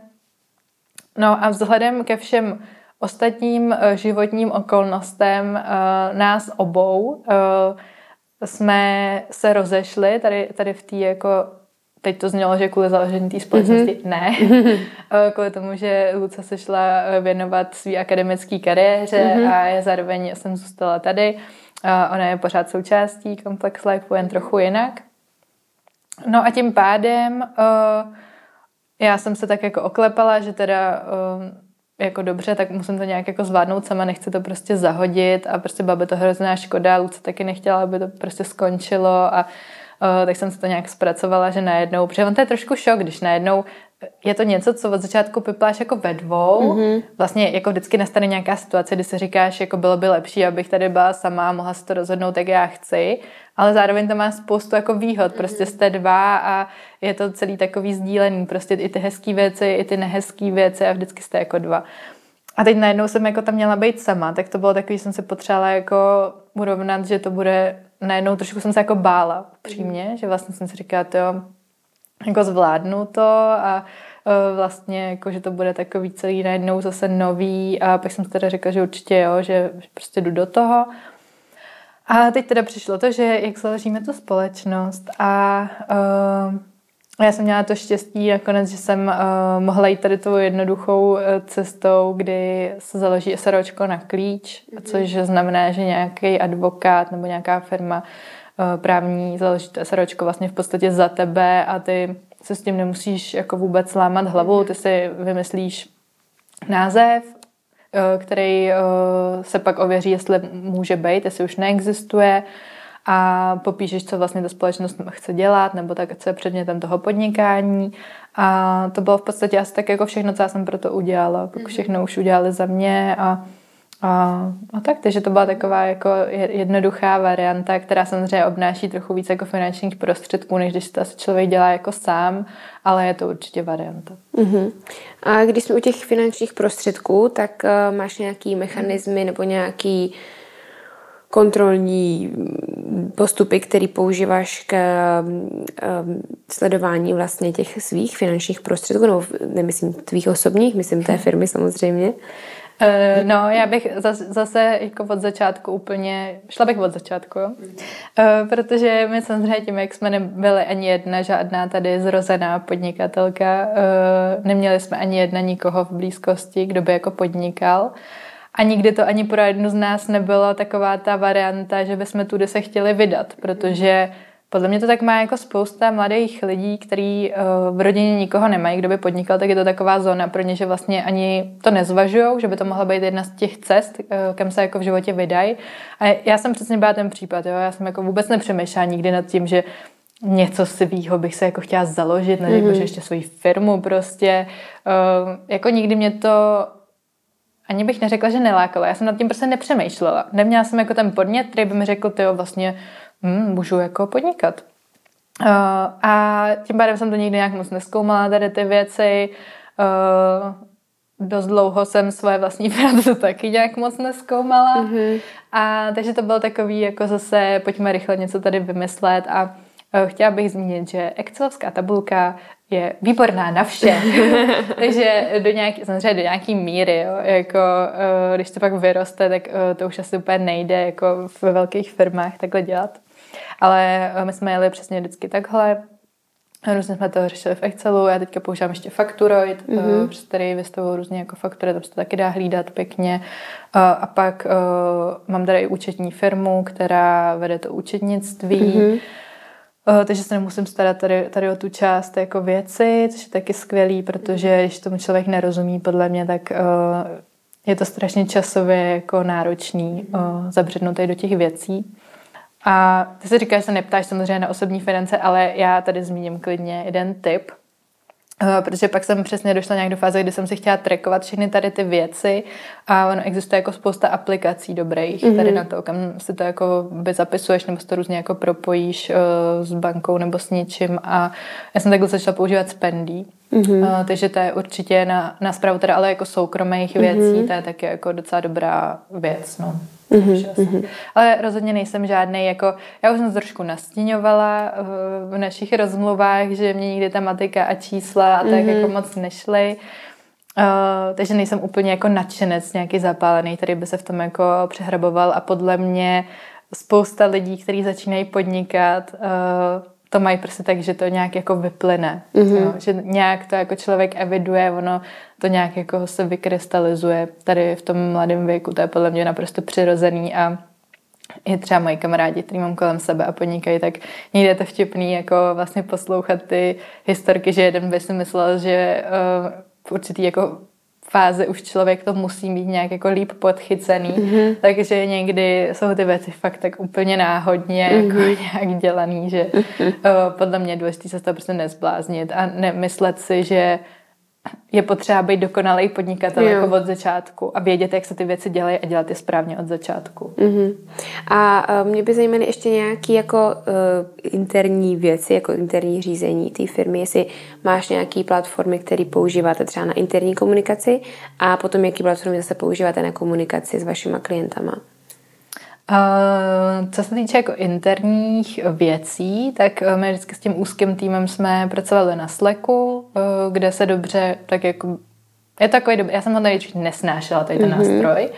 No a vzhledem ke všem ostatním eh, životním okolnostem eh, nás obou eh, jsme se rozešli tady, tady v té jako teď to znělo, že kvůli založení té společnosti, mm-hmm. ne. kvůli tomu, že Luca se šla věnovat své akademické kariéře mm-hmm. a já zároveň jsem zůstala tady. Ona je pořád součástí Complex Life, jen trochu jinak. No a tím pádem uh, já jsem se tak jako oklepala, že teda um, jako dobře, tak musím to nějak jako zvládnout sama, nechci to prostě zahodit a prostě byla by to hrozná škoda, Luce taky nechtěla, aby to prostě skončilo a uh, tak jsem se to nějak zpracovala, že najednou, protože on to je trošku šok, když najednou je to něco, co od začátku pipláš jako ve dvou. Mm-hmm. Vlastně jako vždycky nastane nějaká situace, kdy si říkáš, jako bylo by lepší, abych tady byla sama, mohla si to rozhodnout, jak já chci, ale zároveň to má spoustu jako výhod. Prostě mhm. jste dva a je to celý takový sdílený. Prostě i ty hezké věci, i ty nehezké věci a vždycky jste jako dva. A teď najednou jsem jako tam měla být sama, tak to bylo takový, že jsem se potřebovala jako urovnat, že to bude, najednou trošku jsem se jako bála, přímě, mm. že vlastně jsem si říkala, jo, jako zvládnu to a e, vlastně jako, že to bude takový celý najednou zase nový a pak jsem si teda řekla, že určitě jo, že prostě jdu do toho. A teď teda přišlo to, že jak založíme tu společnost a uh, Já jsem měla to štěstí nakonec, že jsem uh, mohla jít tady tou jednoduchou uh, cestou, kdy se založí SROčko na klíč, mm-hmm. což znamená, že nějaký advokát nebo nějaká firma uh, právní založí to SROčko vlastně v podstatě za tebe a ty se s tím nemusíš jako vůbec lámat hlavu, ty si vymyslíš název, který se pak ověří, jestli může být, jestli už neexistuje a popíšeš, co vlastně ta společnost chce dělat, nebo tak, co je předmětem toho podnikání. A to bylo v podstatě asi tak jako všechno, co já jsem pro to udělala. Mhm. všechno už udělali za mě a a, a tak, takže to byla taková jako jednoduchá varianta, která samozřejmě obnáší trochu víc jako finančních prostředků, než když to asi člověk dělá jako sám, ale je to určitě varianta. Uh-huh. A když jsme u těch finančních prostředků, tak uh, máš nějaký mechanismy nebo nějaký kontrolní postupy, které používáš k um, sledování vlastně těch svých finančních prostředků, nebo nemyslím tvých osobních, myslím té firmy samozřejmě. Uh, no, já bych zase jako od začátku úplně, šla bych od začátku, jo? Uh, protože my samozřejmě tím, jak jsme nebyli ani jedna žádná tady zrozená podnikatelka, uh, neměli jsme ani jedna nikoho v blízkosti, kdo by jako podnikal. A nikdy to ani pro jednu z nás nebyla taková ta varianta, že bychom tudy se chtěli vydat, protože podle mě to tak má jako spousta mladých lidí, kteří uh, v rodině nikoho nemají, kdo by podnikal, tak je to taková zóna pro ně, že vlastně ani to nezvažují, že by to mohla být jedna z těch cest, uh, kam se jako v životě vydají. A já jsem přesně byla ten případ, jo? já jsem jako vůbec nepřemýšlela nikdy nad tím, že něco svýho bych se jako chtěla založit, nebo mm-hmm. ještě svoji firmu prostě. Uh, jako nikdy mě to ani bych neřekla, že nelákala. Já jsem nad tím prostě nepřemýšlela. Neměla jsem jako ten podnět, který by mi řekl, ty vlastně hm, můžu jako podnikat. Uh, a tím pádem jsem to nikdy nějak moc neskoumala, tady ty věci. Uh, dost dlouho jsem svoje vlastní práce taky nějak moc neskoumala. Mm-hmm. A takže to bylo takový, jako zase pojďme rychle něco tady vymyslet a uh, chtěla bych zmínit, že Excelovská tabulka je výborná na vše. Takže do nějaký, samozřejmě do nějaký míry, jo, jako uh, když to pak vyroste, tak uh, to už asi úplně nejde jako ve velkých firmách takhle dělat. Ale uh, my jsme jeli přesně vždycky takhle. Různě jsme to řešili v Excelu, já teďka používám ještě Fakturoid, mm-hmm. uh, přes který vystavuju různě jako faktury, tam se to taky dá hlídat pěkně. Uh, a pak mám tady i účetní firmu, která vede to účetnictví. Mm-hmm takže se nemusím starat tady, tady o tu část jako věci, což je taky skvělý, protože když tomu člověk nerozumí, podle mě, tak je to strašně časově jako náročný zabřednout tady do těch věcí. A ty si říkáš, že se neptáš samozřejmě na osobní finance, ale já tady zmíním klidně jeden tip, Eh, protože pak jsem přesně došla nějak do fáze, kdy jsem si chtěla trackovat všechny tady ty věci a ono existuje jako spousta aplikací dobrých mm-hmm. tady na to, kam si to jako by zapisuješ nebo si to různě jako propojíš uh, s bankou nebo s něčím a já jsem takhle začala používat Spendy, mm-hmm. uh, takže to je určitě na, na zprávu teda ale jako soukromých mm-hmm. věcí, to je taky jako docela dobrá věc, no. Mm-hmm. Ale rozhodně nejsem žádný, jako, já už jsem trošku nastíňovala eh, v našich rozmluvách, že mě nikdy ta matika a čísla a tak mm-hmm. jako moc nešly. Uh, takže nejsem úplně jako nadšenec nějaký zapálený, který by se v tom jako přehraboval a podle mě spousta lidí, kteří začínají podnikat, uh, to mají prostě tak, že to nějak jako vyplyne. Mm-hmm. Jo? Že nějak to jako člověk eviduje, ono to nějak jako se vykrystalizuje tady v tom mladém věku. To je podle mě naprosto přirozený a i třeba moji kamarádi, který mám kolem sebe a podnikají, tak někdy je to vtipný jako vlastně poslouchat ty historky, že jeden by si myslel, že uh, v určitý jako fázi už člověk to musí mít nějak jako líp podchycený, mm-hmm. takže někdy jsou ty věci fakt tak úplně náhodně mm-hmm. jako nějak dělaný, že mm-hmm. uh, podle mě je důležité se to prostě nezbláznit a nemyslet si, že je potřeba být dokonalý podnikatel jo. jako od začátku a vědět, jak se ty věci dělají a dělat je správně od začátku. Mm-hmm. A uh, mě by zajímaly ještě nějaké jako uh, interní věci, jako interní řízení té firmy, jestli máš nějaké platformy, které používáte třeba na interní komunikaci a potom jaký platformy zase používáte na komunikaci s vašima klientama. Uh, co se týče jako interních věcí, tak uh, my vždycky s tím úzkým týmem jsme pracovali na Slacku, uh, kde se dobře, tak jako, je to takový dobrý, já jsem ho tady nesnášela, tady ten mm-hmm. nástroj,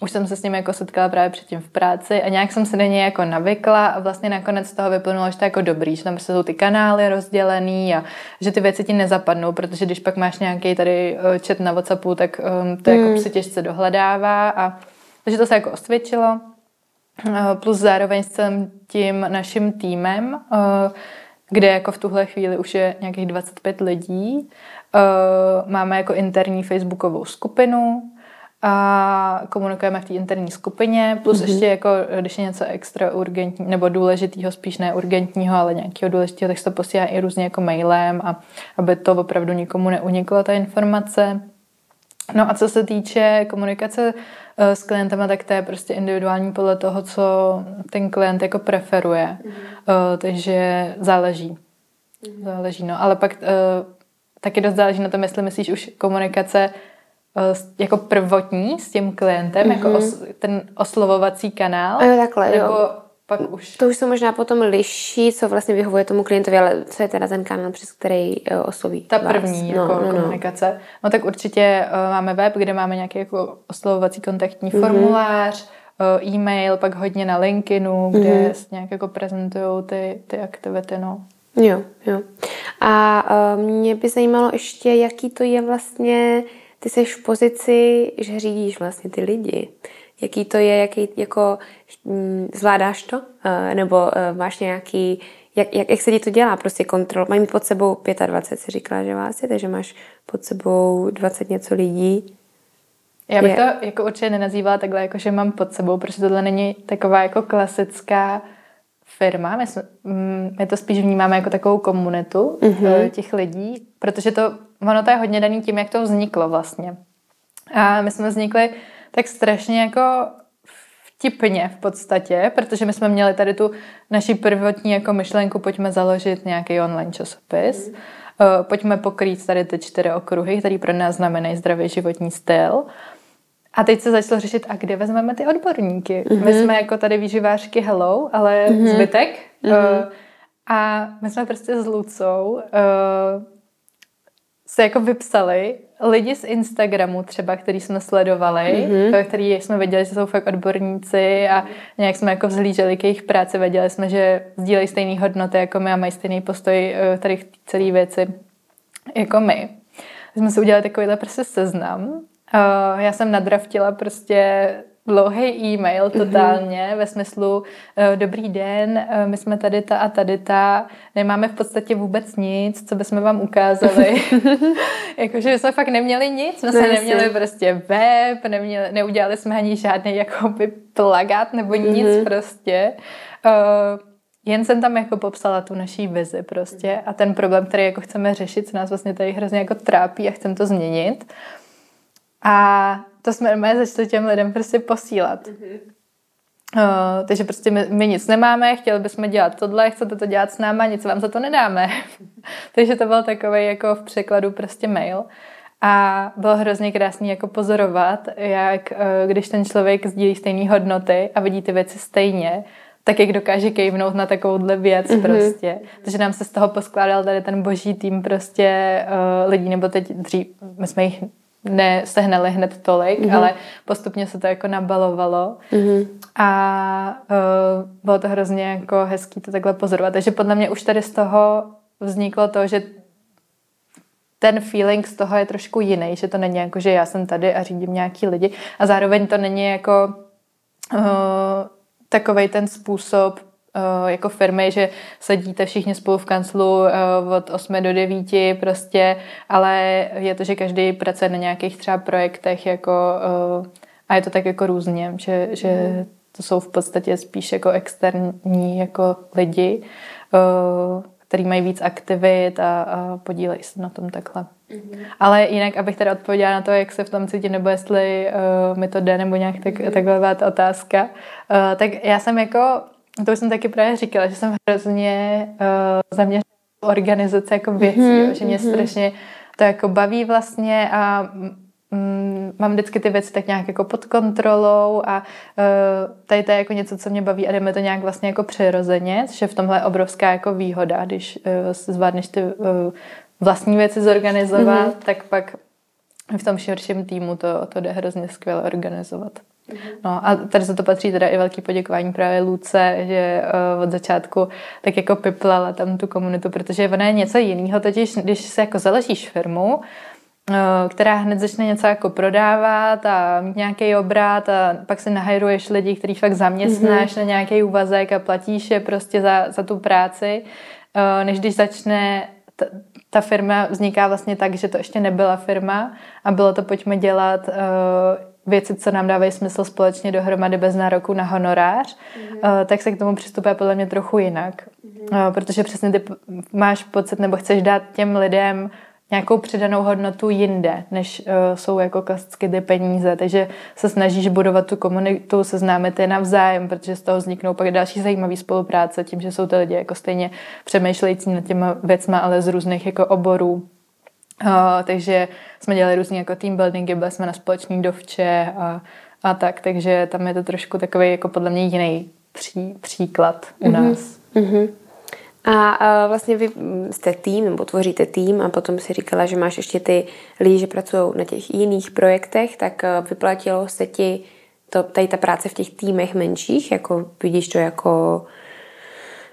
už jsem se s ním jako setkala právě předtím v práci a nějak jsem se na něj jako navykla a vlastně nakonec z toho vyplynulo, že to je jako dobrý, že tam prostě jsou ty kanály rozdělený a že ty věci ti nezapadnou, protože když pak máš nějaký tady eh, chat na Whatsappu, tak um, to jako mm. jako se těžce dohledává a takže to se jako osvědčilo. Uh, plus zároveň s celým tím naším týmem, uh, kde jako v tuhle chvíli už je nějakých 25 lidí. Uh, máme jako interní facebookovou skupinu, a komunikujeme v té interní skupině, plus mm-hmm. ještě jako, když je něco extra urgentní, nebo důležitýho, spíš ne urgentního, ale nějakého důležitého, tak se to posílá i různě jako mailem, a aby to opravdu nikomu neuniklo, ta informace. No a co se týče komunikace eh, s klientem, tak to je prostě individuální podle toho, co ten klient jako preferuje. Mm-hmm. Takže záleží. Mm-hmm. Záleží, no. Ale pak eh, taky dost záleží na tom, jestli myslíš už komunikace Eh, jako prvotní s tím klientem, mm-hmm. jako mhm. os, ten oslovovací kanál. Jo, takhle, nebo jo. Pak už... To už se možná potom liší, co vlastně vyhovuje tomu klientovi, ale co je teda ten kanál, přes který uh, osloví Ta vás. první no, jako no, no. komunikace. No tak určitě uh, máme web, kde máme nějaký jako oslovovací kontaktní mm-hmm. formulář, uh, e-mail, pak hodně na LinkedInu, kde mm-hmm. nějak jako prezentují ty, ty aktivity, no. Jo, jo. A uh, mě by zajímalo ještě, jaký to je vlastně ty jsi v pozici, že řídíš vlastně ty lidi. Jaký to je, jaký jako hm, zvládáš to? Uh, nebo uh, máš nějaký, jak, jak, jak se ti to dělá? Prostě kontrol. Mají pod sebou 25, si říkala, že vás je, takže máš pod sebou 20 něco lidí. Já bych je. to jako určitě nenazývala takhle, jako že mám pod sebou, protože tohle není taková jako klasická firma. My, jsme, mm, my to spíš vnímáme jako takovou komunitu mm-hmm. těch lidí, protože to ono to je hodně daný tím, jak to vzniklo vlastně. A my jsme vznikli tak strašně jako vtipně v podstatě, protože my jsme měli tady tu naši prvotní jako myšlenku, pojďme založit nějaký online časopis, mm. pojďme pokrýt tady ty čtyři okruhy, které pro nás znamenají zdravý životní styl. A teď se začalo řešit, a kde vezmeme ty odborníky? Mm-hmm. My mhm. jsme jako tady výživářky hello, ale mm-hmm. zbytek. Mm-hmm. Uh, a my jsme prostě s Lucou uh, se jako vypsali lidi z Instagramu třeba, který jsme sledovali, mm-hmm. který jsme věděli, že jsou fakt odborníci a nějak jsme jako vzhlíželi k jejich práci, věděli jsme, že sdílejí stejné hodnoty jako my a mají stejný postoj eh, tady v celé věci jako my. Jsme si udělali takovýhle prostě seznam. Uh, já jsem nadraftila prostě dlouhý e-mail mhm. totálně mm-hmm. ve smyslu uh, dobrý den, uh, my jsme tady ta a tady ta, nemáme v podstatě vůbec nic, co bychom vám ukázali. Jakože jsme fakt neměli nic, jsme no, se neměli prostě web, neměli, neudělali jsme ani žádný jakoby plagát nebo nic mm-hmm. prostě. Uh, jen jsem tam jako popsala tu naší vizi prostě a ten problém, který jako chceme řešit, co nás vlastně tady hrozně jako trápí a chcem to změnit. A to jsme normálně začali těm lidem prostě posílat. Mm-hmm. Uh, takže prostě my, my nic nemáme, chtěli bychom dělat tohle, chcete to dělat s náma, nic vám za to nedáme. takže to byl takový jako v překladu prostě mail. A bylo hrozně krásný jako pozorovat, jak uh, když ten člověk sdílí stejné hodnoty a vidí ty věci stejně, tak jak dokáže kejvnout na takovouhle věc mm-hmm. prostě. Takže nám se z toho poskládal tady ten boží tým prostě uh, lidí, nebo teď dřív, my jsme jich nesehnali hned tolik, mm-hmm. ale postupně se to jako nabalovalo mm-hmm. a uh, bylo to hrozně jako hezký to takhle pozorovat. Takže podle mě už tady z toho vzniklo to, že ten feeling z toho je trošku jiný, že to není jako, že já jsem tady a řídím nějaký lidi a zároveň to není jako uh, takovej ten způsob jako firmy, že sedíte všichni spolu v kanclu uh, od 8 do 9 prostě, ale je to, že každý pracuje na nějakých třeba projektech jako uh, a je to tak jako různě, že, že to jsou v podstatě spíš jako externí jako lidi, který mají víc aktivit a, a podílejí se na tom takhle. Mm-hmm. Ale jinak, abych teda odpověděla na to, jak se v tom cítím, nebo jestli uh, mi to jde, nebo nějak tak, mm-hmm. takhle byla ta otázka, uh, tak já jsem jako to už jsem taky právě říkala, že jsem hrozně uh, zaměřená organizace jako věcí, mm-hmm, jo, že mě mm-hmm. strašně to jako baví vlastně a mm, mám vždycky ty věci tak nějak jako pod kontrolou a uh, tady to je jako něco, co mě baví a jdeme to nějak vlastně jako přirozeně, což je v tomhle obrovská jako výhoda, když uh, zvládneš ty uh, vlastní věci zorganizovat, mm-hmm. tak pak v tom širším týmu to, to jde hrozně skvěle organizovat. No a tady za to patří teda i velký poděkování právě Luce, že uh, od začátku tak jako piplala tam tu komunitu, protože ona je něco jiného, totiž když se jako založíš firmu, uh, která hned začne něco jako prodávat a mít nějaký obrat a pak si nahajruješ lidi, který fakt zaměstnáš mm-hmm. na nějaký úvazek a platíš je prostě za, za tu práci, uh, než když začne ta, ta firma vzniká vlastně tak, že to ještě nebyla firma a bylo to pojďme dělat uh, věci, co nám dávají smysl společně dohromady bez nároku na honorář, mm-hmm. tak se k tomu přistupuje podle mě trochu jinak. Mm-hmm. Protože přesně ty máš pocit nebo chceš dát těm lidem nějakou přidanou hodnotu jinde, než uh, jsou jako klasicky ty peníze. Takže se snažíš budovat tu komunitu, seznámit je navzájem, protože z toho vzniknou pak další zajímavé spolupráce, tím, že jsou ty lidi jako stejně přemýšlející nad těma věcma, ale z různých jako oborů. Uh, takže jsme dělali různý jako team buildingy, byli jsme na společný dovče a, a tak, takže tam je to trošku takový jako podle mě jiný pří, příklad u mm-hmm. nás. Mm-hmm. A, a vlastně vy jste tým, nebo tvoříte tým a potom si říkala, že máš ještě ty lidi, že pracují na těch jiných projektech, tak eh, vyplatilo se ti to, tady ta práce v těch týmech menších, jako vidíš to jako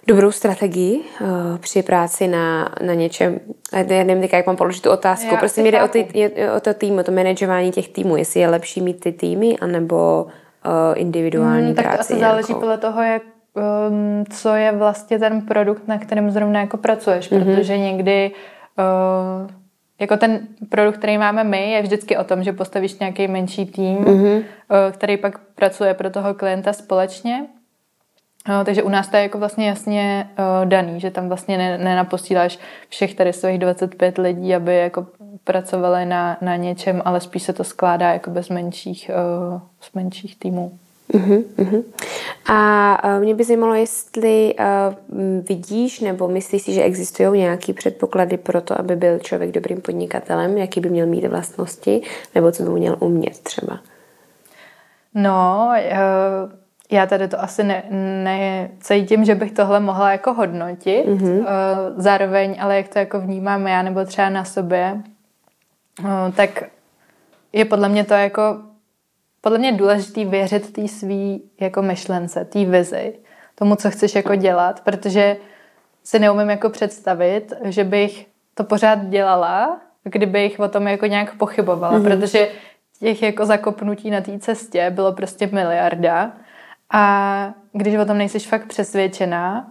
dobrou strategii uh, při práci na, na něčem. Já nevím, jak mám položit tu otázku. Já prostě mi jde o, ty, o to tým, o to manažování těch týmů. Jestli je lepší mít ty týmy, anebo uh, individuální hmm, tak práci. Tak to asi záleží podle toho, jak um, co je vlastně ten produkt, na kterém zrovna jako pracuješ, mm-hmm. protože někdy uh, jako ten produkt, který máme my, je vždycky o tom, že postavíš nějaký menší tým, mm-hmm. uh, který pak pracuje pro toho klienta společně. Uh, takže u nás to je jako vlastně jasně uh, daný, že tam vlastně ne, nenaposíláš všech tady svých 25 lidí, aby jako pracovali na, na něčem, ale spíš se to skládá jako bez menších, uh, z menších týmů. Uh-huh, uh-huh. A mě by zajímalo, jestli uh, vidíš nebo myslíš si, že existují nějaké předpoklady pro to, aby byl člověk dobrým podnikatelem, jaký by měl mít vlastnosti, nebo co by měl umět třeba? No, uh, já tady to asi ne, necítím, že bych tohle mohla jako hodnotit. Uh, zároveň, ale jak to jako vnímám já nebo třeba na sobě, uh, tak je podle mě to jako podle mě je důležité věřit té svý jako myšlence, té vizi, tomu, co chceš jako dělat, protože si neumím jako představit, že bych to pořád dělala, kdybych o tom jako nějak pochybovala, mm-hmm. protože těch jako zakopnutí na té cestě bylo prostě miliarda a když o tom nejsi fakt přesvědčená,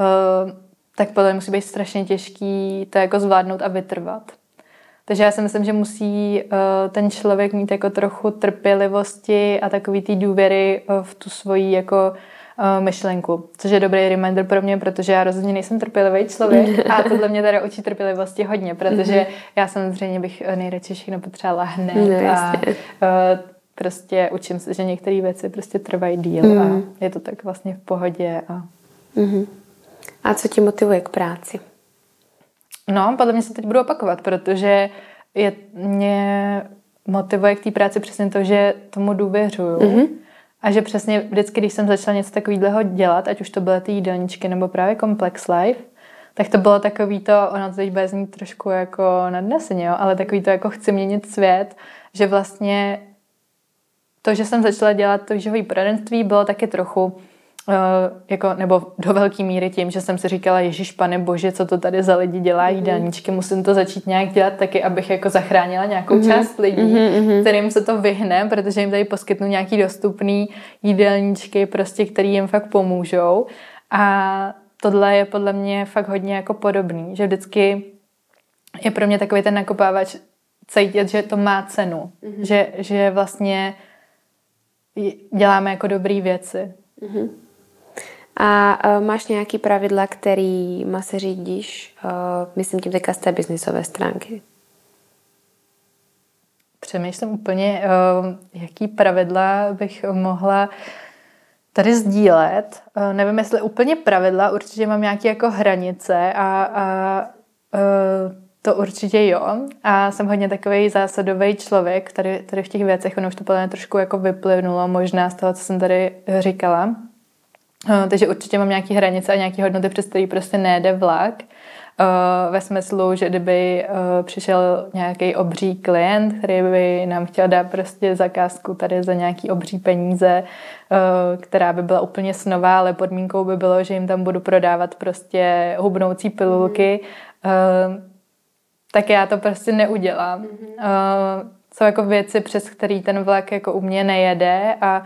uh, tak podle mě musí být strašně těžký to jako zvládnout a vytrvat. Takže já si myslím, že musí uh, ten člověk mít jako trochu trpělivosti a takový ty důvěry uh, v tu svoji jako uh, myšlenku, což je dobrý reminder pro mě, protože já rozhodně nejsem trpělivý člověk a tohle mě teda učí trpělivosti hodně, protože mhm. já samozřejmě bych nejradši všechno potřebovala hned no, a uh, prostě učím se, že některé věci prostě trvají díl mm. a mhm. je to tak vlastně v pohodě. A... Mm-hmm. A co tě motivuje k práci? No, podle mě se teď budu opakovat, protože je, mě motivuje k té práci přesně to, že tomu důvěřuju. Mm-hmm. A že přesně vždycky, když jsem začala něco takového dělat, ať už to byly ty jídelníčky nebo právě Complex Life, tak to bylo takový to, ono to teď bude znít trošku jako nadneseně, ale takový to jako chci měnit svět, že vlastně to, že jsem začala dělat to živové poradenství, bylo taky trochu Uh, jako, nebo do velké míry tím, že jsem si říkala, Ježíš pane bože, co to tady za lidi dělá mm-hmm. jídelníčky, musím to začít nějak dělat taky, abych jako zachránila nějakou mm-hmm. část lidí, mm-hmm. kterým se to vyhne, protože jim tady poskytnu nějaký dostupný jídelníčky, prostě, který jim fakt pomůžou. A tohle je podle mě fakt hodně jako podobný, že vždycky je pro mě takový ten nakopávač cítit, že to má cenu, mm-hmm. že, že vlastně děláme jako dobré věci. Mm-hmm. A uh, máš nějaký pravidla, kterýma se řídíš? Uh, myslím tím teďka z té biznisové stránky. Přemýšlím úplně, uh, jaký pravidla bych mohla tady sdílet. Uh, nevím, jestli úplně pravidla, určitě mám nějaké jako hranice a, a uh, to určitě jo. A jsem hodně takový zásadový člověk tady, tady v těch věcech. Ono už to podle trošku jako vyplynulo možná z toho, co jsem tady říkala. Eh, takže určitě mám nějaké hranice a nějaké hodnoty, přes které prostě nejde vlak. ve smyslu, že kdyby přišel nějaký obří klient, který by nám chtěl dát prostě zakázku tady za nějaký obří peníze, která by byla úplně snová, ale podmínkou by bylo, že jim tam budu prodávat prostě hubnoucí pilulky, mm tak já to prostě neudělám. Mm-hmm. Uh, jsou jako věci, přes který ten vlak jako u mě nejede a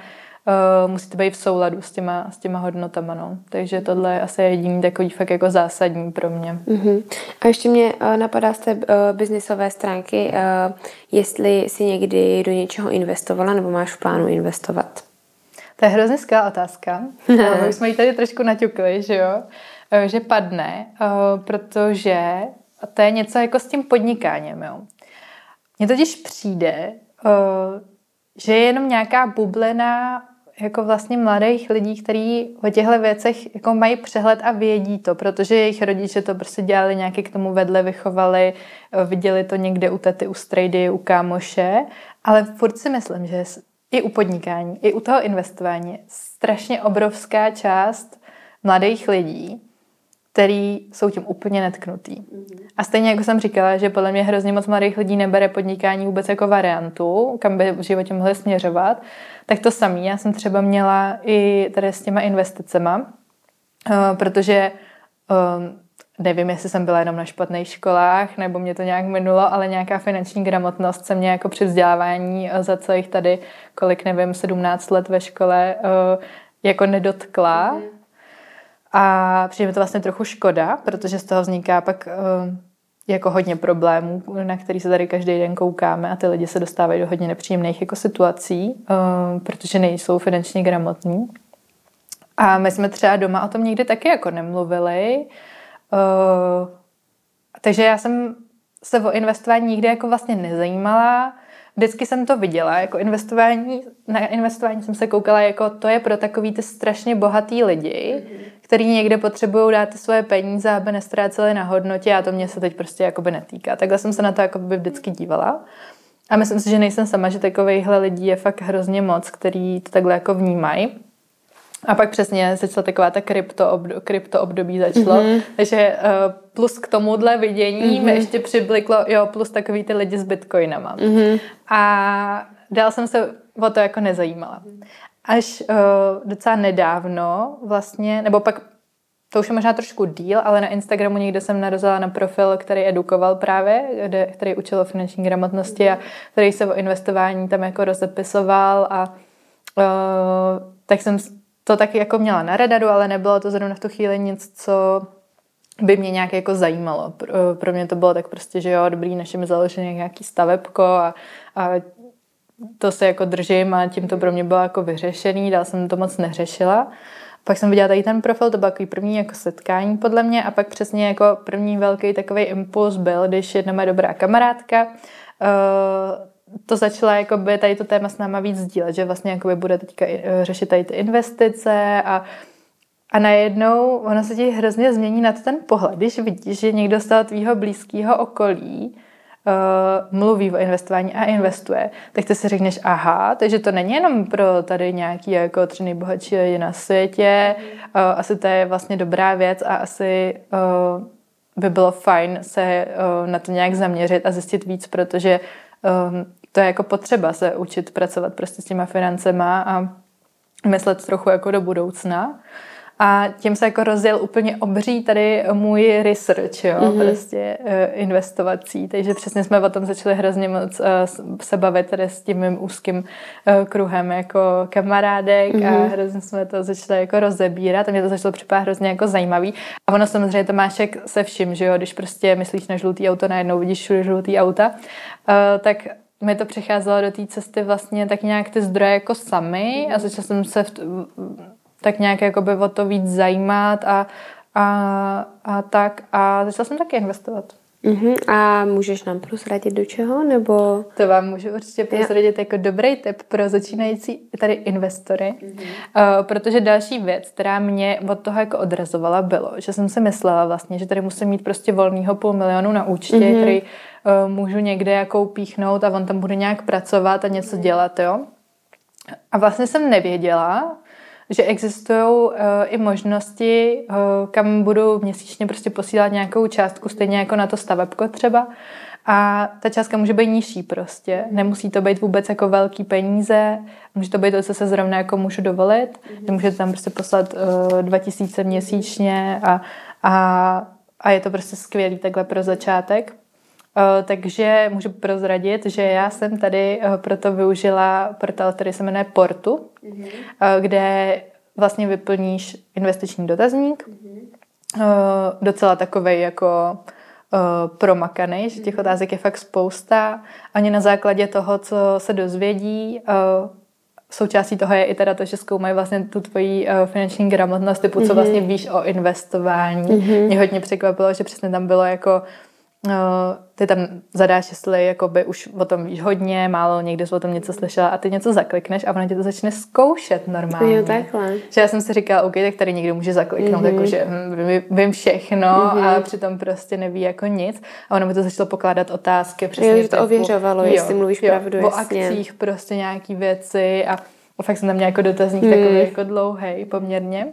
uh, musí to být v souladu s těma, s těma hodnotama. No. Takže tohle je asi jediný takový fakt jako zásadní pro mě. Mm-hmm. A ještě mě uh, napadá z té uh, biznisové stránky, uh, jestli si někdy do něčeho investovala nebo máš v plánu investovat? To je hrozně skvělá otázka. Už jsme ji tady trošku naťukli, že jo? Že padne, protože to je něco jako s tím podnikáním, jo. Mně totiž přijde, že je jenom nějaká bublina jako vlastně mladých lidí, kteří o těchto věcech jako mají přehled a vědí to, protože jejich rodiče to prostě dělali nějaký k tomu vedle, vychovali, viděli to někde u tety, u strejdy, u kámoše, ale furt si myslím, že i u podnikání, i u toho investování strašně obrovská část mladých lidí, který jsou tím úplně netknutý. Mm-hmm. A stejně jako jsem říkala, že podle mě hrozně moc mladých lidí nebere podnikání vůbec jako variantu, kam by v životě mohli směřovat, tak to samé. Já jsem třeba měla i tady s těma investicema, uh, protože um, nevím, jestli jsem byla jenom na špatných školách, nebo mě to nějak minulo, ale nějaká finanční gramotnost se mě jako při vzdělávání za celých tady, kolik nevím, 17 let ve škole, uh, jako nedotkla. Mm. A přijde mi to vlastně trochu škoda, protože z toho vzniká pak uh, jako hodně problémů, na který se tady každý den koukáme a ty lidi se dostávají do hodně nepříjemných jako situací, uh, protože nejsou finančně gramotní. A my jsme třeba doma o tom nikdy taky jako nemluvili. Uh, takže já jsem se o investování nikdy jako vlastně nezajímala. Vždycky jsem to viděla, jako investování, na investování jsem se koukala, jako to je pro takový ty strašně bohatý lidi, mm-hmm který někde potřebují dát ty svoje peníze, aby nestráceli na hodnotě a to mě se teď prostě jakoby netýká. Takhle jsem se na to jakoby vždycky dívala. A myslím si, že nejsem sama, že takovýchhle lidí je fakt hrozně moc, který to takhle jako vnímají. A pak přesně začala taková ta krypto, období, krypto období začalo. Mm-hmm. Takže uh, plus k tomuhle vidění mm-hmm. mi ještě přibliklo, jo, plus takový ty lidi s bitcoinama. Mm-hmm. A dál jsem se o to jako nezajímala až uh, docela nedávno vlastně, nebo pak to už je možná trošku díl, ale na Instagramu někde jsem narazila na profil, který edukoval právě, kde, který učil o finanční gramotnosti a který se o investování tam jako rozepisoval a uh, tak jsem to taky jako měla na radaru, ale nebylo to zrovna v tu chvíli nic, co by mě nějak jako zajímalo. Pro, mě to bylo tak prostě, že jo, dobrý, naše mi založení nějaký stavebko a, a to se jako držím a tím to pro mě bylo jako vyřešený, dál jsem to moc neřešila. Pak jsem viděla tady ten profil, to bylo takový první jako setkání podle mě a pak přesně jako první velký takový impuls byl, když jedna moje dobrá kamarádka uh, to začala jakoby tady to téma s náma víc sdílet, že vlastně jakoby bude teďka eh, řešit tady ty investice a a najednou ono se ti hrozně změní na to ten pohled, když vidíš, že někdo z toho tvýho blízkého okolí uh, mluví o investování a investuje, tak ty si řekneš, aha, takže to není jenom pro tady nějaký jako tři nejbohatší lidi na světě, uh, asi to je vlastně dobrá věc a asi uh, by bylo fajn se uh, na to nějak zaměřit a zjistit víc, protože um, to je jako potřeba se učit pracovat prostě s těma financema a myslet trochu jako do budoucna. A tím se jako rozděl úplně obří tady můj research, jo, mm-hmm. prostě uh, investovací. Takže přesně jsme o tom začali hrozně moc uh, se bavit tady s tím mým úzkým uh, kruhem jako kamarádek mm-hmm. a mhm. hrozně jsme to začali jako rozebírat a mě to začalo připadat hrozně jako zajímavý. A ono samozřejmě to máš jak se vším, že jo, když prostě myslíš na žlutý auto, najednou vidíš všude žlutý auta, tak mi to přicházelo do té cesty vlastně tak nějak ty zdroje jako sami a začala jsem se v, tak nějak jakoby o to víc zajímat a, a, a tak. A začala jsem taky investovat. Uh-huh. A můžeš nám prozradit do čeho, nebo? To vám můžu určitě prozradit jako dobrý tip pro začínající tady investory, uh-huh. uh, protože další věc, která mě od toho jako odrazovala, bylo, že jsem si myslela vlastně, že tady musím mít prostě volného půl milionu na účtě, uh-huh. který uh, můžu někde jako upíchnout a on tam bude nějak pracovat a něco dělat, jo. A vlastně jsem nevěděla, že existují uh, i možnosti, uh, kam budu měsíčně prostě posílat nějakou částku, stejně jako na to stavebko třeba. A ta částka může být nižší prostě. Nemusí to být vůbec jako velký peníze. Může to být to, co se zrovna jako můžu dovolit. Mm-hmm. Můžete tam prostě poslat uh, 2000 měsíčně a, a, a je to prostě skvělý takhle pro začátek. Uh, takže můžu prozradit, že já jsem tady uh, proto využila portál, který se jmenuje Portu, mm-hmm. kde vlastně vyplníš investiční dotazník. Mm-hmm. Docela takovej jako promakaný, že těch otázek je fakt spousta. Ani na základě toho, co se dozvědí, součástí toho je i teda to, že zkoumají vlastně tu tvoji finanční gramotnost, typu, co mm-hmm. vlastně víš o investování. Mm-hmm. Mě hodně překvapilo, že přesně tam bylo jako uh, ty tam zadáš, jestli jakoby už o tom víš hodně, málo, někde jsi o tom něco slyšela a ty něco zaklikneš a ona tě to začne zkoušet normálně. Jo, takhle. Že já jsem si říkala, OK, tak tady někdo může zakliknout, mm-hmm. jakože hm, vím všechno mm-hmm. a přitom prostě neví jako nic. A ona mi to začalo pokládat otázky. Přesně jo, že to typu, ověřovalo, jo, jestli mluvíš jo, pravdu. O jasně. akcích prostě nějaký věci a fakt jsem tam měla jako dotazník mm. takový jako dlouhý poměrně.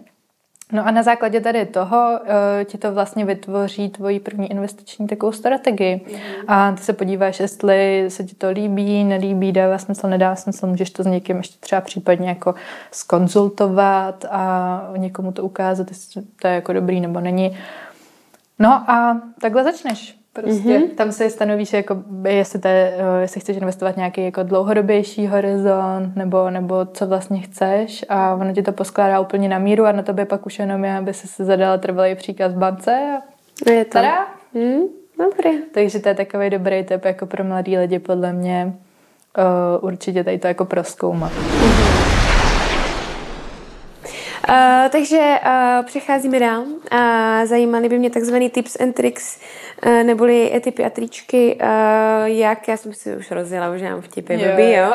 No a na základě tady toho uh, ti to vlastně vytvoří tvoji první investiční takovou strategii. Mm. A ty se podíváš, jestli se ti to líbí, nelíbí, dává smysl, nedá smysl, můžeš to s někým ještě třeba případně jako skonzultovat a někomu to ukázat, jestli to je jako dobrý nebo není. No a takhle začneš. Prostě mm-hmm. tam si stanovíš, jako, jestli, te, eh, jestli chceš investovat nějaký jako dlouhodobější horizont, nebo, nebo co vlastně chceš a ono ti to poskládá úplně na míru a na tobě pak už jenom je, aby si se zadala trvalý příkaz v bance a no je to. Tada? Mm, dobré. Takže to je takový dobrý tip jako pro mladý lidi podle mě uh, určitě tady to jako proskoumat. Mm-hmm. Uh, takže uh, přecházíme dál. Uh, zajímaly by mě takzvaný tips and tricks, uh, neboli typy a tričky, uh, jak, já jsem si už rozjela, už mám vtipy, jo, blbý, jo.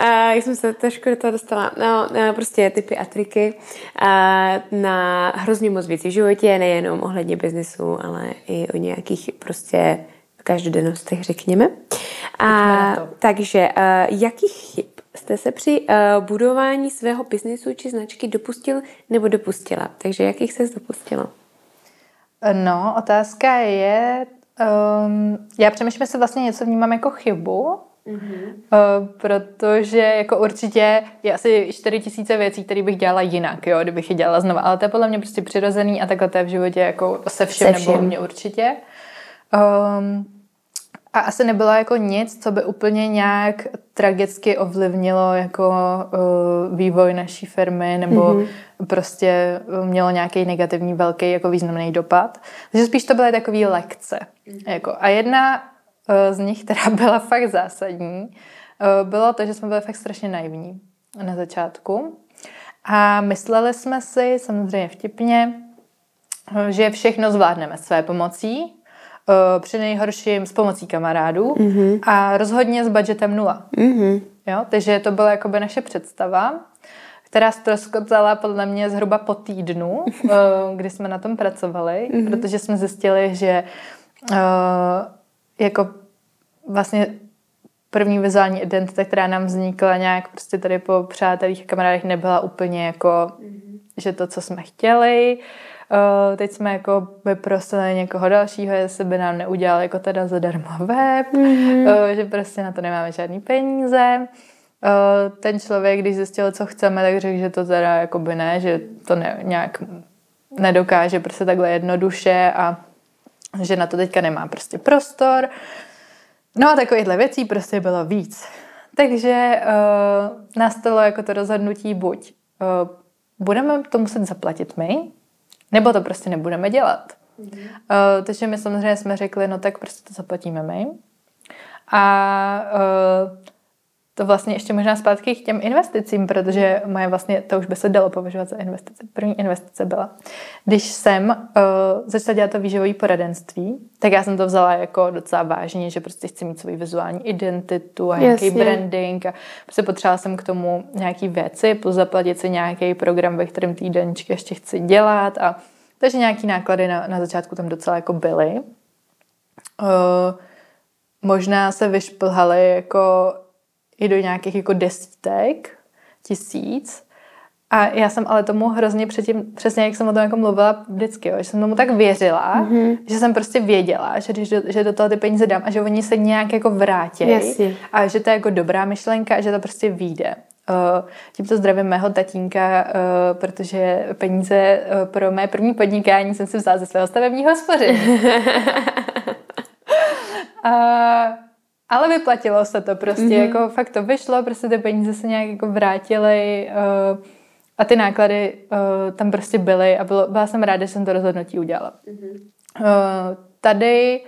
Uh, jak jsem se trošku do toho dostala. No, uh, prostě typy a triky uh, na hrozně moc věcí v životě, nejenom ohledně biznesu, ale i o nějakých prostě každodennostech, řekněme. A, takže uh, jakých jste se při uh, budování svého biznesu či značky dopustil nebo dopustila? Takže jakých se dopustila? No, otázka je, um, já přemýšlím, jestli vlastně něco vnímám jako chybu, Mm-hmm. Uh, protože jako určitě je asi 4 tisíce věcí, které bych dělala jinak, jo, kdybych je dělala znova, ale to je podle mě prostě přirozený a takhle to je v životě jako se všem, se všem. nebo mě určitě. Um, a asi nebylo jako nic, co by úplně nějak tragicky ovlivnilo jako uh, vývoj naší firmy nebo mm-hmm. prostě mělo nějaký negativní velký jako významný dopad. Takže spíš to byly takové lekce. Mm-hmm. Jako. A jedna uh, z nich, která byla fakt zásadní, uh, bylo to, že jsme byli fakt strašně naivní na začátku. A mysleli jsme si, samozřejmě vtipně, že všechno zvládneme své pomocí, při nejhorším s pomocí kamarádů mm-hmm. a rozhodně s budgetem nula. Mm-hmm. Jo? Takže to byla jakoby naše představa, která ztroskotala podle mě zhruba po týdnu, uh, kdy jsme na tom pracovali, mm-hmm. protože jsme zjistili, že uh, jako vlastně první vizuální identita, která nám vznikla nějak prostě tady po přátelích a kamarádech, nebyla úplně jako, mm-hmm. že to, co jsme chtěli. Uh, teď jsme jako vyprosili někoho dalšího, jestli by nám neudělal jako teda zadarmo web, mm-hmm. uh, že prostě na to nemáme žádný peníze. Uh, ten člověk, když zjistil, co chceme, tak řekl, že to teda jako by ne, že to ne, nějak nedokáže prostě takhle jednoduše a že na to teďka nemá prostě prostor. No a takovýchhle věcí prostě bylo víc. Takže uh, nastalo jako to rozhodnutí buď uh, budeme to muset zaplatit my, nebo to prostě nebudeme dělat. Mm-hmm. Uh, takže my samozřejmě jsme řekli, no tak prostě to zaplatíme my. A uh, to vlastně ještě možná zpátky k těm investicím, protože moje vlastně, to už by se dalo považovat za investice. První investice byla. Když jsem uh, začala dělat to výživové poradenství, tak já jsem to vzala jako docela vážně, že prostě chci mít svou vizuální identitu a nějaký Jasně. branding a prostě potřebovala jsem k tomu nějaký věci, plus zaplatit si nějaký program, ve kterém týdenčky ještě chci dělat a takže nějaký náklady na, na začátku tam docela jako byly. Uh, možná se vyšplhaly jako i do nějakých jako desítek tisíc, A já jsem ale tomu hrozně předtím, přesně jak jsem o tom jako mluvila vždycky, jo, že jsem tomu tak věřila, mm-hmm. že jsem prostě věděla, že když do, že do toho ty peníze dám a že oni se nějak jako vrátí a že to je jako dobrá myšlenka a že to prostě vyjde. Uh, tímto zdravím mého tatínka, uh, protože peníze uh, pro mé první podnikání jsem si vzala ze svého stavebního spoření. ale vyplatilo se to prostě, mm-hmm. jako fakt to vyšlo, prostě ty peníze se nějak jako vrátily uh, a ty náklady uh, tam prostě byly a bylo, byla jsem ráda, že jsem to rozhodnutí udělala. Mm-hmm. Uh, tady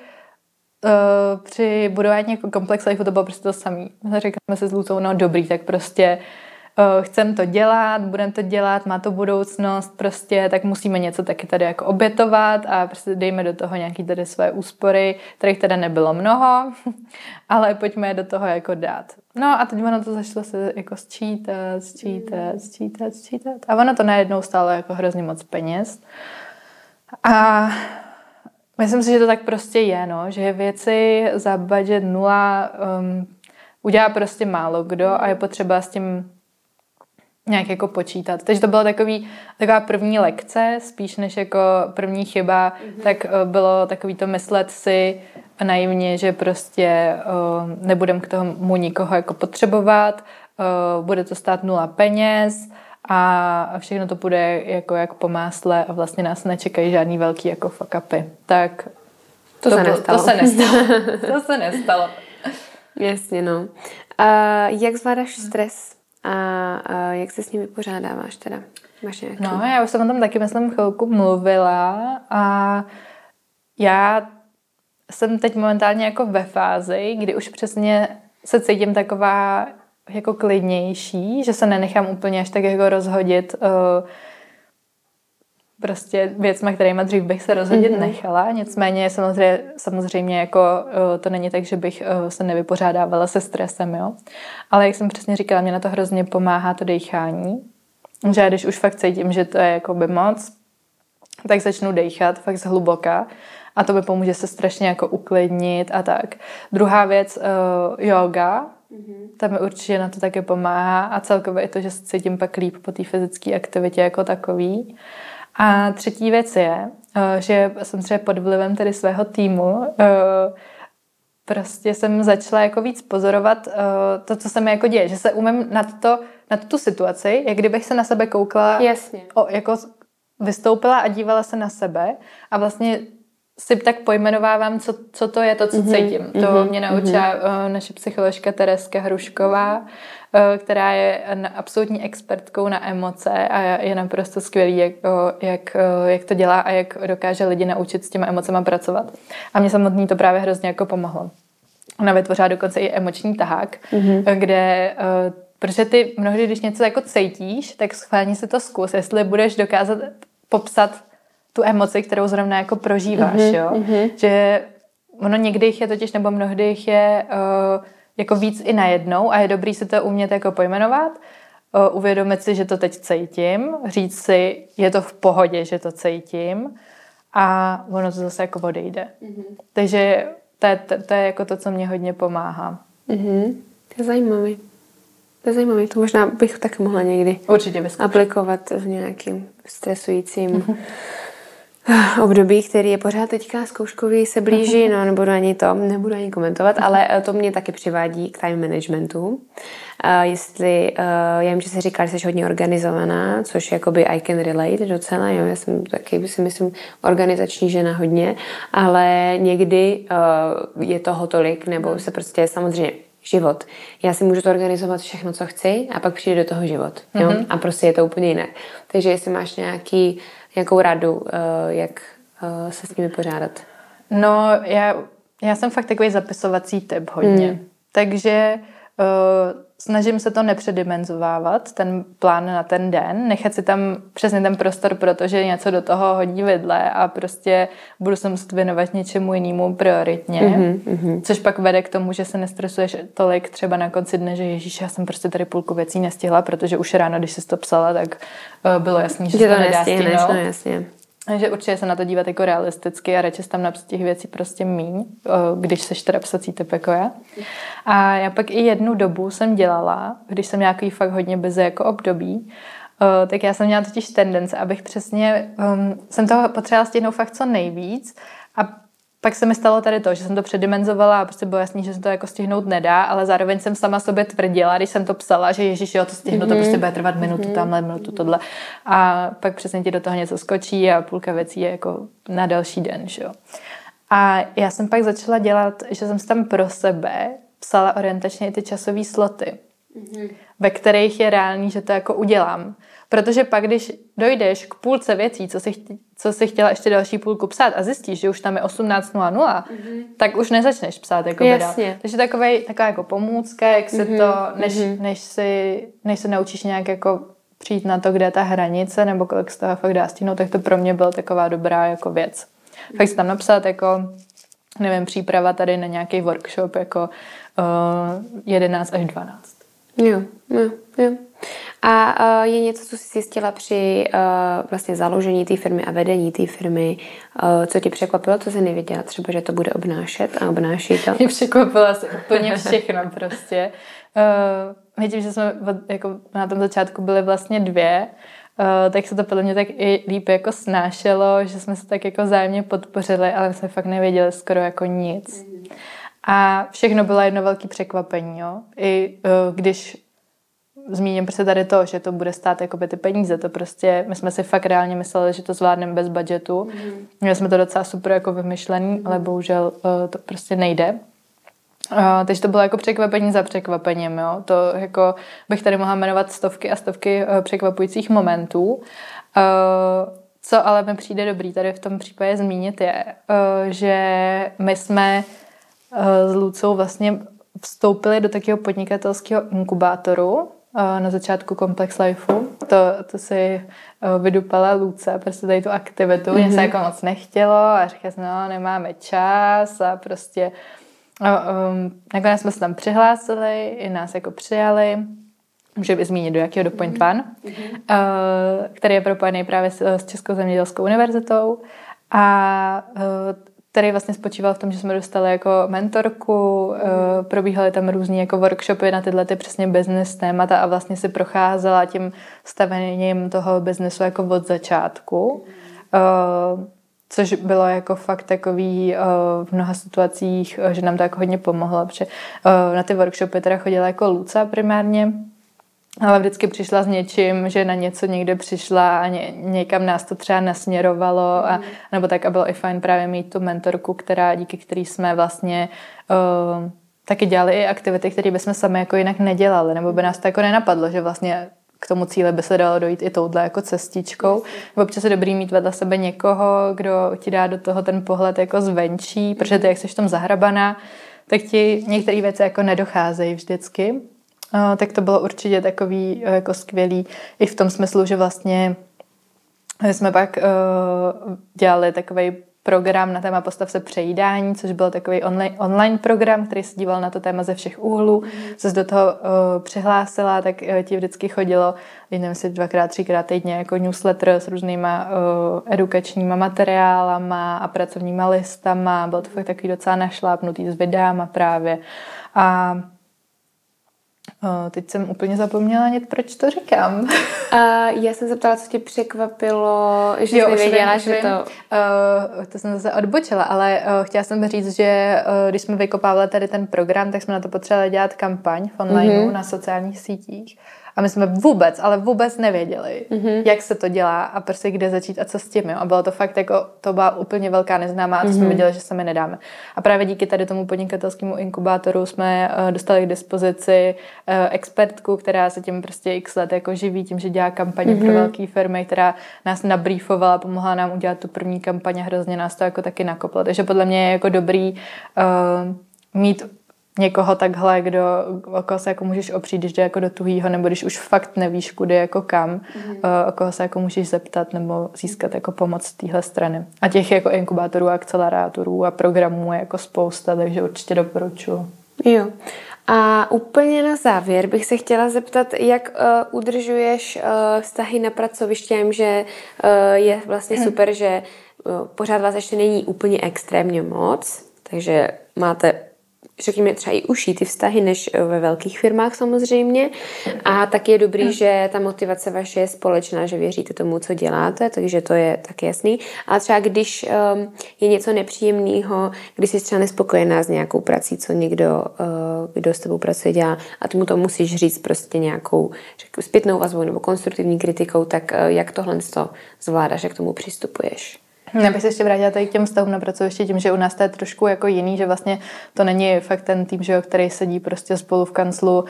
uh, při budování jako komplex life to bylo prostě to samé. Říkáme se s Lucou, no dobrý, tak prostě uh, chcem to dělat, budeme to dělat, má to budoucnost, prostě tak musíme něco taky tady jako obětovat a prostě dejme do toho nějaký tady své úspory, kterých teda nebylo mnoho, ale pojďme je do toho jako dát. No a teď ono to začalo se jako sčítat, sčítat, sčítat, sčítat a ono to najednou stálo jako hrozně moc peněz. A myslím si, že to tak prostě je, no, že věci za budget nula um, udělá prostě málo kdo a je potřeba s tím nějak jako počítat. Takže to byla takový, taková první lekce, spíš než jako první chyba, mm-hmm. tak uh, bylo takový to myslet si naivně, že prostě uh, nebudem k tomu nikoho jako potřebovat, uh, bude to stát nula peněz a všechno to bude jako jak po másle a vlastně nás nečekají žádný velký jako fuck upy. Tak to, to, se, nestalo. to se nestalo. to se nestalo. Jasně, no. A jak zvládáš stres? A, a jak se s ním vypořádáváš teda? Máš nějaký? No, já už jsem o tom taky, myslím, chvilku mluvila a já jsem teď momentálně jako ve fázi, kdy už přesně se cítím taková jako klidnější, že se nenechám úplně až tak jako rozhodit uh, prostě věcma, kterými dřív bych se rozhodit mm-hmm. nechala. Nicméně samozřejmě, samozřejmě jako uh, to není tak, že bych uh, se nevypořádávala se stresem, jo. Ale jak jsem přesně říkala, mě na to hrozně pomáhá to dechání. Že když už fakt cítím, že to je jako by moc, tak začnu dechat fakt zhluboka a to mi pomůže se strašně jako uklidnit a tak. Druhá věc, uh, yoga, mm-hmm. ta mi určitě na to také pomáhá a celkově i to, že se cítím pak líp po té fyzické aktivitě jako takový. A třetí věc je, uh, že jsem třeba pod vlivem tedy svého týmu uh, prostě jsem začala jako víc pozorovat uh, to, co se mi jako děje, že se umím na, to, na tu situaci, jak kdybych se na sebe koukla, Jasně. O, jako vystoupila a dívala se na sebe a vlastně si tak pojmenovávám, co, co to je to, co mm-hmm. cítím. To mm-hmm. mě naučila mm-hmm. naše psycholožka Tereska Hrušková, eh, která je absolutní expertkou na emoce a je naprosto skvělý, jak, jak, jak to dělá a jak dokáže lidi naučit s těma emocema pracovat. A mě samotný to právě hrozně jako pomohlo. Ona vytvořila dokonce i emoční tahák, mm-hmm. kde Protože ty mnohdy, když něco jako cítíš, tak schválně si to zkus, jestli budeš dokázat popsat tu emoci, kterou zrovna jako prožíváš, mm-hmm, jo. Mm-hmm. Že ono někdy jich je totiž, nebo mnohdy jich je uh, jako víc i najednou a je dobrý si to umět jako pojmenovat, uvědomit si, že to teď cítím, říct si, je to v pohodě, že to cítím a ono to zase jako odejde. Mm-hmm. Takže to je, to, to je jako to, co mě hodně pomáhá. Mm-hmm. To je zajímavý. To je zajímavé, to možná bych tak mohla někdy Určitě aplikovat v nějakým stresujícím mm-hmm období, který je pořád teďka zkouškový, se blíží, no nebudu ani to, nebudu ani komentovat, ale eh, to mě taky přivádí k time managementu. Uh, jestli, uh, já vím, že se říká, že jsi hodně organizovaná, což jakoby I can relate docela, jo, já jsem taky si myslím organizační žena hodně, ale někdy uh, je toho tolik, nebo se prostě samozřejmě život. Já si můžu to organizovat všechno, co chci a pak přijde do toho život. Jo? Mm-hmm. A prostě je to úplně jinak. Takže jestli máš nějaký nějakou radu, eh, jak eh, se s nimi pořádat? No, já, já jsem fakt takový zapisovací typ hodně. Hmm. Takže uh, snažím se to nepředimenzovávat, ten plán na ten den, nechat si tam přesně ten prostor, protože něco do toho hodí vidle a prostě budu se muset věnovat něčemu jinému prioritně, mm-hmm, což pak vede k tomu, že se nestresuješ tolik třeba na konci dne, že ježíš, já jsem prostě tady půlku věcí nestihla, protože už ráno, když jsi to psala, tak uh, bylo jasný, že, že to, to nedá stihnout. No, jasně. Takže určitě se na to dívat jako realisticky a radši tam napsat těch věcí prostě míň, když seš teda psací typ jako já. A já pak i jednu dobu jsem dělala, když jsem nějaký fakt hodně beze jako období, tak já jsem měla totiž tendence, abych přesně, um, jsem toho potřebovala stihnout fakt co nejvíc a pak se mi stalo tady to, že jsem to předimenzovala a prostě bylo jasný, že se to jako stihnout nedá, ale zároveň jsem sama sobě tvrdila, když jsem to psala, že ježiš, jo, to stihnu, mm-hmm. to prostě bude trvat minutu mm-hmm. tamhle, minutu tohle. A pak přesně ti do toho něco skočí a půlka věcí je jako na další den, že jo. A já jsem pak začala dělat, že jsem si tam pro sebe psala orientačně i ty časové sloty, mm-hmm. ve kterých je reálný, že to jako udělám. Protože pak, když dojdeš k půlce věcí, co si, co si chtěla ještě další půlku psát a zjistíš, že už tam je 18.00, mm-hmm. tak už nezačneš psát jako Jasně. Takže takovej, taková jako pomůcka, jak se mm-hmm. to, než, mm-hmm. než, si, než se naučíš nějak jako přijít na to, kde je ta hranice, nebo kolik z toho fakt dá stínout, tak to pro mě byla taková dobrá jako věc. Mm-hmm. Fakt si tam napsat jako nevím, příprava tady na nějaký workshop jako uh, 11 až 12. Jo, jo, jo. A uh, je něco, co jsi zjistila při uh, vlastně založení té firmy a vedení té firmy, uh, co tě překvapilo, co jsi nevěděla, třeba, že to bude obnášet a obnáší to? Mě překvapilo asi úplně všechno prostě. Uh, vidím, že jsme jako na tom začátku byly vlastně dvě, Uh, tak se to podle mě tak i líp jako snášelo, že jsme se tak jako zájemně podpořili, ale jsme fakt nevěděli skoro jako nic. A všechno bylo jedno velké překvapení, jo. I uh, když zmíním prostě tady to, že to bude stát jako ty peníze, to prostě, my jsme si fakt reálně mysleli, že to zvládneme bez budgetu. Mm. Měli jsme to docela super jako vymyšlený, mm. ale bohužel uh, to prostě nejde. Uh, takže to bylo jako překvapení za překvapením, jo. To jako bych tady mohla jmenovat stovky a stovky uh, překvapujících momentů. Uh, co ale mi přijde dobrý tady v tom případě zmínit je, uh, že my jsme uh, s Lucou vlastně vstoupili do takového podnikatelského inkubátoru, na začátku Complex Lifeu. To, to si vydupala Luce, prostě tady tu aktivitu. Mm-hmm. Mě se mhm. jako moc nechtělo a říkala jsem, no, nemáme čas a prostě um, nakonec jsme se tam přihlásili, i nás jako přijali. Můžu by zmínit, do jakého, do Point mm-hmm. One, mm-hmm. uh, který je propojený právě s, s Českou zemědělskou univerzitou. A uh, který vlastně spočíval v tom, že jsme dostali jako mentorku, mm. probíhaly tam různé jako workshopy na tyhle ty přesně business témata a vlastně si procházela tím stavením toho biznesu jako od začátku. Mm. Což bylo jako fakt takový v mnoha situacích, že nám to jako hodně pomohlo, protože na ty workshopy teda chodila jako Luca primárně, ale vždycky přišla s něčím, že na něco někde přišla a ně, někam nás to třeba nasměrovalo, a, mm. nebo tak a bylo i fajn právě mít tu mentorku, která, díky který jsme vlastně uh, taky dělali i aktivity, které bychom sami jako jinak nedělali, nebo by nás to jako nenapadlo, že vlastně k tomu cíle by se dalo dojít i touhle jako cestičkou. Občas je dobrý mít vedle sebe někoho, kdo ti dá do toho ten pohled jako zvenčí, protože ty, jak jsi v tom zahrabaná, tak ti některé věci jako nedocházejí vždycky tak to bylo určitě takový eh, jako skvělý i v tom smyslu, že vlastně jsme pak dělali takový program na téma postav se přejídání, což byl takový online, online program, který se díval na to téma ze všech úhlů. Mm. Se do toho uh, přihlásila, tak uh, ti vždycky chodilo, nevím si dvakrát, třikrát týdně jako newsletter s různýma uh, edukačníma materiálama a pracovníma listama. Bylo to fakt takový docela našlápnutý s videama právě. A teď jsem úplně zapomněla něco, proč to říkám. Uh, já jsem se ptala, co tě překvapilo, že jo, jsi nevěděla, že to... Uh, to jsem zase odbočila, ale uh, chtěla jsem říct, že uh, když jsme vykopávali tady ten program, tak jsme na to potřebovali dělat kampaň v online mm-hmm. na sociálních sítích. A my jsme vůbec, ale vůbec nevěděli, mm-hmm. jak se to dělá a prostě kde začít a co s tím. Jo. A bylo to fakt jako, to byla úplně velká neznámá a to mm-hmm. jsme mhm. věděli, že sami nedáme. A právě díky tady tomu podnikatelskému inkubátoru jsme uh, dostali k dispozici uh, expertku, která se tím prostě x let jako živí, tím, že dělá kampaně mm-hmm. pro mhm. velké firmy, která nás nabrýfovala, pomohla nám udělat tu první kampaň a hrozně nás to jako taky nakoplo. Takže podle mě je jako dobrý uh, mít někoho takhle, kdo, o koho se jako můžeš opřít, když jde jako do tuhýho, nebo když už fakt nevíš, kudy jako kam, mm-hmm. o koho se jako můžeš zeptat nebo získat jako pomoc z téhle strany. A těch jako inkubátorů, akcelerátorů a programů je jako spousta, takže určitě doporučuji. Jo. A úplně na závěr bych se chtěla zeptat, jak uh, udržuješ uh, vztahy na pracovištěm, že uh, je vlastně mhm. super, že uh, pořád vás ještě není úplně extrémně moc, takže máte řekněme, třeba i uší ty vztahy, než ve velkých firmách samozřejmě. A tak je dobrý, že ta motivace vaše je společná, že věříte tomu, co děláte, takže to je tak jasný. A třeba když um, je něco nepříjemného, když jsi třeba nespokojená s nějakou prací, co někdo, uh, kdo s tebou pracuje, dělá a ty mu to musíš říct prostě nějakou řekl, zpětnou vazbou nebo konstruktivní kritikou, tak uh, jak tohle to zvládáš, jak k tomu přistupuješ? Já bych se ještě vrátila tady k těm vztahům na pracovišti tím, že u nás to je trošku jako jiný, že vlastně to není fakt ten tým, že jo, který sedí prostě spolu v kanclu uh,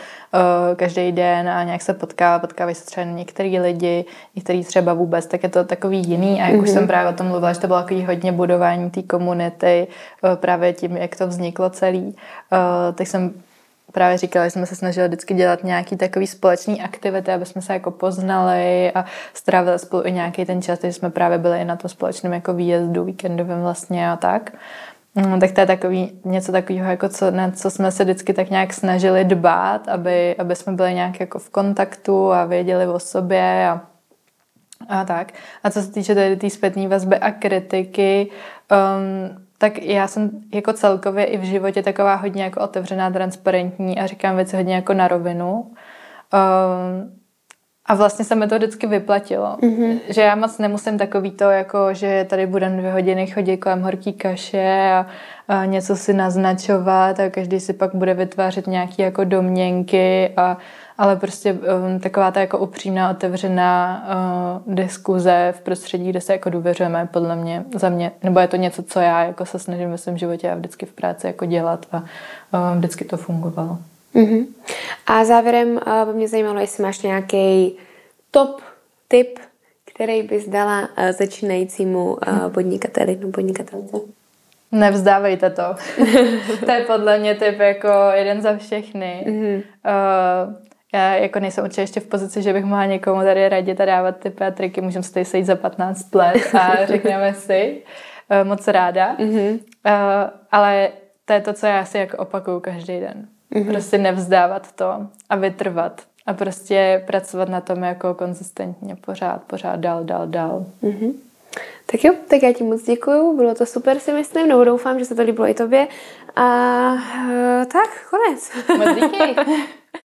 každý den a nějak se potká, potkávají se třeba některý lidi, některý třeba vůbec, tak je to takový jiný a jak mm-hmm. už jsem mhm. právě o tom mluvila, že to bylo takový hodně budování té komunity, uh, právě tím, jak to vzniklo celý, uh, tak jsem právě říkala, že jsme se snažili vždycky dělat nějaký takový společný aktivity, aby jsme se jako poznali a strávili spolu i nějaký ten čas, když jsme právě byli i na tom společném jako výjezdu víkendovém vlastně a tak. No, tak to je takový, něco takového, jako co, na co jsme se vždycky tak nějak snažili dbát, aby, aby jsme byli nějak jako v kontaktu a věděli o sobě a, a tak. A co se týče té tý zpětné vazby a kritiky, um, tak já jsem jako celkově i v životě taková hodně jako otevřená, transparentní a říkám věci hodně jako na rovinu. Um, a vlastně se mi to vždycky vyplatilo. Mm-hmm. Že já moc nemusím takový to, jako, že tady budeme dvě hodiny chodit kolem horký kaše a, a něco si naznačovat a každý si pak bude vytvářet nějaké jako domněnky a ale prostě um, taková ta jako upřímná, otevřená uh, diskuze v prostředí, kde se jako důvěřujeme, podle mě, za mě, nebo je to něco, co já jako se snažím ve svém životě a vždycky v práci jako dělat a uh, vždycky to fungovalo. Mm-hmm. A závěrem uh, by mě zajímalo, jestli máš nějaký top tip, který bys dala uh, začínajícímu uh, podnikateli nebo podnikatelce? Nevzdávejte to. to je podle mě typ jako jeden za všechny. Mm-hmm. Uh, já jako nejsem určitě ještě v pozici, že bych mohla někomu tady radit a dávat typy a triky. Můžeme se tady sejít za 15 let a řekneme si. Uh, moc ráda. Mm-hmm. Ale to je to, co já si jako opakuju každý den. Mm-hmm. Prostě nevzdávat to a vytrvat. A prostě pracovat na tom jako konzistentně pořád, pořád dál, dál, dál. Mm-hmm. Tak jo, tak já ti moc děkuju, bylo to super si myslím, nebo doufám, že se to líbilo i tobě. A uh, tak, konec. Moc díky.